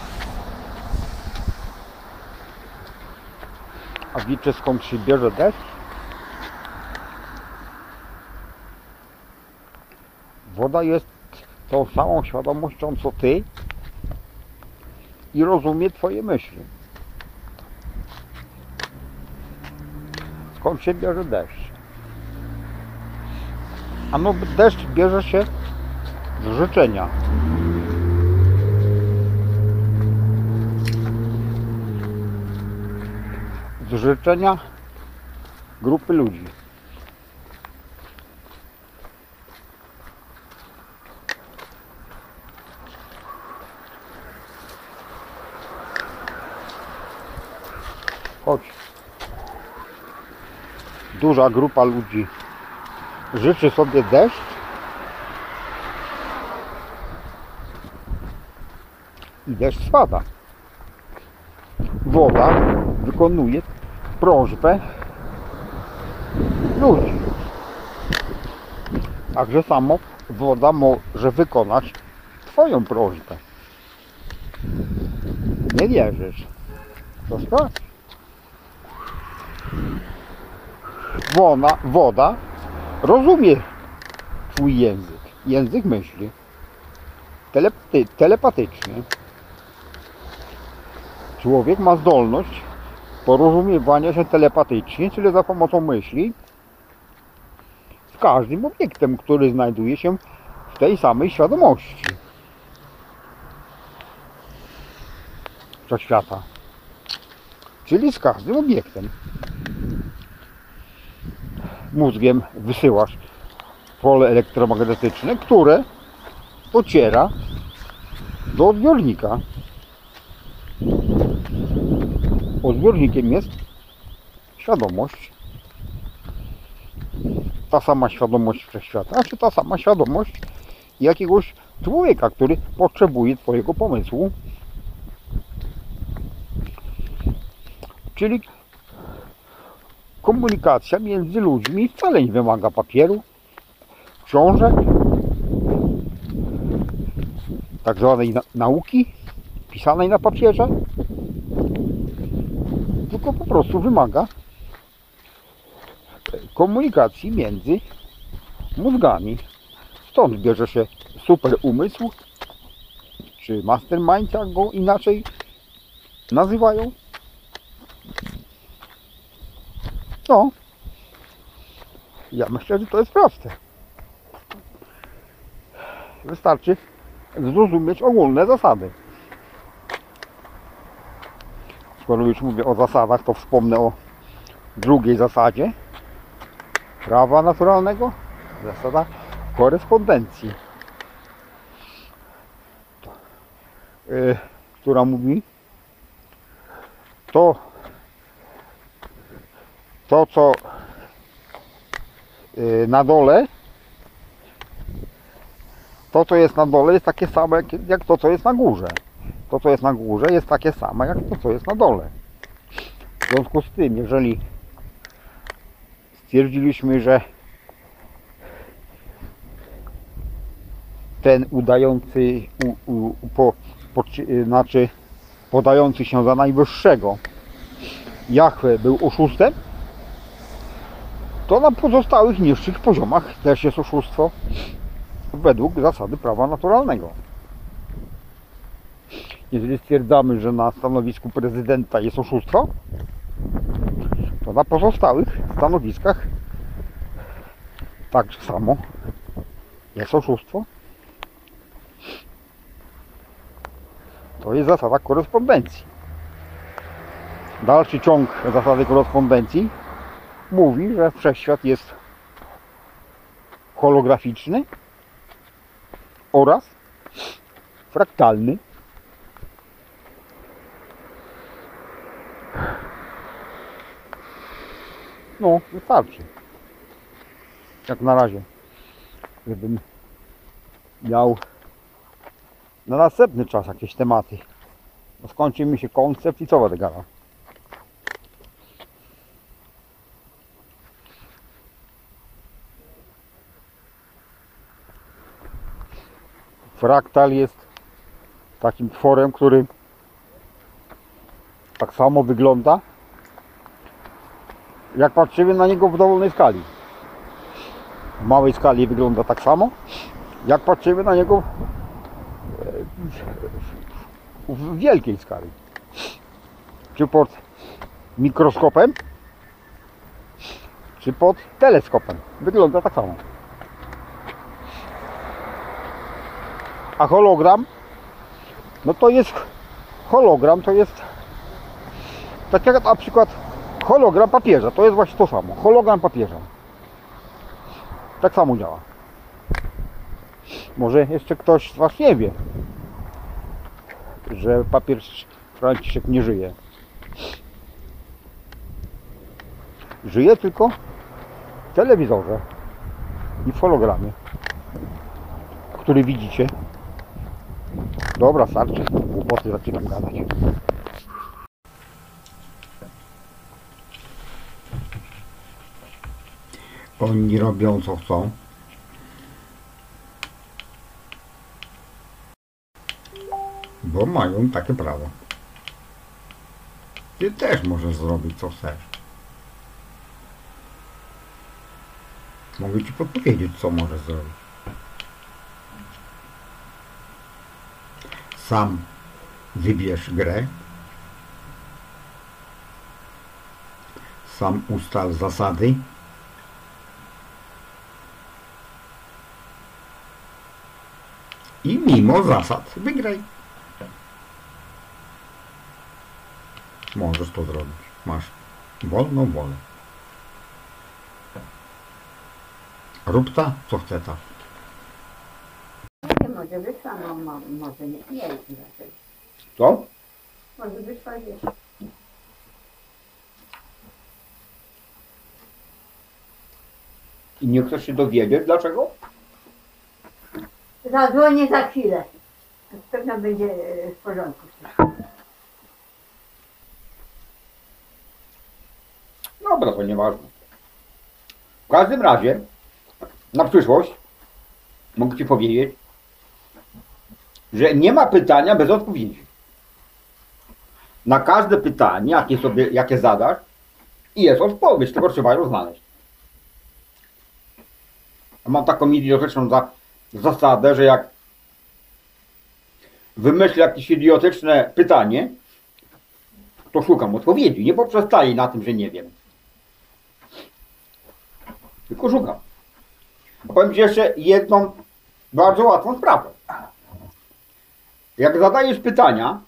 A wiecie skąd się bierze deszcz? Woda jest tą samą świadomością co ty i rozumie twoje myśli. Skąd się bierze deszcz? Ano deszcz bierze się z życzenia. z życzenia grupy ludzi. Chodź. Duża grupa ludzi życzy sobie deszcz i deszcz spada. Woda wykonuje prośbę ludzi. Także samo woda może wykonać Twoją prośbę. Nie wierzysz? To sprawdź. Woda, woda rozumie Twój język. Język myśli. Telepaty, telepatyczny. Człowiek ma zdolność porozumiewania się telepatycznie, czyli za pomocą myśli, z każdym obiektem, który znajduje się w tej samej świadomości wszechświata. Czyli z każdym obiektem. Mózgiem wysyłasz pole elektromagnetyczne, które dociera do odbiornika. Odbiornikiem jest świadomość. Ta sama świadomość wszechświata, czy ta sama świadomość jakiegoś człowieka, który potrzebuje Twojego pomysłu. Czyli komunikacja między ludźmi wcale nie wymaga papieru, książek, tak zwanej na nauki pisanej na papierze, tylko po prostu wymaga komunikacji między mózgami. Stąd bierze się super umysł, czy mastermind, jak go inaczej nazywają. No, ja myślę, że to jest proste. Wystarczy zrozumieć ogólne zasady. Skoro już mówię o zasadach, to wspomnę o drugiej zasadzie prawa naturalnego. Zasada korespondencji. Yy, która mówi to to co yy, na dole to co jest na dole jest takie same jak, to co jest na górze. To co jest na górze jest takie same jak to co jest na dole. W związku z tym jeżeli stwierdziliśmy, że ten udający u, u, po, po, znaczy podający się za najwyższego Jahwe był oszustem to na pozostałych niższych poziomach też jest oszustwo według zasady prawa naturalnego. Jeżeli stwierdzamy, że na stanowisku prezydenta jest oszustwo, to na pozostałych stanowiskach tak samo jest oszustwo. To jest zasada korespondencji. Dalszy ciąg zasady korespondencji mówi, że wszechświat jest holograficzny oraz fraktalny. No, wystarczy. jak na razie. Żebym miał na następny czas jakieś tematy. Bo skończy mi się koncept i co będę gadał. Fraktal jest takim tworem, który tak samo wygląda, jak patrzymy na niego w dowolnej skali. W małej skali wygląda tak samo, jak patrzymy na niego w, wielkiej skali. Czy pod mikroskopem, czy pod teleskopem. Wygląda tak samo. A hologram, no to jest hologram, to jest tak jak na przykład hologram papieża, to jest właśnie to samo. Hologram papieża. Tak samo działa. Może jeszcze ktoś z Was nie wie, że papież Franciszek nie żyje. Żyje tylko w telewizorze i w hologramie, który widzicie. Dobra, starczy. Głupoty zaczynam gadać. Oni robią co chcą. Bo mają takie prawo. Ty też możesz zrobić co chcesz. Mogę ci podpowiedzieć, co możesz zrobić. Sam wybierz grę. Sam ustal zasady. I mimo zasad wygraj. Możesz to zrobić. Masz wolną wolę. Rób ta, co chce ta. Może wyszła, no, mo, może nie, nie wiem dlaczego. Co? Może wyszła, wiesz. I nie chcesz się dowiedzieć dlaczego? Zadzwonię za chwilę. Pewno będzie e, w porządku. Dobra, to nieważne. W każdym razie, na przyszłość mogę Ci powiedzieć, że nie ma pytania bez odpowiedzi. Na każde pytanie, jakie sobie, jakie zadasz, jest odpowiedź, tylko trzeba ją znaleźć. Mam taką idiotyczną za, zasadę, że jak wymyślę jakieś idiotyczne pytanie, to szukam odpowiedzi. Nie poprzestaję na tym, że nie wiem. Tylko szukam. Powiem Ci jeszcze jedną bardzo łatwą sprawę. Jak zadajesz pytania,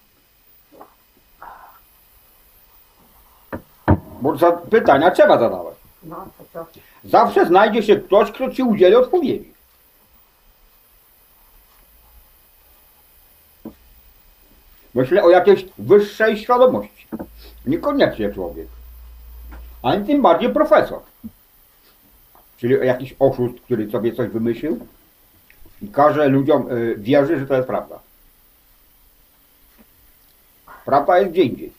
bo za pytania trzeba zadawać, No, to co? zawsze znajdzie się ktoś, kto Ci udzieli odpowiedzi. Myślę o jakiejś wyższej świadomości. Niekoniecznie człowiek. Ani tym bardziej profesor. Czyli jakiś oszust, który sobie coś wymyślił i każe ludziom y, wierzyć, że to jest prawda. Prawda jest gdzie indziej.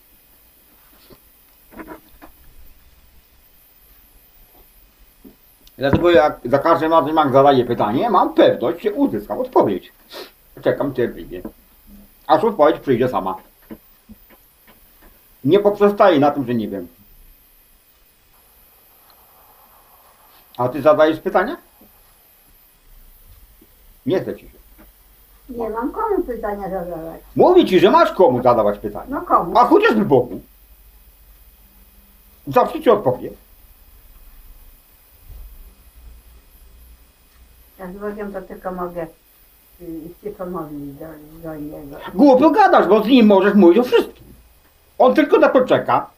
Dlatego jak za każdym razem jak zadaję pytanie, mam pewność, że uzyskam odpowiedź. Czekam cierpliwie. Aż odpowiedź przyjdzie sama. Nie poprzestaję na tym, że nie wiem. A ty zadajesz pytania? Nie chce ci się. Nie mam komu pytania zadawać. Mówi ci, że masz komu zadawać pytania. No komu? A chociażby Bogu. Zawsze ci odpowie. Jak z Bogiem to tylko mogę y, się pomodlić do, do Niego. Głupio gadasz, bo z nim możesz mówić o wszystkim. On tylko na to czeka.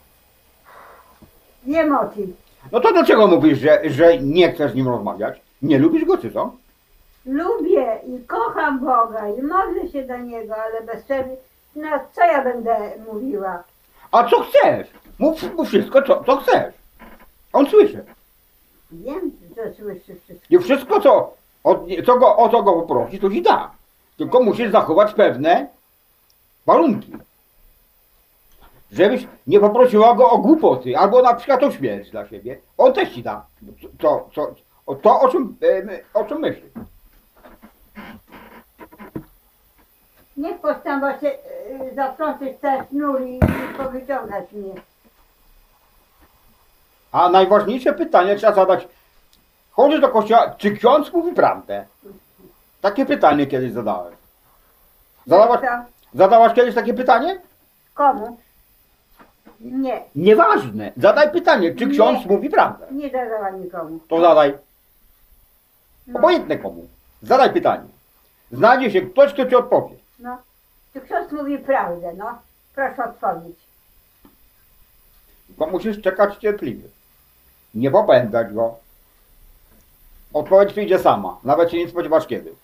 Wiem o tym. No to dlaczego mówisz, że, że nie chcesz z nim rozmawiać? Nie lubisz go, czy co? Lubię i kocham Boga i modlę się do Niego, ale bez przerwy, no co ja będę mówiła? A co chcesz? Mów mu wszystko, co, co chcesz. On słyszy. Wiem, To słyszy wszystko. I wszystko, co, od, co go, o co go poprosi, to ci da. Tylko musisz zachować pewne warunki. Żebyś nie poprosiła go o głupoty, albo na przykład o śmierć dla siebie. On też ci da. To, to, o, to o, czym, o czym myśli. Niech postanowa się y, zatrącić te sznur i, i powyciągać mnie. A najważniejsze pytanie trzeba zadać. Chodzisz do kościoła, czy ksiądz mówi prawdę? Takie pytanie kiedyś zadałem. Zadałaś, Co? zadałaś kiedyś takie pytanie? Komu? Nie, Nieważne. Zadaj pytanie, czy ksiądz Nie. mówi prawdę. nie zadała nikomu. To zadaj. No, Obojętne komu. Zadaj pytanie. Znajdzie się ktoś, kto ci odpowie. No. Czy ksiądz mówi prawdę, no? Proszę odpowiedź. Tylko musisz czekać cierpliwie. Nie popędzać go. Odpowiedź przyjdzie sama. Nawet się nie spodziewasz kiedy.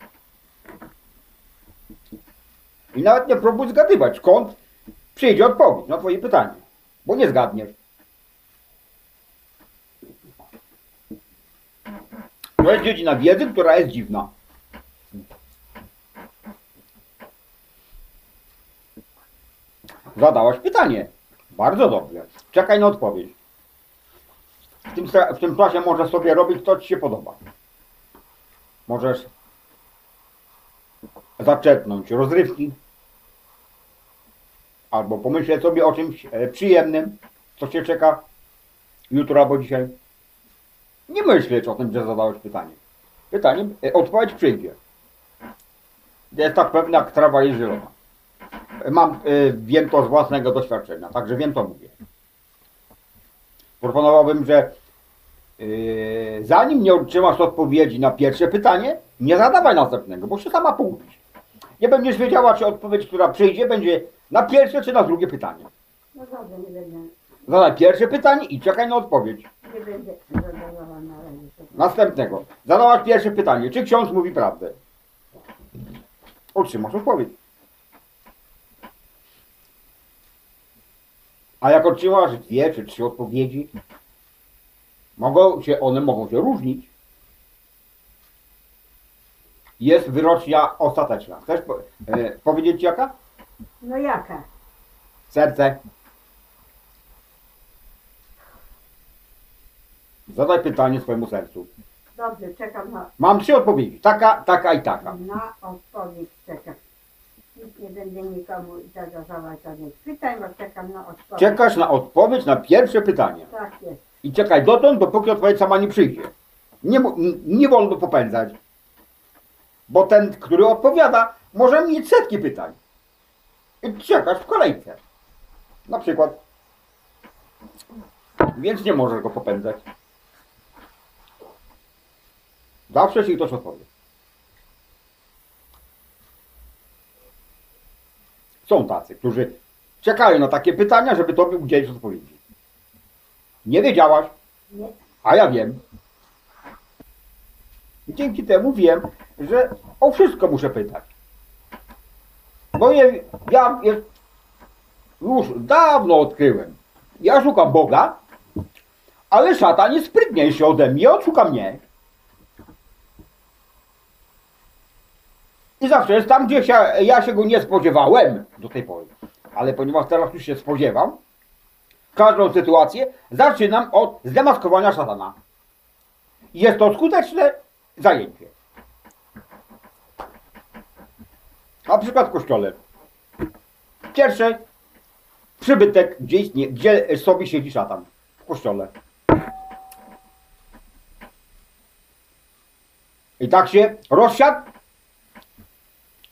I nawet nie próbuj zgadywać, skąd przyjdzie odpowiedź na twoje pytanie. Bo nie zgadniesz. To jest dziedzina wiedzy, która jest dziwna. Zadałaś pytanie. Bardzo dobrze. Czekaj na odpowiedź. W tym, w tym czasie możesz sobie robić, co ci się podoba. Możesz zaczerpnąć rozrywki, albo pomyśleć sobie o czymś e, przyjemnym, co cię czeka jutro albo dzisiaj. Nie myśleć o tym, że zadałeś pytanie. Pytanie, e, odpowiedź przyjdzie. Jest tak pewna, jak trawa jest zielona. Mam, y, wiem to z własnego doświadczenia, także wiem to mówię. Proponowałbym, że y, zanim nie otrzymasz odpowiedzi na pierwsze pytanie, nie zadawaj następnego, bo się sama pogubisz. Nie będziesz wiedziała, czy odpowiedź, która przyjdzie, będzie na pierwsze czy na drugie pytanie. No dobrze, nie będę, Zadaj pierwsze pytanie i czekaj na odpowiedź. nie będę zadawała na razie. Następnego. Zadałaś pierwsze pytanie, czy ksiądz mówi prawdę? Otrzymasz odpowiedź. A jak otrzymasz dwie czy trzy odpowiedzi, mogą się, one mogą się różnić. Jest wyrocznia ostateczna. Chcesz po, e, powiedzieć jaka? No jaka? Serce. Zadaj pytanie swojemu sercu. Dobrze, czekam na, Mam trzy odpowiedzi. Taka, taka i taka. na odpowiedź. Czekam. Nie będę nikomu zadawać żadnych pytań, bo czekam na odpowiedź. Czekasz na odpowiedź na pierwsze pytanie. Tak jest. I czekaj dotąd, dopóki odpowiedź sama nie przyjdzie. Nie, mo- n- nie wolno popędzać. Bo ten, który odpowiada, może mieć setki pytań. I czekasz w kolejce. Na przykład. Więc nie możesz go popędzać. Zawsze się ktoś odpowie. Są tacy, którzy czekają na takie pytania, żeby tobie udzielić odpowiedzi. Nie wiedziałaś, a ja wiem. I Dzięki temu wiem, że o wszystko muszę pytać. Bo je, ja je, już dawno odkryłem. Ja szukam Boga, ale szatan jest sprytniejszy ode mnie, on szuka mnie. I zawsze jest tam, gdzie się, ja się go nie spodziewałem do tej pory. Ale ponieważ teraz już się spodziewam, każdą sytuację zaczynam od zdemaskowania szatana. Jest to skuteczne zajęcie. Na przykład w kościele. Pierwszy przybytek, gdzie, istnie, gdzie sobie siedzi szatan. W kościole. I tak się rozsiadł,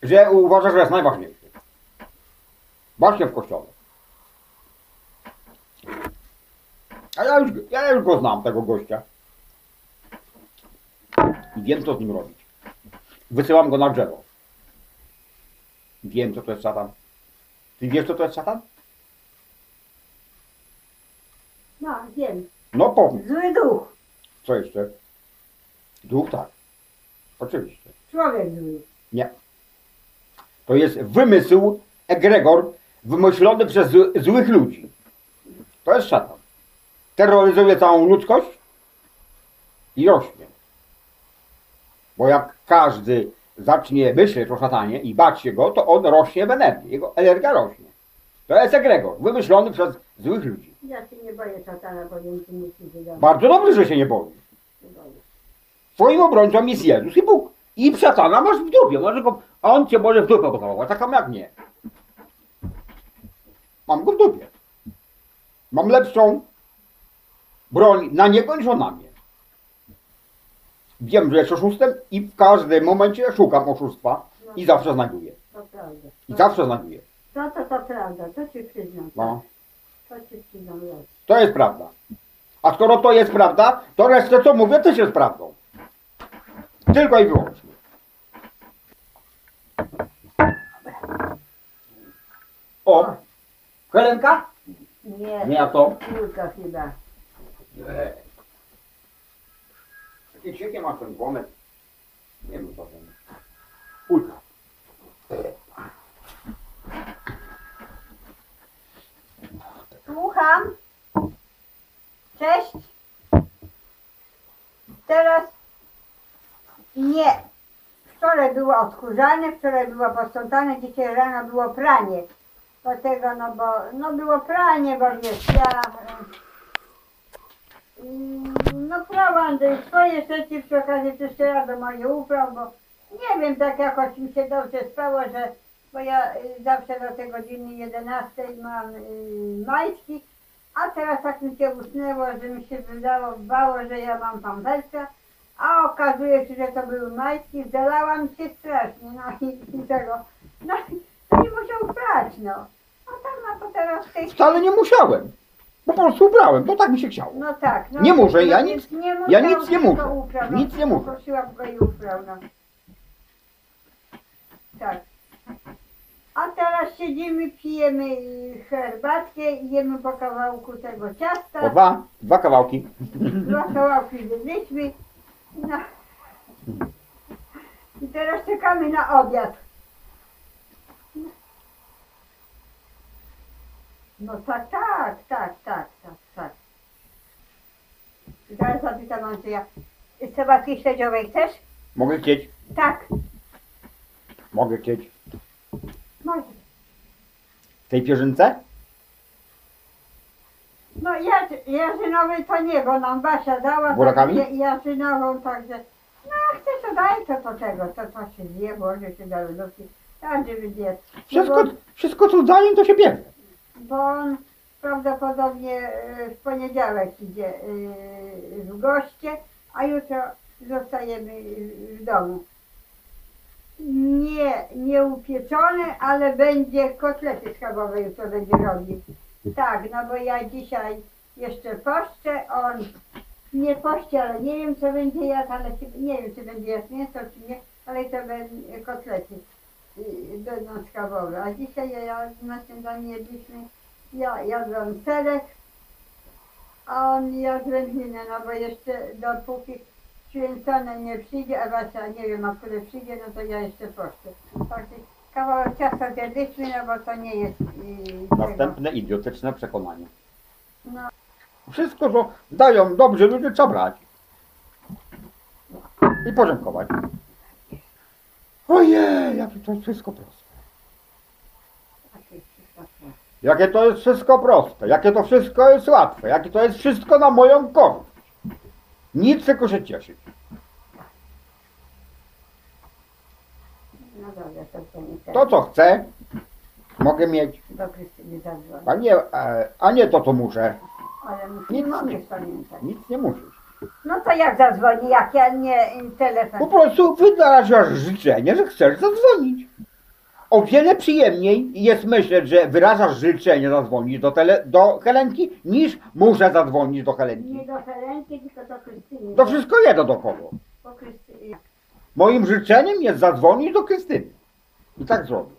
że uważa, że jest najważniejszy. Właśnie w kościole. A ja już, ja już go znam, tego gościa. I wiem, co z nim robić. Wysyłam go na drzewo. Wiem, co to jest szatan. Ty wiesz, co to jest szatan? No, wiem. No powiedz. Zły duch. Co jeszcze? Duch tak. Oczywiście. Człowiek zły. Nie. To jest wymysł, egregor, wymyślony przez zł- złych ludzi. To jest szatan. Terroryzuje całą ludzkość i rośnie. Bo jak każdy zacznie myśleć o szatanie i bać się go, to on rośnie w energii. Jego energia rośnie. To jest egregor, wymyślony przez złych ludzi. Ja się nie boję szatana, ci nic nie wydaje. Bardzo dobrze, że się nie boisz. Nie boję. Twoim obrońcą jest Jezus i Bóg. I szatana masz w dupie. Może go, a on cię może w dupę pocałować, tak samo jak mnie. Mam go w dupie. Mam lepszą broń na niego niż on na mnie. Wiem, że jest oszustem i w każdym momencie szukam oszustwa i zawsze znajduję. To prawda. I zawsze znajduję. To, to, to prawda, to ci przyznam. No. To ci przyznam rację. To jest prawda. A skoro to jest prawda, to resztę co mówię też jest prawdą. Tylko i wyłącznie. O! Helenka? Nie, Nie, a to? Julka chyba. Nie. Jakie siekie masz ten głomek? Nie wiem co to jest. Kulka. Słucham. Cześć. Teraz nie. Wczoraj było odkurzane, wczoraj było posprzątane, dzisiaj rano było pranie. Dlatego, no bo, no było pranie, bo wiesz, ja... y, No prałam do swoje rzeczy, przy okazji ja do moje upraw, bo nie wiem, tak jakoś mi się dobrze spało, że bo ja y, zawsze do tej godziny 11 mam y, majtki, a teraz tak mi się usnęło, że mi się wydało, bało, że ja mam pampersa, a okazuje się, że to były majtki, zalałam się strasznie, no i, i tego, no i to nie musiał prać, no. A tam, no to teraz w tej Wcale nie musiałem. Po prostu ubrałem, bo tak mi się chciało. no tak. No, Nie muszę, ja nic- ja musiał, nic nie tylko muszę. No, Nic nie muszę. Prosiłam go i upraw, no. Tak. A teraz siedzimy, pijemy y, herbatkę i jemy po kawałku tego ciasta. dwa, dwa kawałki. Dwa kawałki zjedliśmy. No. I teraz czekamy na obiad. No tak, tak, tak, tak, tak, tak. Zaraz zapytam Andrzeja. Sałatki śledziowej chcesz? Mogę chcieć? Tak, Mogę chcieć. może. W tej pierzynce? No ja, jarzynowy to nie, bo nam Basia dała. Burakami? tak, ja- Jarzynową, także. No chcesz to daj to do tego, to to się zje, włoży się do lodówki. Żeby zjedz. Wszystko, Bo, wszystko co daję, to się bierze. bo on prawdopodobnie e, w poniedziałek idzie e, w goście, a jutro zostajemy e, w domu. Nie, nie upieczone, ale będzie kotlety schabowe jutro będzie robił. Tak, no bo ja dzisiaj jeszcze poszczę, on nie poszczę, ale nie wiem co będzie jadł, ale nie wiem czy będzie jadł mięso czy nie, ale to będą kotlety y, będą schabowe. A dzisiaj ja, na śniadanie jedliśmy, ja jadłam serek, a on jadł wędlinę, no bo jeszcze dopóki święcone nie przyjdzie, a Basia nie wiem, a które przyjdzie, no to ja jeszcze poszczę. Kawałek ciasta zjedliśmy, no bo to nie jest y, tego. Następne idiotyczne przekonanie. No. Wszystko, co dają dobrzy ludzie, trzeba brać. I podziękować. Ojej, jakie to jest wszystko proste. Jakie to jest wszystko proste, jakie to wszystko jest łatwe, jakie to jest wszystko na moją korzyść. Nic tylko się cieszyć. No dobra, to. To co chcę, mogę mieć, Do Krystyny a nie, e, a nie to co muszę. Ale muszę, Nic nie mogę nie. pamiętać. Nic nie musisz. No to jak zadzwoni, jak ja nie telefon. Po prostu wyrażasz życzenie, że chcesz zadzwonić. O wiele przyjemniej jest myśleć, że wyrażasz życzenie zadzwonić do, tele, do Helenki, niż muszę zadzwonić do Nie Helenki. do Helenki, tylko do Krystyny. To wszystko jedno do kogo. Po Krystynie. Moim życzeniem jest zadzwonić do Krystyny. I tak zrobię.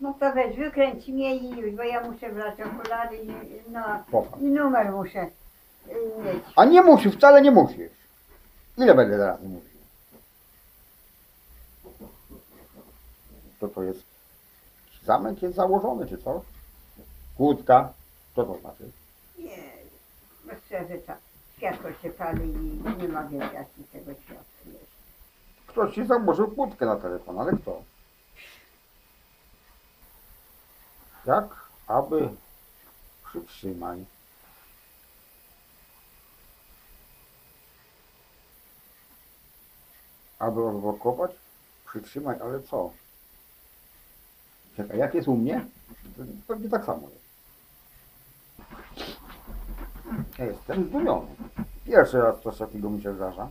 No to weź, wykręć mnie i już, bo ja muszę brać okulary i, no, Popatrz. i numer muszę y, mieć. A nie musisz, wcale nie musisz. Ile będę teraz mówił? Co to jest? Zamek jest założony, czy co? Kłódka. Co to znaczy? Nie, bez przeżycia. światło się pali i nie mogę gasić tego światła. Ktoś ci założył kłódkę na telefon, ale kto? Jak aby przytrzymaj. Aby odblokować? Przytrzymaj, ale co? Czekaj, jak jest u mnie? Pewnie tak samo jest. Ja jestem zdumiony. Pierwszy raz coś takiego mi się zdarza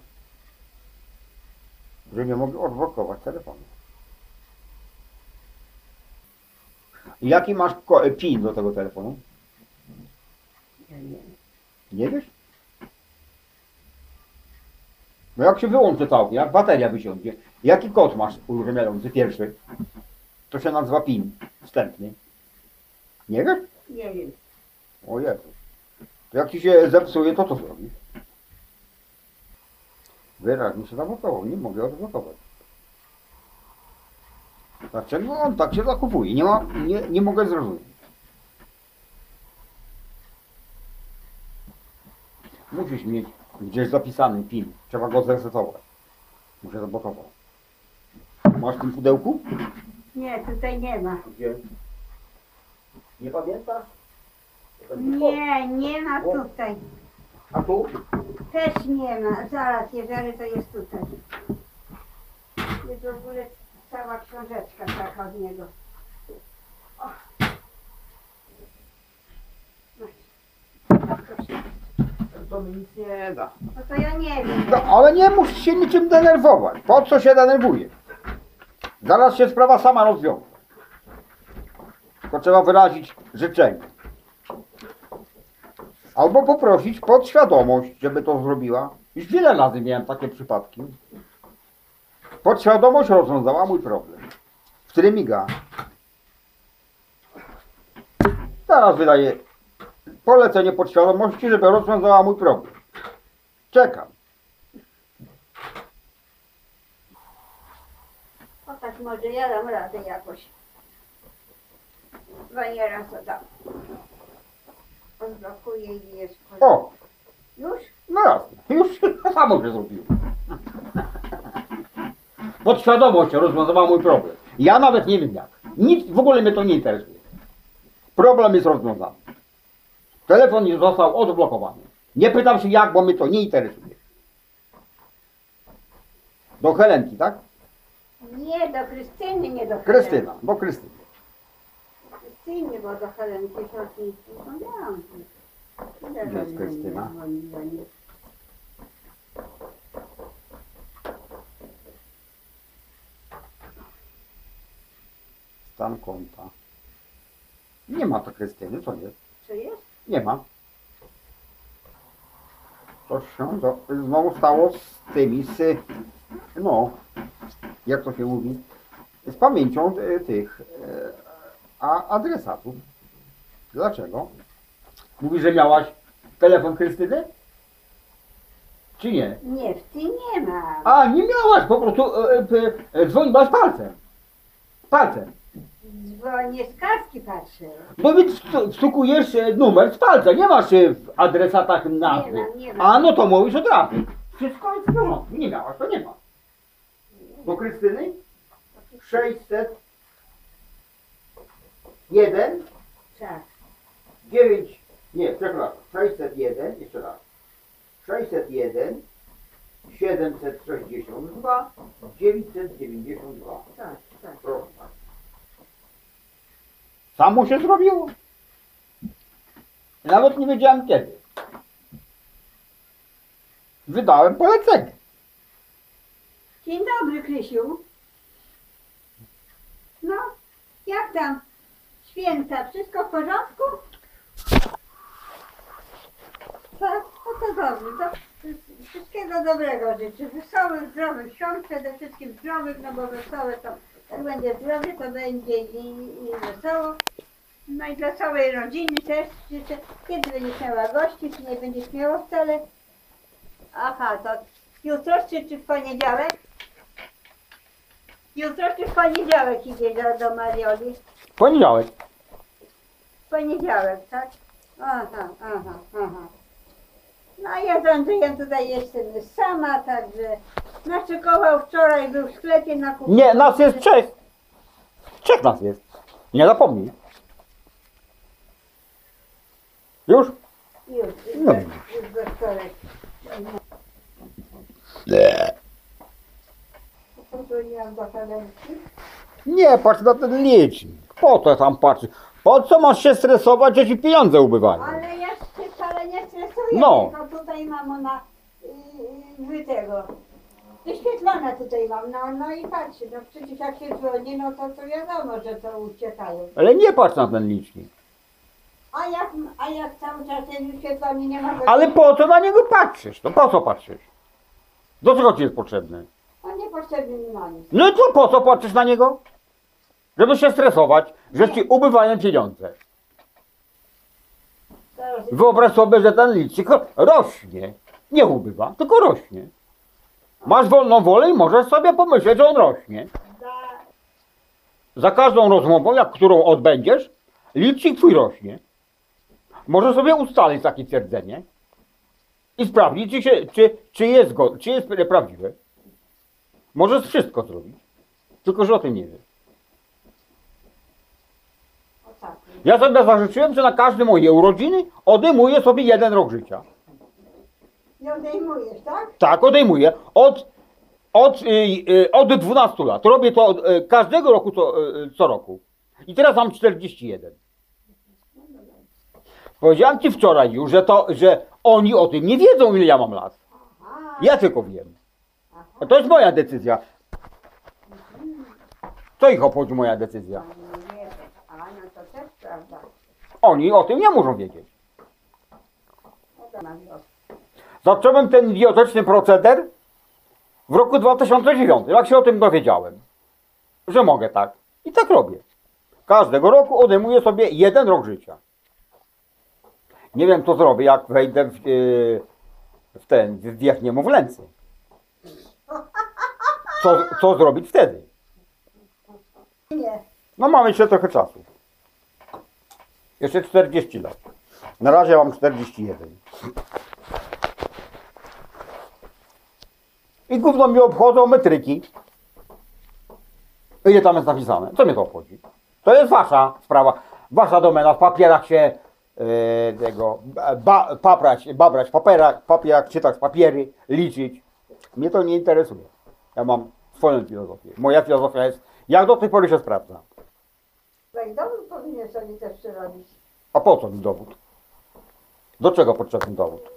że nie mogę odblokować telefonu. Jaki masz ko- PIN do tego telefonu? Ja nie wiem. Nie wiesz? No jak się wyłączy całkiem, jak bateria wysiądzie, jaki kod masz uruchamiający pierwszy? To się nazywa PIN wstępny. Nie wiesz? Nie wiem. O Jezu. To jak ci się zepsuje, to co zrobisz? Wyraźnie się zablokował, nie mogę odblokować. Dlaczego on tak się zachowuje? Nie, ma, nie, nie mogę zrozumieć. Musisz mieć gdzieś zapisany PIN. Trzeba go zresetować. Muszę zablokować. Masz w tym pudełku? Nie, tutaj nie ma. Gdzie? Nie pamiętasz? Nie, nie ma tutaj. A tu? Też nie ma. Zaraz, jeżeli to jest tutaj. Jest w ogóle cała książeczka taka od niego. O. No. To mi nic nie da. No to ja nie wiem. No, ale nie musisz się niczym denerwować. Po co się denerwuje? Zaraz się sprawa sama rozwiąże. Tylko trzeba wyrazić życzenie. Albo poprosić podświadomość, żeby to zrobiła. Już wiele razy miałem takie przypadki. Podświadomość rozwiązała mój problem. W którym miga. Teraz wydaję polecenie podświadomości, żeby rozwiązała mój problem. Czekam. O tak może ja dam radę jakoś. Bo nieraz to dam. Odblokuję i jest. O, Już? no jasne. Już samo się zrobiło. Podświadomość rozwiązała mój problem. Ja nawet nie wiem jak. Nic, w ogóle mnie to nie interesuje. Problem jest rozwiązany. Telefon już został odblokowany. Nie pytam się jak, bo mnie to nie interesuje. Do Helenki, tak? Nie, do Krystyny, nie do Helenki. Krystyna, do Krystyny. Krystynie, bo do Helenki to nic nie Gdzie jest Krystyna? mnie dzwoniła, nie? Stan konta. Nie ma to Krystyny, co jest? Co jest? Nie ma. Coś się do, znowu stało z tymi, z, no, jak to się mówi, z pamięcią e, tych e, a, adresatów. Dlaczego? Mówisz, że miałaś telefon Krystyny? Czy nie? Nie, w tym nie ma. A, nie miałaś, po prostu e, e, e, dzwoniłaś palcem. Palcem. Dzwonię z kartki patrzę. No więc wstu- wstukujesz e, numer z palca, nie masz e, w adresatach nazwy. Nie mam, nie mam. A no to mówisz od razu. Wszystko jest w porządku. Nie miałaś, to nie ma. Do Krystyny? 600 1 Tak. 9 nie, przepraszam. 601 jeszcze raz. 601 762 992 Tak, tak. Proszę. Samo się zrobiło. Nawet nie wiedziałem kiedy. Wydałem polecenie. Dzień dobry, Krysiu. No, jak tam? Święta, wszystko w porządku? Tak, no to dobrze. To wszystkiego dobrego życzę. Wesołych, zdrowych świąt, przede wszystkim zdrowych, no bo wesołe to, jak będzie zdrowie, to będzie i, i wesoło. No i dla całej rodziny też życzę. Kiedy będziesz miała gości, czy nie będziesz miała wcale? Aha, to jutro czy, czy w poniedziałek? Jutro czy w poniedziałek idzie do, do Marioli? Poniedziałek. W poniedziałek, tak? Aha, aha, aha. No a ja z Andrzejem tutaj jestem sama, także naszykował wczoraj, był w sklepie na kupie. Nie, nas jest trzech. Trzech nas jest. Nie zapomnij. Już? Już, już, No. już wczoraj. Podzwoniłam do Helenki. Nie, patrz na ten licznik. Po co tam patrzysz? Po co masz się stresować, że ci pieniądze ubywają? Ale ja się wcale nie stresuję, No. tylko tutaj mam ona yy, yy, tego. Wyświetlone tutaj mam, no, no i patrzcie, no przecież jak się dzwoni, no to, to wiadomo, że to uciekają. Ale nie patrz na ten licznik. A jak, a jak cały czas jest wyświetlony, nie ma. Ale po co na niego patrzysz? No po co patrzysz? Do czego ci jest potrzebny? On niepotrzebny mi na nic. No i to po co patrzysz na niego? Żeby się stresować, że ci ubywają pieniądze. Wyobraź sobie, że ten licznik rośnie. Nie ubywa, tylko rośnie. Masz wolną wolę i możesz sobie pomyśleć, że on rośnie. za, każdą rozmową, jak którą odbędziesz, licznik twój rośnie. Możesz sobie ustalić takie twierdzenie i sprawdzić, czy, się, czy, czy, jest, czy jest prawdziwe. Możesz wszystko zrobić, tylko że o tym nie wiesz. Ja sobie zażyczyłem, że na każde moje urodziny odejmuję sobie jeden rok życia. Nie odejmujesz, tak? Tak, odejmuję. Od, od, y, y, od 12 lat. Robię to od, y, każdego roku co, co roku. I teraz mam 41. Powiedziałem ci wczoraj już, że, to, że oni o tym nie wiedzą, ile ja mam lat. Ja tylko wiem. A to jest moja decyzja. Co ich obchodzi moja decyzja? Oni nie wiedzą. A, no to też prawda. Oni o tym nie muszą wiedzieć. No. Zacząłem ten idiotyczny proceder w roku 2009, jak się o tym dowiedziałem, że mogę tak. I tak robię. Każdego roku odejmuję sobie jeden rok życia. Nie wiem, co zrobię, jak wejdę w, yy, w ten, w wiek niemowlęcy. Co, co zrobić wtedy? Nie. No mamy jeszcze trochę czasu. Jeszcze 40 lat. Na razie mam 41. I gówno mi obchodzą metryki. Ile tam jest napisane? Co mnie to obchodzi? To jest wasza sprawa. Wasza domena. W papierach się e, tego ba, paprać, babrać papierach, papierach, czytać papiery, liczyć. Mnie to nie interesuje. Ja mam swoją filozofię. Moja filozofia jest, jak do tej pory się sprawdza. Tak dowód powinien sobie też przyrobić. A po co mi dowód? Do czego potrzebny dowód?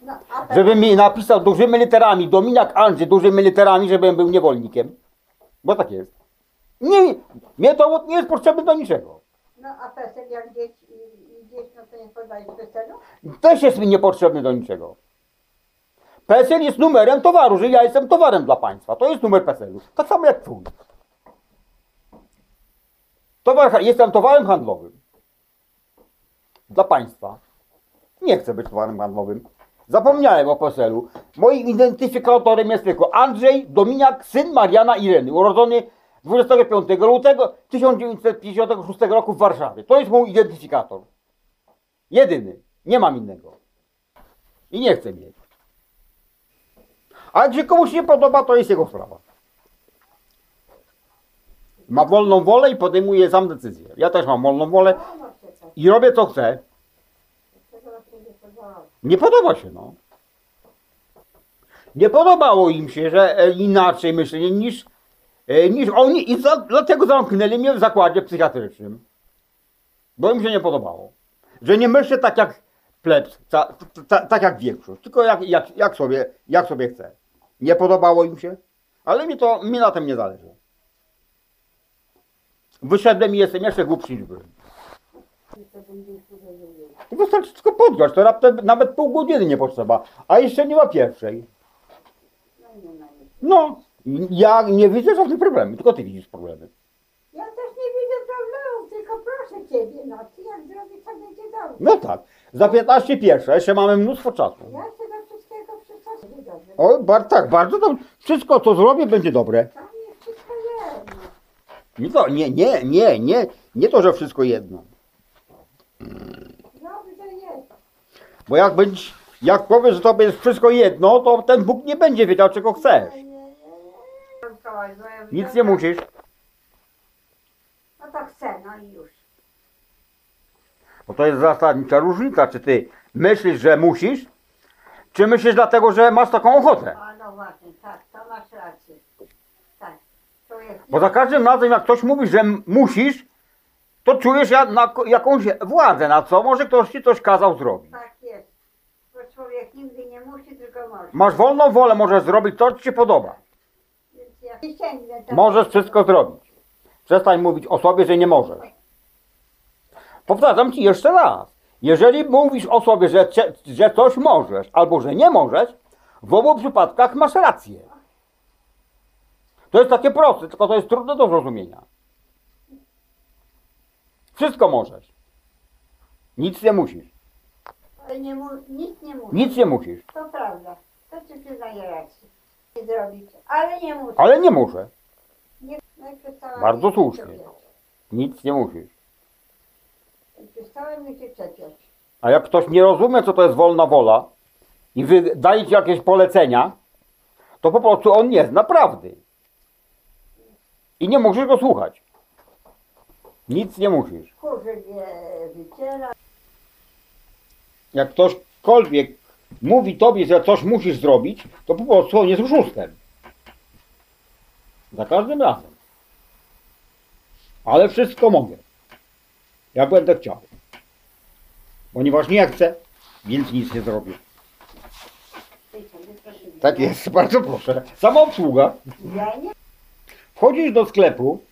No, a tak, Żeby mi napisał dużymi literami, Dominak Andrzej dużymi literami, żebym był niewolnikiem. Bo tak jest. Nie, mnie dowód nie jest potrzebny do niczego. no a PESEL jak gdzieś i, i gdzieś, no to nie podajesz PESEL-u? Też jest mi niepotrzebny do niczego. PESEL jest numerem towaru, że ja jestem towarem dla państwa. To jest numer PESEL-u. Tak samo jak twój. Towar, jestem towarem handlowym. Dla państwa. Nie chcę być towarem handlowym. Zapomniałem o PESEL-u. Moim identyfikatorem jest tylko Andrzej Dominiak, syn Mariana Ireny, urodzony 25 lutego 1956 roku w Warszawie. To jest mój identyfikator. Jedyny. Nie mam innego. I nie chcę mieć. A jak się komuś nie podoba, to jest jego sprawa. Ma wolną wolę i podejmuje sam decyzję. Ja też mam wolną wolę i robię co chcę. nie podoba się, no. Nie podobało im się, że e, inaczej myśleli niż, e, niż oni i za, dlatego zamknęli mnie w zakładzie psychiatrycznym. Bo im się nie podobało. Że nie myślę tak jak plebs, ta, ta, tak jak większość, tylko jak, jak, jak, sobie, jak sobie chcę. Nie podobało im się, ale mi to, mi na tym nie zależy. Wyszedłem i jestem jeszcze głupszy niż byłem. Wystarczy tylko podgrzać, to raptem nawet pół godziny nie potrzeba, a jeszcze nie ma pierwszej. No ja nie widzę żadnych problemów, tylko ty widzisz problemy. Ja też nie widzę problemów, tylko proszę Ciebie, no Ty jak zrobisz, to będzie dobrze. No tak, za 15 pierwsze, jeszcze mamy mnóstwo czasu. Ja się do wszystkiego przystosuję dobrze. O, bar, tak, bardzo dobrze. Wszystko, co zrobię, będzie dobre. Jedno. Nie, to, nie, nie, nie, nie, nie to, że wszystko jedno. Jest. Bo jak będziesz, Jak powiesz, że tobie jest wszystko jedno, to ten Bóg nie będzie wiedział, czego chcesz. Nic nie musisz. No to chcę, no i już. Bo to jest zasadnicza różnica, czy ty myślisz, że musisz, czy myślisz dlatego, że masz taką ochotę. A no właśnie, tak, to masz rację. Tak. Człowiek Bo za każdym razem, jak ktoś mówi, że musisz, to czujesz ja- na, jakąś władzę, na co może ktoś ci coś kazał zrobić. Tak jest. Bo człowiek nigdy nie musi, tylko może. Masz wolną wolę, możesz zrobić to, co ci się podoba. Więc ja nie sięgnę tam. Możesz wszystko zrobić. Przestań mówić o sobie, że nie możesz. Powtarzam ci jeszcze raz. Jeżeli mówisz o sobie, że, że coś możesz albo że nie możesz, w obu przypadkach masz rację. To jest takie proste, tylko to jest trudne do zrozumienia. Wszystko możesz. Nic nie musisz. Ale nie mu, nic nie musi. Nic nie musisz. To prawda. To ci przyznaję rację. Nie zrobić. Ale nie muszę. Ale nie muszę. Nie, Bardzo mi się słusznie. czepiać. Nic nie musisz. I Przestałem mi się czepiać. A jak ktoś nie rozumie, co to jest wolna wola i wydaje ci jakieś polecenia, to po prostu on nie zna prawdy. I nie musisz go słuchać. Nic nie musisz. Kurzy nie wyciera. Jak ktośkolwiek mówi tobie, że coś musisz zrobić, to po prostu on jest oszustem. Za każdym razem. Ale wszystko mogę. Jak będę chciał. Ponieważ nie chcę, więc nic nie zrobię. Tak jest, bardzo proszę. Samoobsługa. Ja nie. Wchodzisz do sklepu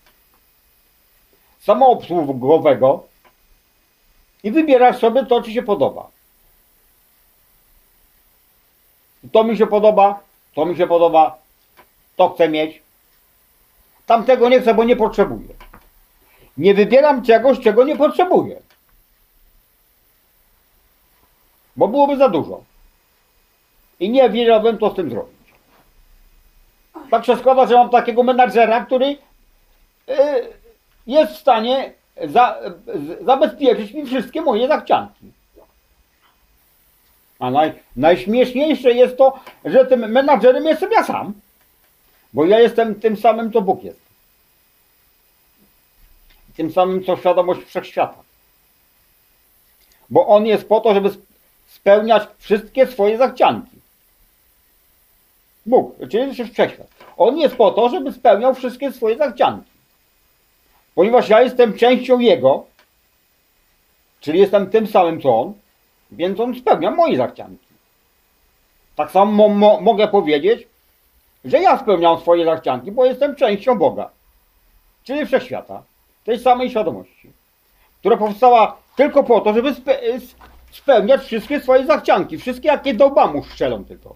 samoobsługowego i wybierasz sobie to, ci się podoba. To mi się podoba, to mi się podoba, to chcę mieć. Tamtego nie chcę, bo nie potrzebuję. Nie wybieram czegoś, czego nie potrzebuję. Bo byłoby za dużo. I nie wiedziałbym, co z tym zrobić. Tak się składa, że mam takiego menadżera, który y, jest w stanie za, zabezpieczyć mi wszystkie moje zachcianki. A naj, najśmieszniejsze jest to, że tym menadżerem jestem ja sam. Bo ja jestem tym samym, co Bóg jest. Tym samym, co świadomość wszechświata. Bo On jest po to, żeby sp- spełniać wszystkie swoje zachcianki. Bóg, czyli wszechświat. On jest po to, żeby spełniał wszystkie swoje zachcianki. Ponieważ ja jestem częścią Jego, czyli jestem tym samym co On, więc On spełnia moje zachcianki. Tak samo mo- mo- mogę powiedzieć, że ja spełniam swoje zachcianki, bo jestem częścią Boga, czyli wszechświata, tej samej świadomości, która powstała tylko po to, żeby spe- spełniać wszystkie swoje zachcianki, wszystkie jakie do bamu strzelą tylko.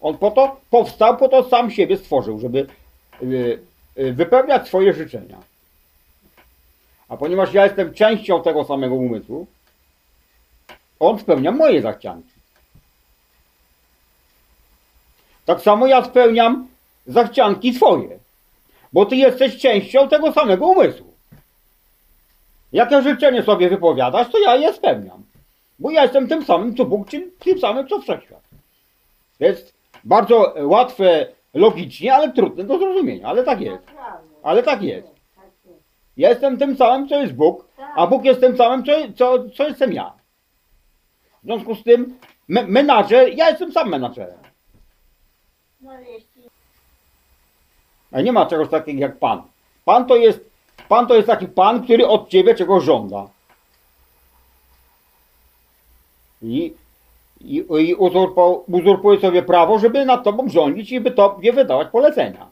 On po to powstał, po to sam siebie stworzył, żeby y, y, wypełniać swoje życzenia. A ponieważ ja jestem częścią tego samego umysłu, on spełnia moje zachcianki. Tak samo ja spełniam zachcianki swoje, bo ty jesteś częścią tego samego umysłu. Jakie życzenie sobie wypowiadasz, to ja je spełniam. Bo ja jestem tym samym co Bóg, czyli tym samym co Wszechświat. Jest bardzo łatwe logicznie, ale trudne do zrozumienia, ale tak jest. Ale tak jest. Tak. Ja jestem tym samym, co jest Bóg, a Bóg jest tym samym, co, co, co jestem ja. W związku z tym, me, menadżer, ja jestem sam menadżerem. No A nie ma czegoś takiego jak Pan. Pan to jest, Pan to jest taki Pan, który od Ciebie czegoś żąda. I, i, i uzurpo, uzurpuje sobie prawo, żeby nad Tobą rządzić i by Tobie wydawać polecenia.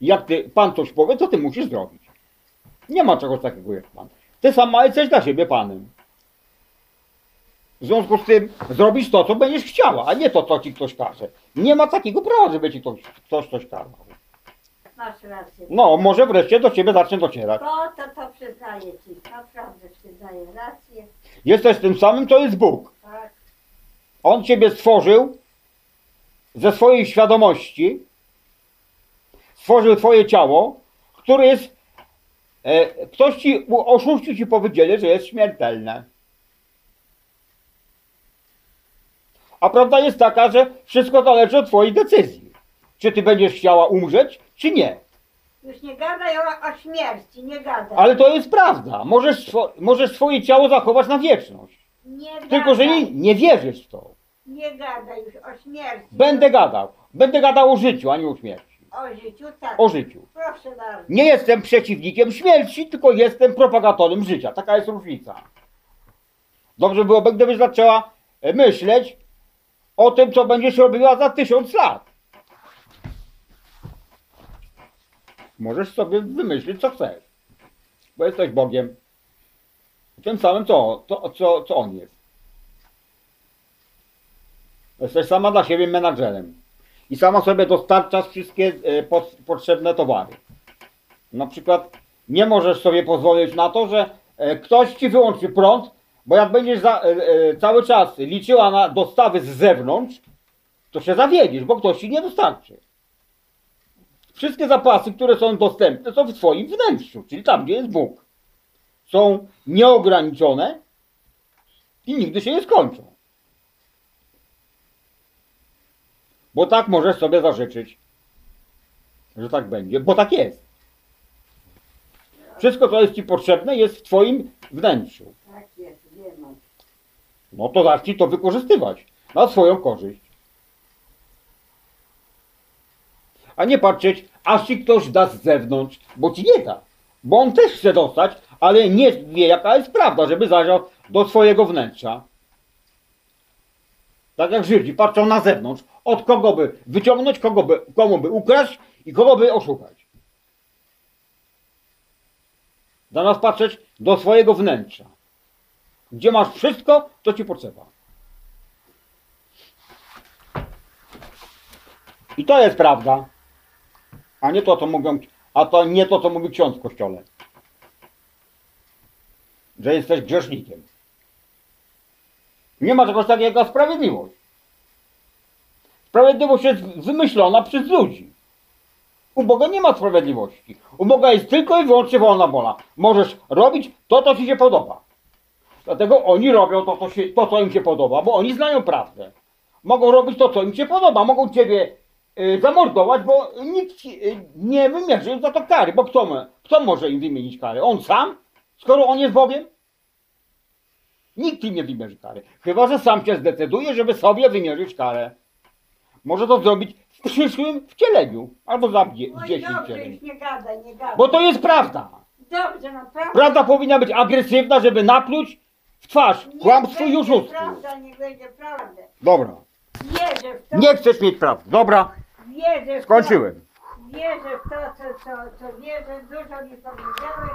Jak ty, Pan coś powie, to Ty musisz zrobić. Nie ma czegoś takiego jak Pan. Ty sama jesteś dla siebie Panem. W związku z tym zrobisz to, co będziesz chciała, a nie to, co Ci ktoś każe. Nie ma takiego prawa, żeby Ci ktoś, ktoś coś kazał. masz rację. No, może wreszcie do ciebie zacznie docierać. To, to, to przyznaję ci. Naprawdę przyznaję rację. Jesteś tym samym, co jest Bóg. On ciebie stworzył ze swojej świadomości, stworzył twoje ciało, które jest. E, ktoś ci, oszuści ci powiedzieli, że jest śmiertelne. A prawda jest taka, że wszystko zależy od twojej decyzji. Czy ty będziesz chciała umrzeć, czy nie. Już nie gadaj o, o śmierci, nie gadaj. Ale to jest prawda. Możesz, swo, możesz swoje ciało zachować na wieczność. Nie Tylko, gadaj. że nie, nie wierzysz w to. Nie gadaj już o śmierci. Będę gadał. Będę gadał o życiu, a nie o śmierci. O życiu, tak. O życiu. Proszę bardzo. Nie jestem przeciwnikiem śmierci, tylko jestem propagatorem życia. Taka jest różnica. Dobrze byłoby, gdybyś zaczęła e, myśleć o tym, co będziesz robiła za tysiąc lat. Możesz sobie wymyślić, co chcesz. Bo jesteś Bogiem. Tym samym, co, co, co, co On jest. Jesteś sama dla siebie menadżerem. I sama sobie dostarczasz wszystkie e, pot- potrzebne towary. Na przykład nie możesz sobie pozwolić na to, że e, ktoś ci wyłączy prąd, bo jak będziesz za, e, cały czas liczyła na dostawy z zewnątrz, to się zawiedziesz, bo ktoś ci nie dostarczy. Wszystkie zapasy, które są dostępne, są w twoim wnętrzu, czyli tam, gdzie jest Bóg. Są nieograniczone i nigdy się nie skończą. Bo tak możesz sobie zażyczyć, że tak będzie, bo tak jest. Wszystko, co jest Ci potrzebne, jest w Twoim wnętrzu. Tak jest, wiem. No to zacznij to wykorzystywać na swoją korzyść. A nie patrzeć, aż Ci ktoś da z zewnątrz, bo Ci nie da. Bo on też chce dostać, ale nie wie, jaka jest prawda, żeby zajrzał do swojego wnętrza. Tak jak Żydzi patrzą na zewnątrz, od kogo by wyciągnąć, kogo by, komu by ukraść i kogo by oszukać. Zamiast patrzeć do swojego wnętrza, gdzie masz wszystko, co ci potrzeba. I to jest prawda, a nie to, co mówią, a to nie to, co mówi ksiądz w kościele. Że jesteś grzesznikiem. Nie ma czegoś takiego jak sprawiedliwość. Sprawiedliwość jest wymyślona przez ludzi. U Boga nie ma sprawiedliwości. U Boga jest tylko i wyłącznie wolna wola. Możesz robić to, co ci się podoba. Dlatego oni robią to, co, się, to, co im się podoba, bo oni znają prawdę. Mogą robić to, co im się podoba. Mogą ciebie y, zamordować, bo nikt ci, y, nie wymierzy za to kary. Bo kto, kto może im wymienić kary? On sam? Skoro on jest Bogiem? Nikt im nie wymierzy kary. Chyba, że sam się zdecyduje, żeby sobie wymierzyć karę. Może to zrobić w przyszłym wcieleniu. Albo za Oj, 10 dobrze, wcieleń. już nie gadaj, nie gadaj. Bo to jest prawda. Dobrze, no prawda. Prawda powinna być agresywna, żeby napluć w twarz Niech kłamstwu i będzie oszustwu. Prawda, niech będzie prawda. Dobra. Wierzę w to. Nie chcesz mieć prawdy. Dobra, Wierzę w to. skończyłem. Wierzę w to, co, co, co wierzę. Dużo mi powiedziałeś.